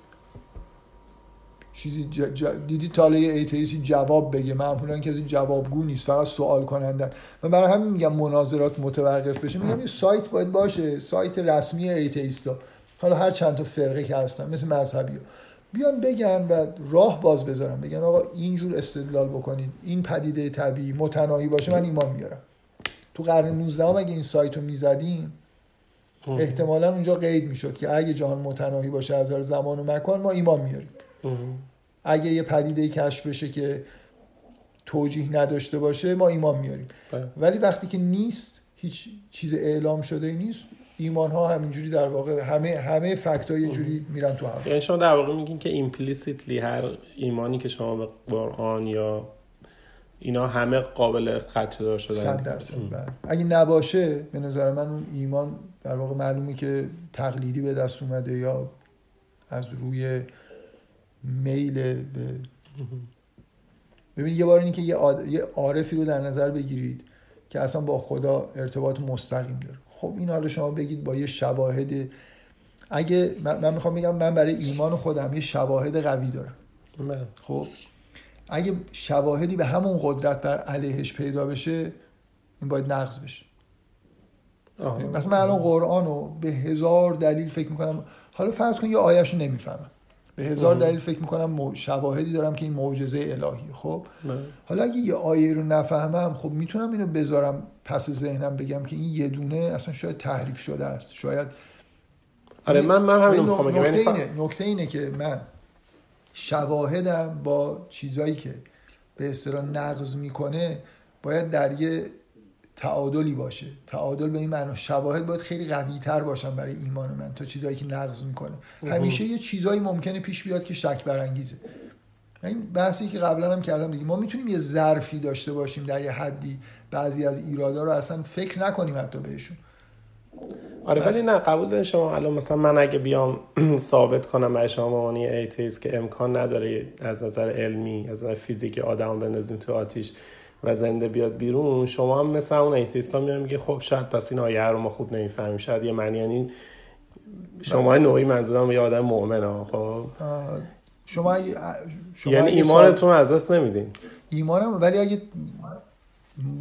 چیزی ج... ج... دیدی تاله ایتیسی جواب بگه. معمولا کسی جوابگو نیست فقط سوال کنندن. و برای همین میگم مناظرات متوقف بشه. میگم یه سایت باید باشه سایت رسمی ایتیستا حالا هر چند تا فرقه که هستن مثل مذهبی بیان بگن و راه باز بذارن. بگن آقا اینجور استدلال بکنید. این پدیده طبیعی متناهی باشه من ایمان میارم. تو قرن 19 هم اگه این سایت رو می‌زدیم احتمالا اونجا قید می‌شد که اگه جهان متناهی باشه از زمان و مکان ما ایمان میاریم. اگه یه پدیده کشف بشه که توجیه نداشته باشه ما ایمان میاریم. ولی وقتی که نیست هیچ چیز اعلام شده نیست. ایمان ها همینجوری در واقع همه همه فکت ها یه جوری میرن تو هم. یعنی شما در واقع میگین که ایمپلیسیتلی هر ایمانی که شما به قرآن یا اینا همه قابل خدشه دار شدن. صد درصد بله. اگه نباشه به نظر من اون ایمان در واقع معلومه که تقلیدی به دست اومده یا از روی میل به ببینید یه بار اینی که یه, یه عارفی رو در نظر بگیرید که اصلا با خدا ارتباط مستقیم داره. خب این حالا شما بگید با یه شواهد اگه من, می‌خوام بگم من برای ایمان خودم یه شواهد قوی دارم. بله. خب اگه شواهدی به همون قدرت بر علیهش پیدا بشه این باید نقض بشه. مثلا من الان قرآن رو به هزار دلیل فکر می‌کنم. حالا فرض کن یه آیهش رو نمی‌فهمم. به هزار دلیل فکر می‌کنم شواهدی دارم که این معجزه الهی. خب. حالا اگه یه آیه رو نفهمم خب می‌تونم اینو بذارم پس ذهنم بگم که این یه دونه اصلا شاید تحریف شده است. شاید آره من من همین می‌خوام بگم. نکته اینه نکته اینه که من شواهدم با چیزایی که به اصطلاح نقض می‌کنه باید در یه تعادلی باشه. تعادل به این معنا شواهد باید خیلی قوی تر باشن برای ایمان من. تا چیزایی که نقض می‌کنه. همیشه یه چیزایی ممکنه پیش بیاد که شک برانگیزه. این بحثی که قبلا هم کردم دیگه. ما می‌تونیم یه ظرفی داشته باشیم در یه حدی. بعضی از ایرادا رو اصلا فکر نکنیم حتی بهشون. آره ولی نه قبول دارین شما. الان مثلا من اگه بیام ثابت کنم برای شما مانی ایتیز که امکان نداره از نظر علمی از نظر فیزیکی آدم بندازیم تو آتیش و زنده بیاد بیرون شما هم مثل اون ایتیستا میاد میگه خب شاید پس این آیه رو ما خوب نمی‌فهمیم شاید یه معنی یعنی شما بله. نوعی منظورم یه آدم مؤمن خب؟ شما, شما یعنی ایمانتون از دست نمیدین. ایمانم ولی اگه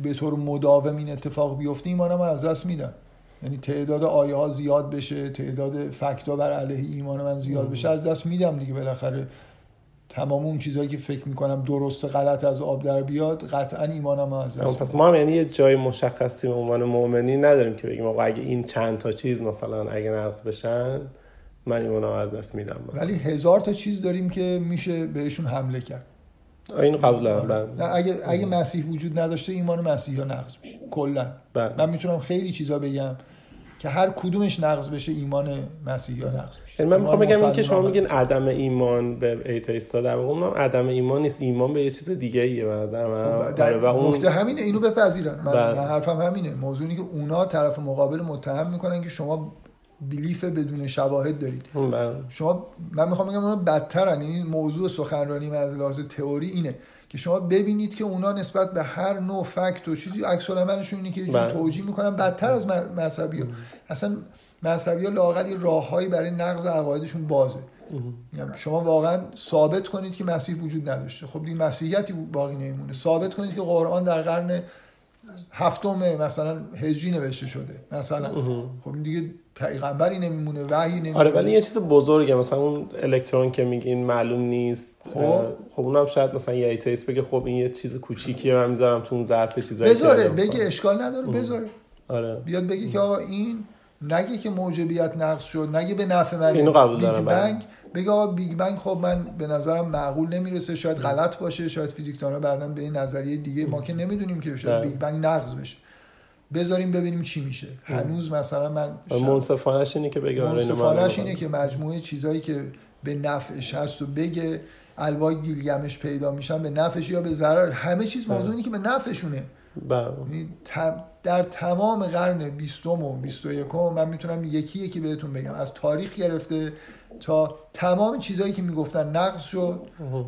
به طور مداوم این اتفاق بیفته ایمانم از دست میدن. یعنی تعداد آیه ها زیاد بشه تعداد فکتا بر علیه ایمان من زیاد بشه از دست میدم دیگه بالاخره. تمام اون چیزهایی که فکر می‌کنم درست غلط از آب در بیاد قطعا ایمانم از دست پس ما هم یعنی یه جای مشخصی به عنوان مؤمنی نداریم که بگیم آقا اگه این چند تا چیز مثلا اگه نقض بشن من ایمانم از دست میدم ولی هزار تا چیز داریم که میشه بهشون حمله کرد. این قبول دارم بله. اگه اگه مسیح وجود نداشته ایمان مسیح ها نقض میشه. کلا. بله. من می‌تونم خیلی چیزا بگم. که هر کدومش نقض بشه ایمان مسیحی ها نقض بشه. یعنی من می‌خوام بگم این که شما میگین عدم ایمان به ایتیستا در واقع اونم عدم ایمان نیست. ایمان به یه چیز دیگه ایه به نظر من. خب در... و اون... همینه اینو بپذیرن. من, بله. من حرفم همینه. موضوعی که اونا طرف مقابل متهم می‌کنن که شما بلیف بدون شواهد دارید. بله. شما من می‌خوام بگم اونا بدترن. این موضوع سخنرانی من از لحاظ تئوری اینه. که شما ببینید که اونا نسبت به هر نوع فکت و چیزی عکس العملشون اینه که یه بله. توجیه می‌کنن. بدتر از مذهبی ها. اصلا مذهبی ها لاقل راههایی برای نقض عقایدشون بازه. شما واقعا ثابت کنید که مسیح وجود نداشته. خب این مسیحیتی باقی نمیمونه. ثابت کنید که قرآن در قرن هفتم مثلا هجری نوشته شده. مثلا خب دیگه پیغمبری نمیمونه وحی نمیمونه. آره ولی یه چیز بزرگه مثلا اون الکترون که میگین معلوم نیست. خب. خب اونم شاید مثلا یه atheist بگه خب این یه چیز کوچیکیه من می‌ذارم تو اون ظرف چیزایی بذاره بگه اشکال نداره بذاره. آره. بیاد بگه که آقا این نگه که موجبیت نقض شد نگه به نفع من اینو قبول Big بله. بگه آقا Big Bang خب من به نظرم معقول نمی‌رسه شاید غلط باشه شاید فیزیکدانا بعدا به این نظریه دیگه ما که نمی‌دونیم که شاید. Big Bang نقض بشه. بذاریم ببینیم چی میشه. هنوز مثلا من منصفانش اینه که بگه آره، منصفانش اینه که مجموعه چیزایی که به نفعش هست و بگه الواح گیلگمش پیدا میشن به نفعش یا به ضرر. همه چیز موضوعی که به نفعشونه. بله. یعنی در تمام قرن بیستم و بیست و یکم من می‌تونم یکی یکی بهتون بگم. از تاریخ گرفته تا تمام چیزهایی که می‌گفتن نقض شد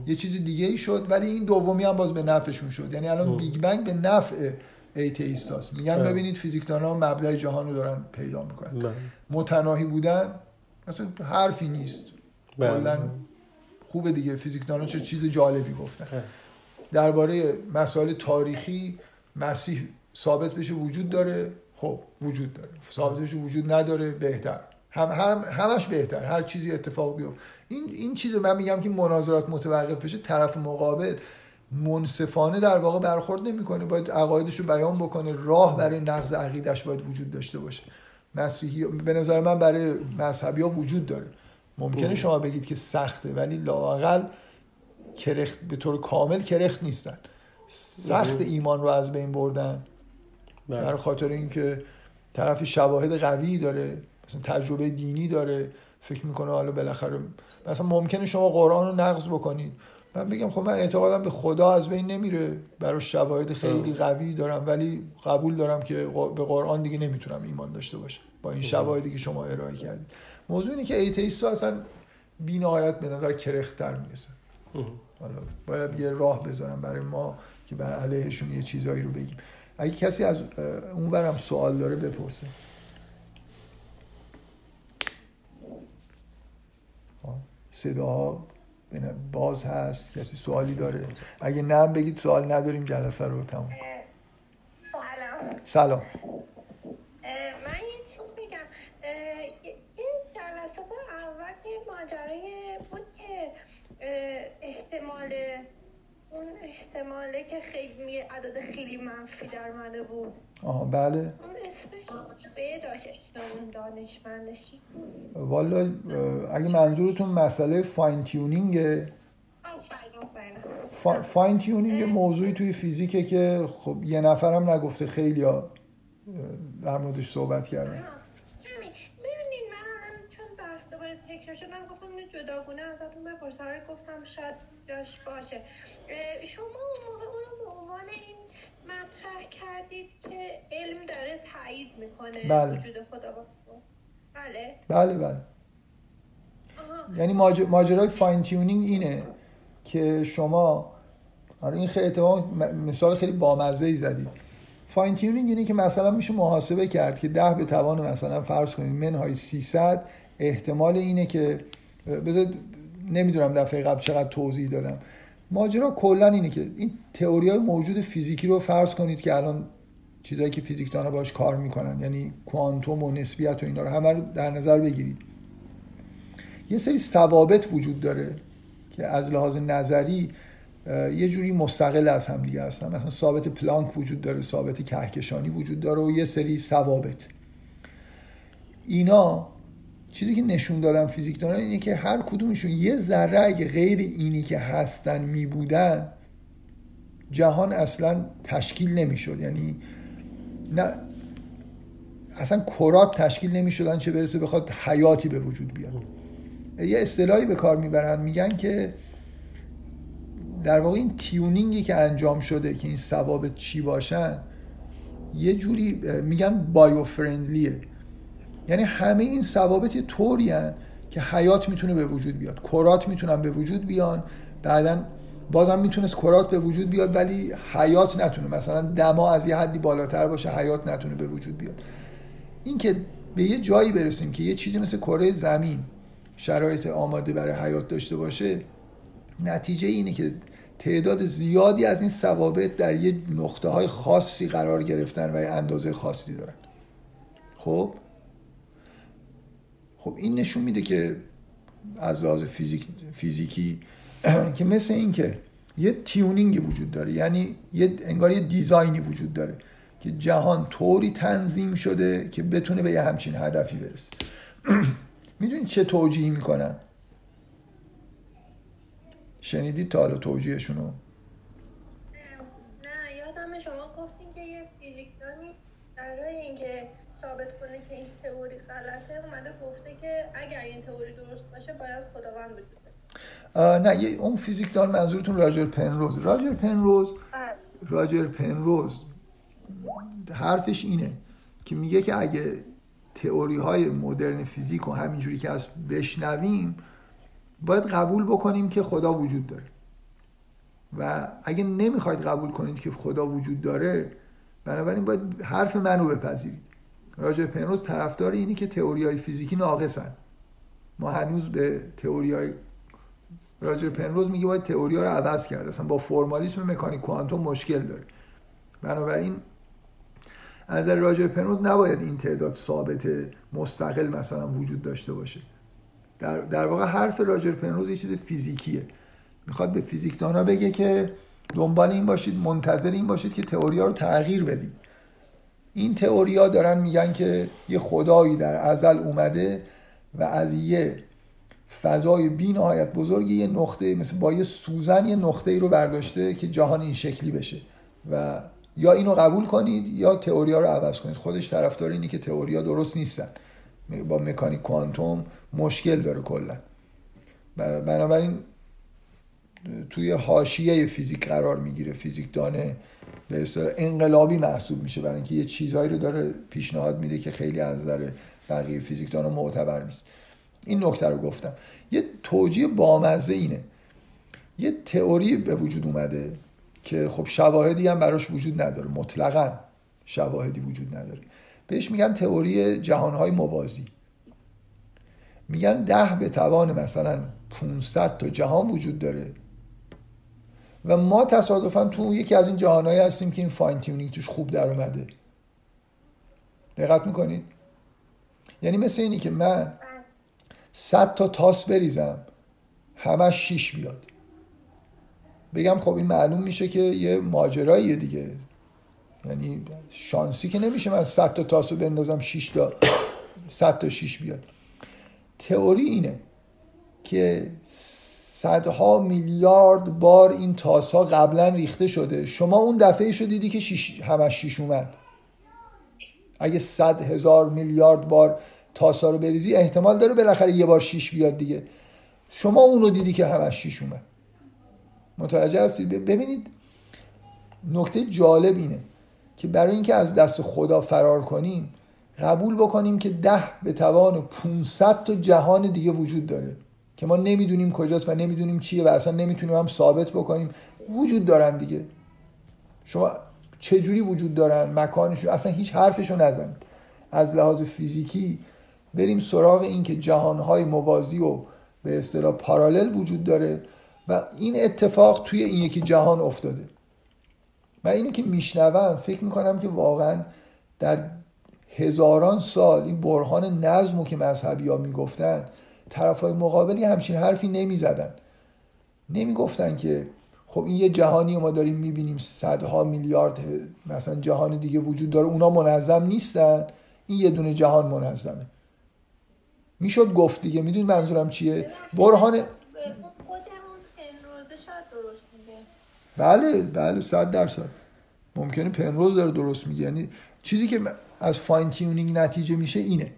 یه چیز دیگه ای شد ولی این دومی هم باز به نفعشون شد. یعنی الان Big Bang به نفع ایتیست میگن ببینید فیزیکدان ها مبدع جهان رو دارن پیدا می‌کنن. متناهی بودن اصلا حرفی نیست. کلا خوبه دیگه. فیزیکدانا چه چیز جالبی گفتن. درباره مسائل تاریخی مسیح ثابت بشه وجود داره. خب وجود داره. ثابت بشه وجود نداره. بهتر. هم, هم همش بهتر. هر چیزی اتفاق بیفته این این چیز من میگم که مناظرات متوقف بشه طرف مقابل منصفانه در واقع برخورد نمی‌کنه. باید عقایدش رو بیان بکنه. راه برای نقض عقیدش باید وجود داشته باشه. مسیحی به نظر من برای مذهبی ها وجود داره. ممکنه شما بگید که سخته ولی لاقل کرخت به طور کامل کرخت نیستن. سخت ایمان رو از بین بردن. برای خاطر اینکه طرف شواهد قوی داره. مثلا تجربه دینی داره فکر می‌کنه حالا بالاخره مثلا ممکنه شما قرآن رو نقض بکنید. من بگم خب من اعتقادم به خدا از بین نمیره. برای شواهد خیلی قوی دارم ولی قبول دارم که به قرآن دیگه نمی‌تونم ایمان داشته باشم با این شواهدی که شما ارائه کردید. موضوع اینه که ایتیست ها اصلا بی نهایت به نظر کرختر می‌رسن حالا باید یه راه بذارم برای ما که بر علیهشون یه چیزایی رو بگیم. اگه کسی از اون برم سوال داره بپرسه. صداها باز هست کسی سوالی داره. اگه نه بگید سوال نداریم جلسه رو تموم سلام. سلام. من یه چیز جلسات اول یه ماجرای بود که احتمال اون احتماله که خیلی عدد خیلی منفی در منه بود. آها بله. اون اسمش اون دانشمندشی والا اگه منظورتون مسئله فاین تیونینگه فاین تیونینگ موضوعی توی فیزیکه که خب یه نفرم نگفته خیلی ها در موردش صحبت کردن. من دوباره تکرار شدم گفتم اینو جداگونه ازتون بپرسم. گفتم شاید جاش باشه. شما اون موقع اونو به عنوان این مطرح کردید که علم داره تایید می‌کنه بله. وجود خدا بله. بله بله. یعنی ماجرای fine tuning اینه که شما آره این خیلی مثال خیلی بامزه ای زدید. fine tuning اینه که مثلا میشه محاسبه کرد که ده به توان مثلا فرض کنید منهای 300 احتمال اینه که بذار نمی‌دونم دفعه قبل چقدر توضیح دادم. ماجرا کلا اینه که این تئوری های موجود فیزیکی رو فرض کنید که الان چیزایی که فیزیکدانا باش کار می‌کنن یعنی کوانتوم و نسبیت و اینا رو همه رو در نظر بگیرید. یه سری ثوابت وجود داره که از لحاظ نظری یه جوری مستقل از هم دیگه هستن. مثلا ثابت پلانک وجود داره ثابت کهکشانی وجود داره و یه سری ثوابت. اینا چیزی که نشون دادن فیزیکدانان اینه که هر کدومشون یه ذره اگه غیر اینی که هستن می بودن جهان اصلا تشکیل نمی‌شد. یعنی نه اصلا کرات تشکیل نمی شدن چه برسه بخواد حیاتی به وجود بیاد. یه اصطلاحی به کار می‌برن میگن که در واقع این تیونینگی که انجام شده که این ثوابت چی باشن یه جوری میگن بایو فرندلیه یعنی همه این ثوابت طوری که حیات می‌تونه به وجود بیاد. کرات می‌تونن به وجود بیان. بعدا بازم می‌تونست کرات به وجود بیاد ولی حیات نتونه. مثلا دما از یه حدی بالاتر باشه حیات نتونه به وجود بیاد. این که به یه جایی برسیم که یه چیزی مثل کره زمین شرایط آماده برای حیات داشته باشه نتیجه اینه که تعداد زیادی از این ثوابت در یه نقطه های خاصی قرار گرفتن و یه اندازه خاصی دارن. خب؟ خب این نشون میده که از لحاظ فیزیک، فیزیکی که مثل این که یه تیونینگی وجود داره یعنی یه انگار یه دیزاینی وجود داره که جهان طوری تنظیم شده که بتونه به یه همچین هدفی برسه. می‌دونید چه توجیهی می‌کنن؟ شنیدید تا حالا توجیهشون رو نه یادم شما گفتین که یه فیزیکدانی برای اینکه ثابت کنه که این تئوری غلطه اومده گفته که اگر این تئوری درست باشه باید خداوند وجود نه یه اون فیزیکدان منظورتون راجر پنروز. راجر پنروز راجر پنروز حرفش اینه که میگه که اگه تئوری های مدرن فیزیک و همینجوری که از بشنویم باید قبول بکنیم که خدا وجود داره. و اگه نمی‌خواید قبول کنید که خدا وجود داره بنابراین باید حرف منو بپذیرید. راجر پنروز طرفدار اینی که تئوری های فیزیکی ناقصن. ما هنوز به تئوری های راجر پنروز میگه باید تئوری ها رو عوض کرد. اصلا با فرمالیسم مکانیک کوانتوم مشکل داره. بنابراین از نظر راجر پنروز نباید این تعداد ثابت مستقل مثلا وجود داشته باشه. در, در واقع حرف راجر پنروز یه چیز فیزیکیه. می‌خواد به فیزیکدانا بگه که دنبال این باشید منتظر این باشید که تئوریا رو تغییر بدید. این تئوریا دارن میگن که یه خدایی در ازل اومده و از یه فضای بی نهایت بزرگ یه نقطه مثل با یه سوزن یه نقطه ای رو برداشته که جهان این شکلی بشه. و یا اینو قبول کنید یا تئوریا رو عوض کنید. خودش طرفدار اینی که تئوریا درست نیستن. با مکانیک کوانتوم مشکل داره کلا. بنابراین توی حاشیه فیزیک قرار می‌گیره فیزیک دانه به اصطلاح انقلابی محسوب میشه برای اینکه یه چیزهایی رو داره پیشنهاد میده که خیلی از نظر بقیه فیزیکدانا معتبر نیست. این نکته رو گفتم. یه توجیه بامزه اینه. یه تئوری به وجود اومده که خب شواهدی هم براش وجود نداره. مطلقا شواهدی وجود نداره. بهش میگن تئوری جهانهای موازی. میگن ده به توان مثلا 500 تا جهان وجود داره. و ما تصادفا تو یکی از این جهانهایی هستیم که این فاین تیونینگ توش خوب در اومده. دقت می‌کنید یعنی مثل اینی که من صد تا تاس بریزم همش شیش بیاد. بگم خب این معلوم میشه که یه ماجراییه دیگه. یعنی شانسی که نمیشه من صد تا تاس رو بندازم شیش تا صد تا شیش بیاد. تئوری اینه که صدها میلیارد بار این تاس ها قبلا ریخته شده. شما اون دفعه شو دیدی که شیش همش شیش اومد. اگه صد هزار میلیارد بار تاسا رو بریزی احتمال داره بالاخره یه بار شیش بیاد دیگه. شما اونو دیدی که همش شیش اومد. متوجه هستید؟ ببینید نکته جالب اینه که برای اینکه از دست خدا فرار کنیم قبول بکنیم که ده به توان 500 تا جهان دیگه وجود داره. که ما نمی‌دونیم کجاست و نمی‌دونیم چیه و اصلا نمی‌تونیم هم ثابت بکنیم. وجود دارن دیگه. شما چجوری وجود دارن؟ مکانشون اصلا هیچ حرفشو نزنید از لحاظ فیزیکی بریم سراغ این که جهانهای موازی و به اصطلاح پارالل وجود داره و این اتفاق توی این یکی جهان افتاده. من اینو که میشنوم فکر می‌کنم که واقعا در هزاران سال این برهان نظمو که مذهبی ها می‌گفتن طرف های مقابلی همچین حرفی نمی‌زدن. نمی‌گفتن که خب این یه جهانی ما داریم می‌بینیم صدها میلیارد مثلا جهان دیگه وجود داره اونا منظم نیستن؟ این یه دونه جهان منظمه. می‌شد گفت دیگه می‌دونید منظورم چیه؟ برهان بله بله صد درصد. ممکنه پنروز داره درست میگه. یعنی چیزی که از فاین تیونینگ نتیجه میشه اینه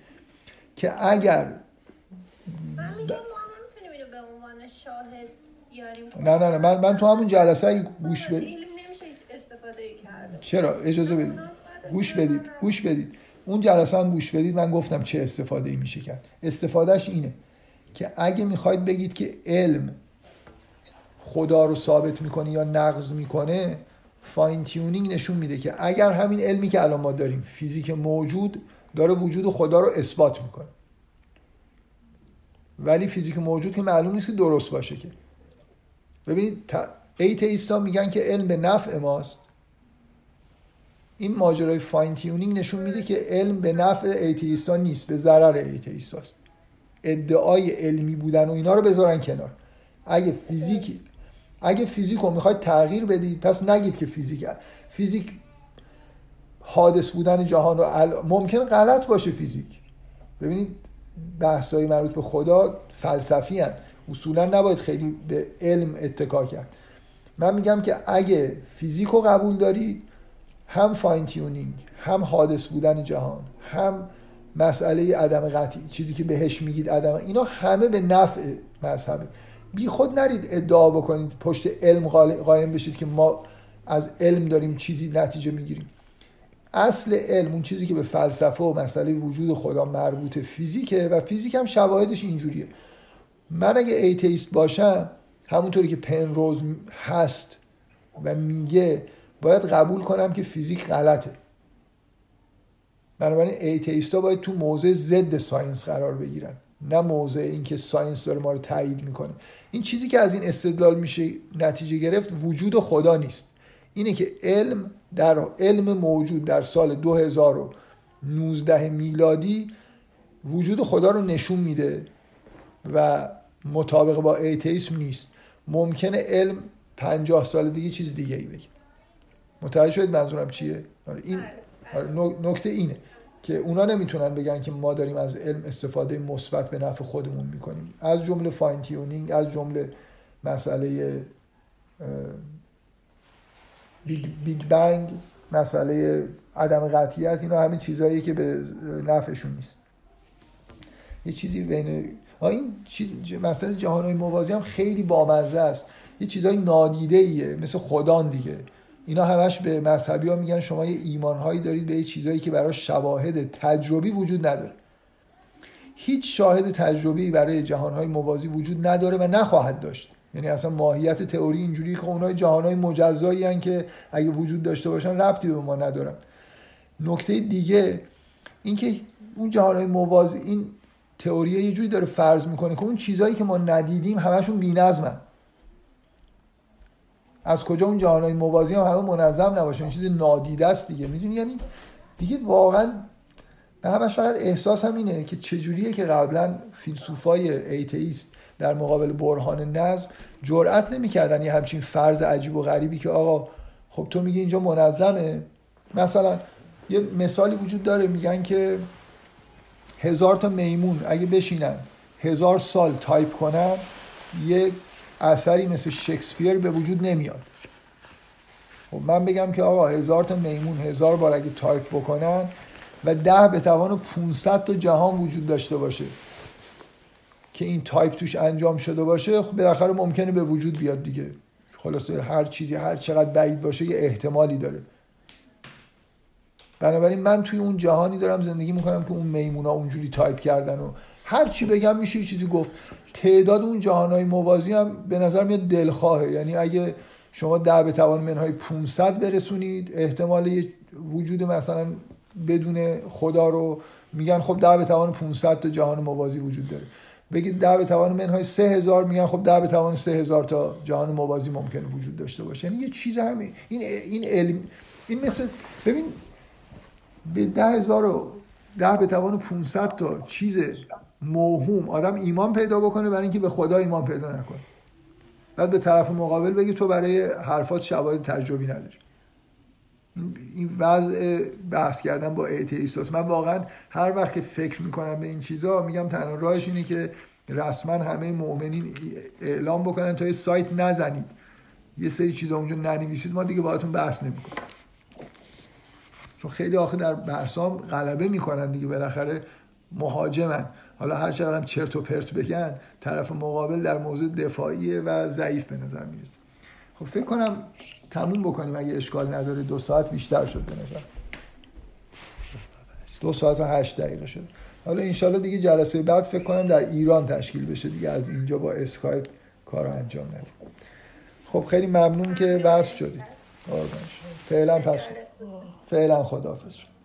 که اگر نه نه نه من, من تو همون جلسه گوش بدید چرا؟ اجازه بدید. گوش بدید گوش بدید. اون جلسه هم گوش بدید من گفتم چه استفاده ای میشه کرد. استفادهش اینه که اگه می‌خواید بگید که علم خدا رو ثابت می‌کنه یا نقض می‌کنه فاین تیونینگ نشون میده که اگر همین علمی که الان ما داریم فیزیک موجود داره وجود خدا رو اثبات می‌کنه. ولی فیزیک موجود که معلوم نیست که درست باشه که. ببینید atheist ا میگن که علم به نفع ماست. این ماجرای fine tuning نشون میده که علم به نفع atheist ا نیست به ضرر atheist است ادعای علمی بودن و اینا رو بذارن کنار. اگه فیزیک اگه فیزیک رو می‌خواید تغییر بدید پس نگید که فیزیک فیزیک حادث بودن جهان رو ممکن غلط باشه فیزیک. ببینید بحثای مربوط به خدا فلسفی هن. اصولا نباید خیلی به علم اتکا کرد. من میگم که اگه فیزیک رو قبول دارید هم فاین تیونینگ هم حادث بودن جهان هم مسئله عدم قطعی چیزی که بهش میگید عدم اینا همه به نفع مذهبه بی خود نرید ادعا بکنید پشت علم قایم بشید که ما از علم داریم چیزی نتیجه می‌گیریم. اصل علم اون چیزی که به فلسفه و مسئله وجود خدا مربوط فیزیکه و فیزیک هم شواهدش اینجوریه. من اگه atheist باشم همونطوری که پنروز هست و میگه باید قبول کنم که فیزیک غلطه. بنابراین atheist ا باید تو موضع ضد science قرار بگیرن نه موضع اینکه science داره ما رو تایید می‌کنه. این چیزی که از این استدلال میشه نتیجه گرفت وجود خدا نیست. اینه که علم در علم موجود در سال 2019 میلادی وجود خدا رو نشون میده و مطابق با ایتیسم نیست. ممکنه علم پنجاه سال دیگه چیز دیگه ای بگه. متوجه شدید منظورم چیه؟ آره، این آره، نکته اینه که اونا نمی‌تونن بگن که ما داریم از علم استفاده مثبت به نفع خودمون می‌کنیم. از جمله فاین تیونینگ از جمله مسئله Big, Big Bang مسئله عدم قطعیت اینا همین چیزهایی که به نفعشون نیست. یه چیزی بین این چیز مثلا جهانهای موازی هم خیلی بامزه است. یه چیزای نادیده ایه مثل خدا دیگه. اینا همش به مذهبی ها میگن شما یه ایمان هایی دارید به یه چیزایی که برای شواهد تجربی وجود نداره. هیچ شاهد تجربی برای جهانهای موازی وجود نداره و نخواهد داشت. یعنی اصلا ماهیت تئوری اینجوری که اونای جهانهای مجزایی هن که اگه وجود داشته باشن ربطی به ما ندارن. نکته دیگه اینکه اون جهانهای موازی این تئوری یه جوری داره فرض می‌کنه که اون چیزهایی که ما ندیدیم همشون بی‌نظمن. از کجا اون جهانهای موازی هم همه منظم نباشه؟ این چیز نادیده است دیگه. می‌دونی؟ یعنی دیگه واقعا به همش فقط احساس هم اینه که چجوریه که قبلا فیلسوفای atheist در مقابل برهان نظم جرأت نمی‌کردن یه همچین فرض عجیب و غریبی که آقا خب تو میگی اینجا منظمه. مثلا یه مثالی وجود داره میگن که هزار تا میمون اگه بشینن هزار سال تایپ کنن یه اثری مثل شکسپیر به وجود نمیاد. خب من بگم که آقا هزار تا میمون هزار بار اگه تایپ بکنن و ده به توان 500 تا جهان وجود داشته باشه. که این تایپ توش انجام شده باشه خب بالاخره ممکنه به وجود بیاد دیگه. خلاصه هر چیزی هر چقدر بعید باشه یه احتمالی داره. بنابراین من توی اون جهانی دارم زندگی می‌کنم که اون میمونا اونجوری تایپ کردن و هر چی بگم میشه یه چیزی گفت. تعداد اون جهانهای موازی هم به نظر میاد دلخواهه. یعنی اگه شما ده به توان منهای 500 برسونید احتمال وجود مثلا بدون خدا رو میگن خب ده به توان 500 تا جهان موازی وجود داره. بگید ده به توان منهای 3000 میگن خب ده به توان 3000 تا جهان موازی ممکنه وجود داشته باشه. یعنی یه چیز همین. این این علم این مثل ببین به ده هزار و ده به توان 500 تا چیز موهوم آدم ایمان پیدا بکنه برای اینکه به خدا ایمان پیدا نکنه. بعد به طرف مقابل بگی تو برای حرفات شواهد تجربی نداری. این وضع بحث کردن با ایتیستاست من واقعا هر وقت که فکر می‌کنم به این چیزا میگم تنها راهش اینه که رسما همه مؤمنین اعلام بکنن تا یه سایت نزنید. یه سری چیزا اونجا ننویسید ما دیگه باهاتون بحث نمی‌کنیم. چون خیلی آخه در بحثام غلبه می‌کنن دیگه بالاخره مهاجمن. حالا هر چقدر چرت و پرت بگن طرف مقابل در موضوع دفاعیه و ضعیف به نظر می‌رسه. خب فکر کنم تموم بکنیم. اگه اشکال نداره دو ساعت بیشتر شد به نظر. دو ساعت و هشت دقیقه شد. حالا انشالله دیگه جلسه بعد فکر کنم در ایران تشکیل بشه دیگه از اینجا با اسکایپ کار انجام ندیم. خب خیلی ممنون که وصل شدید. فعلا پس فعلا خداحافظ شد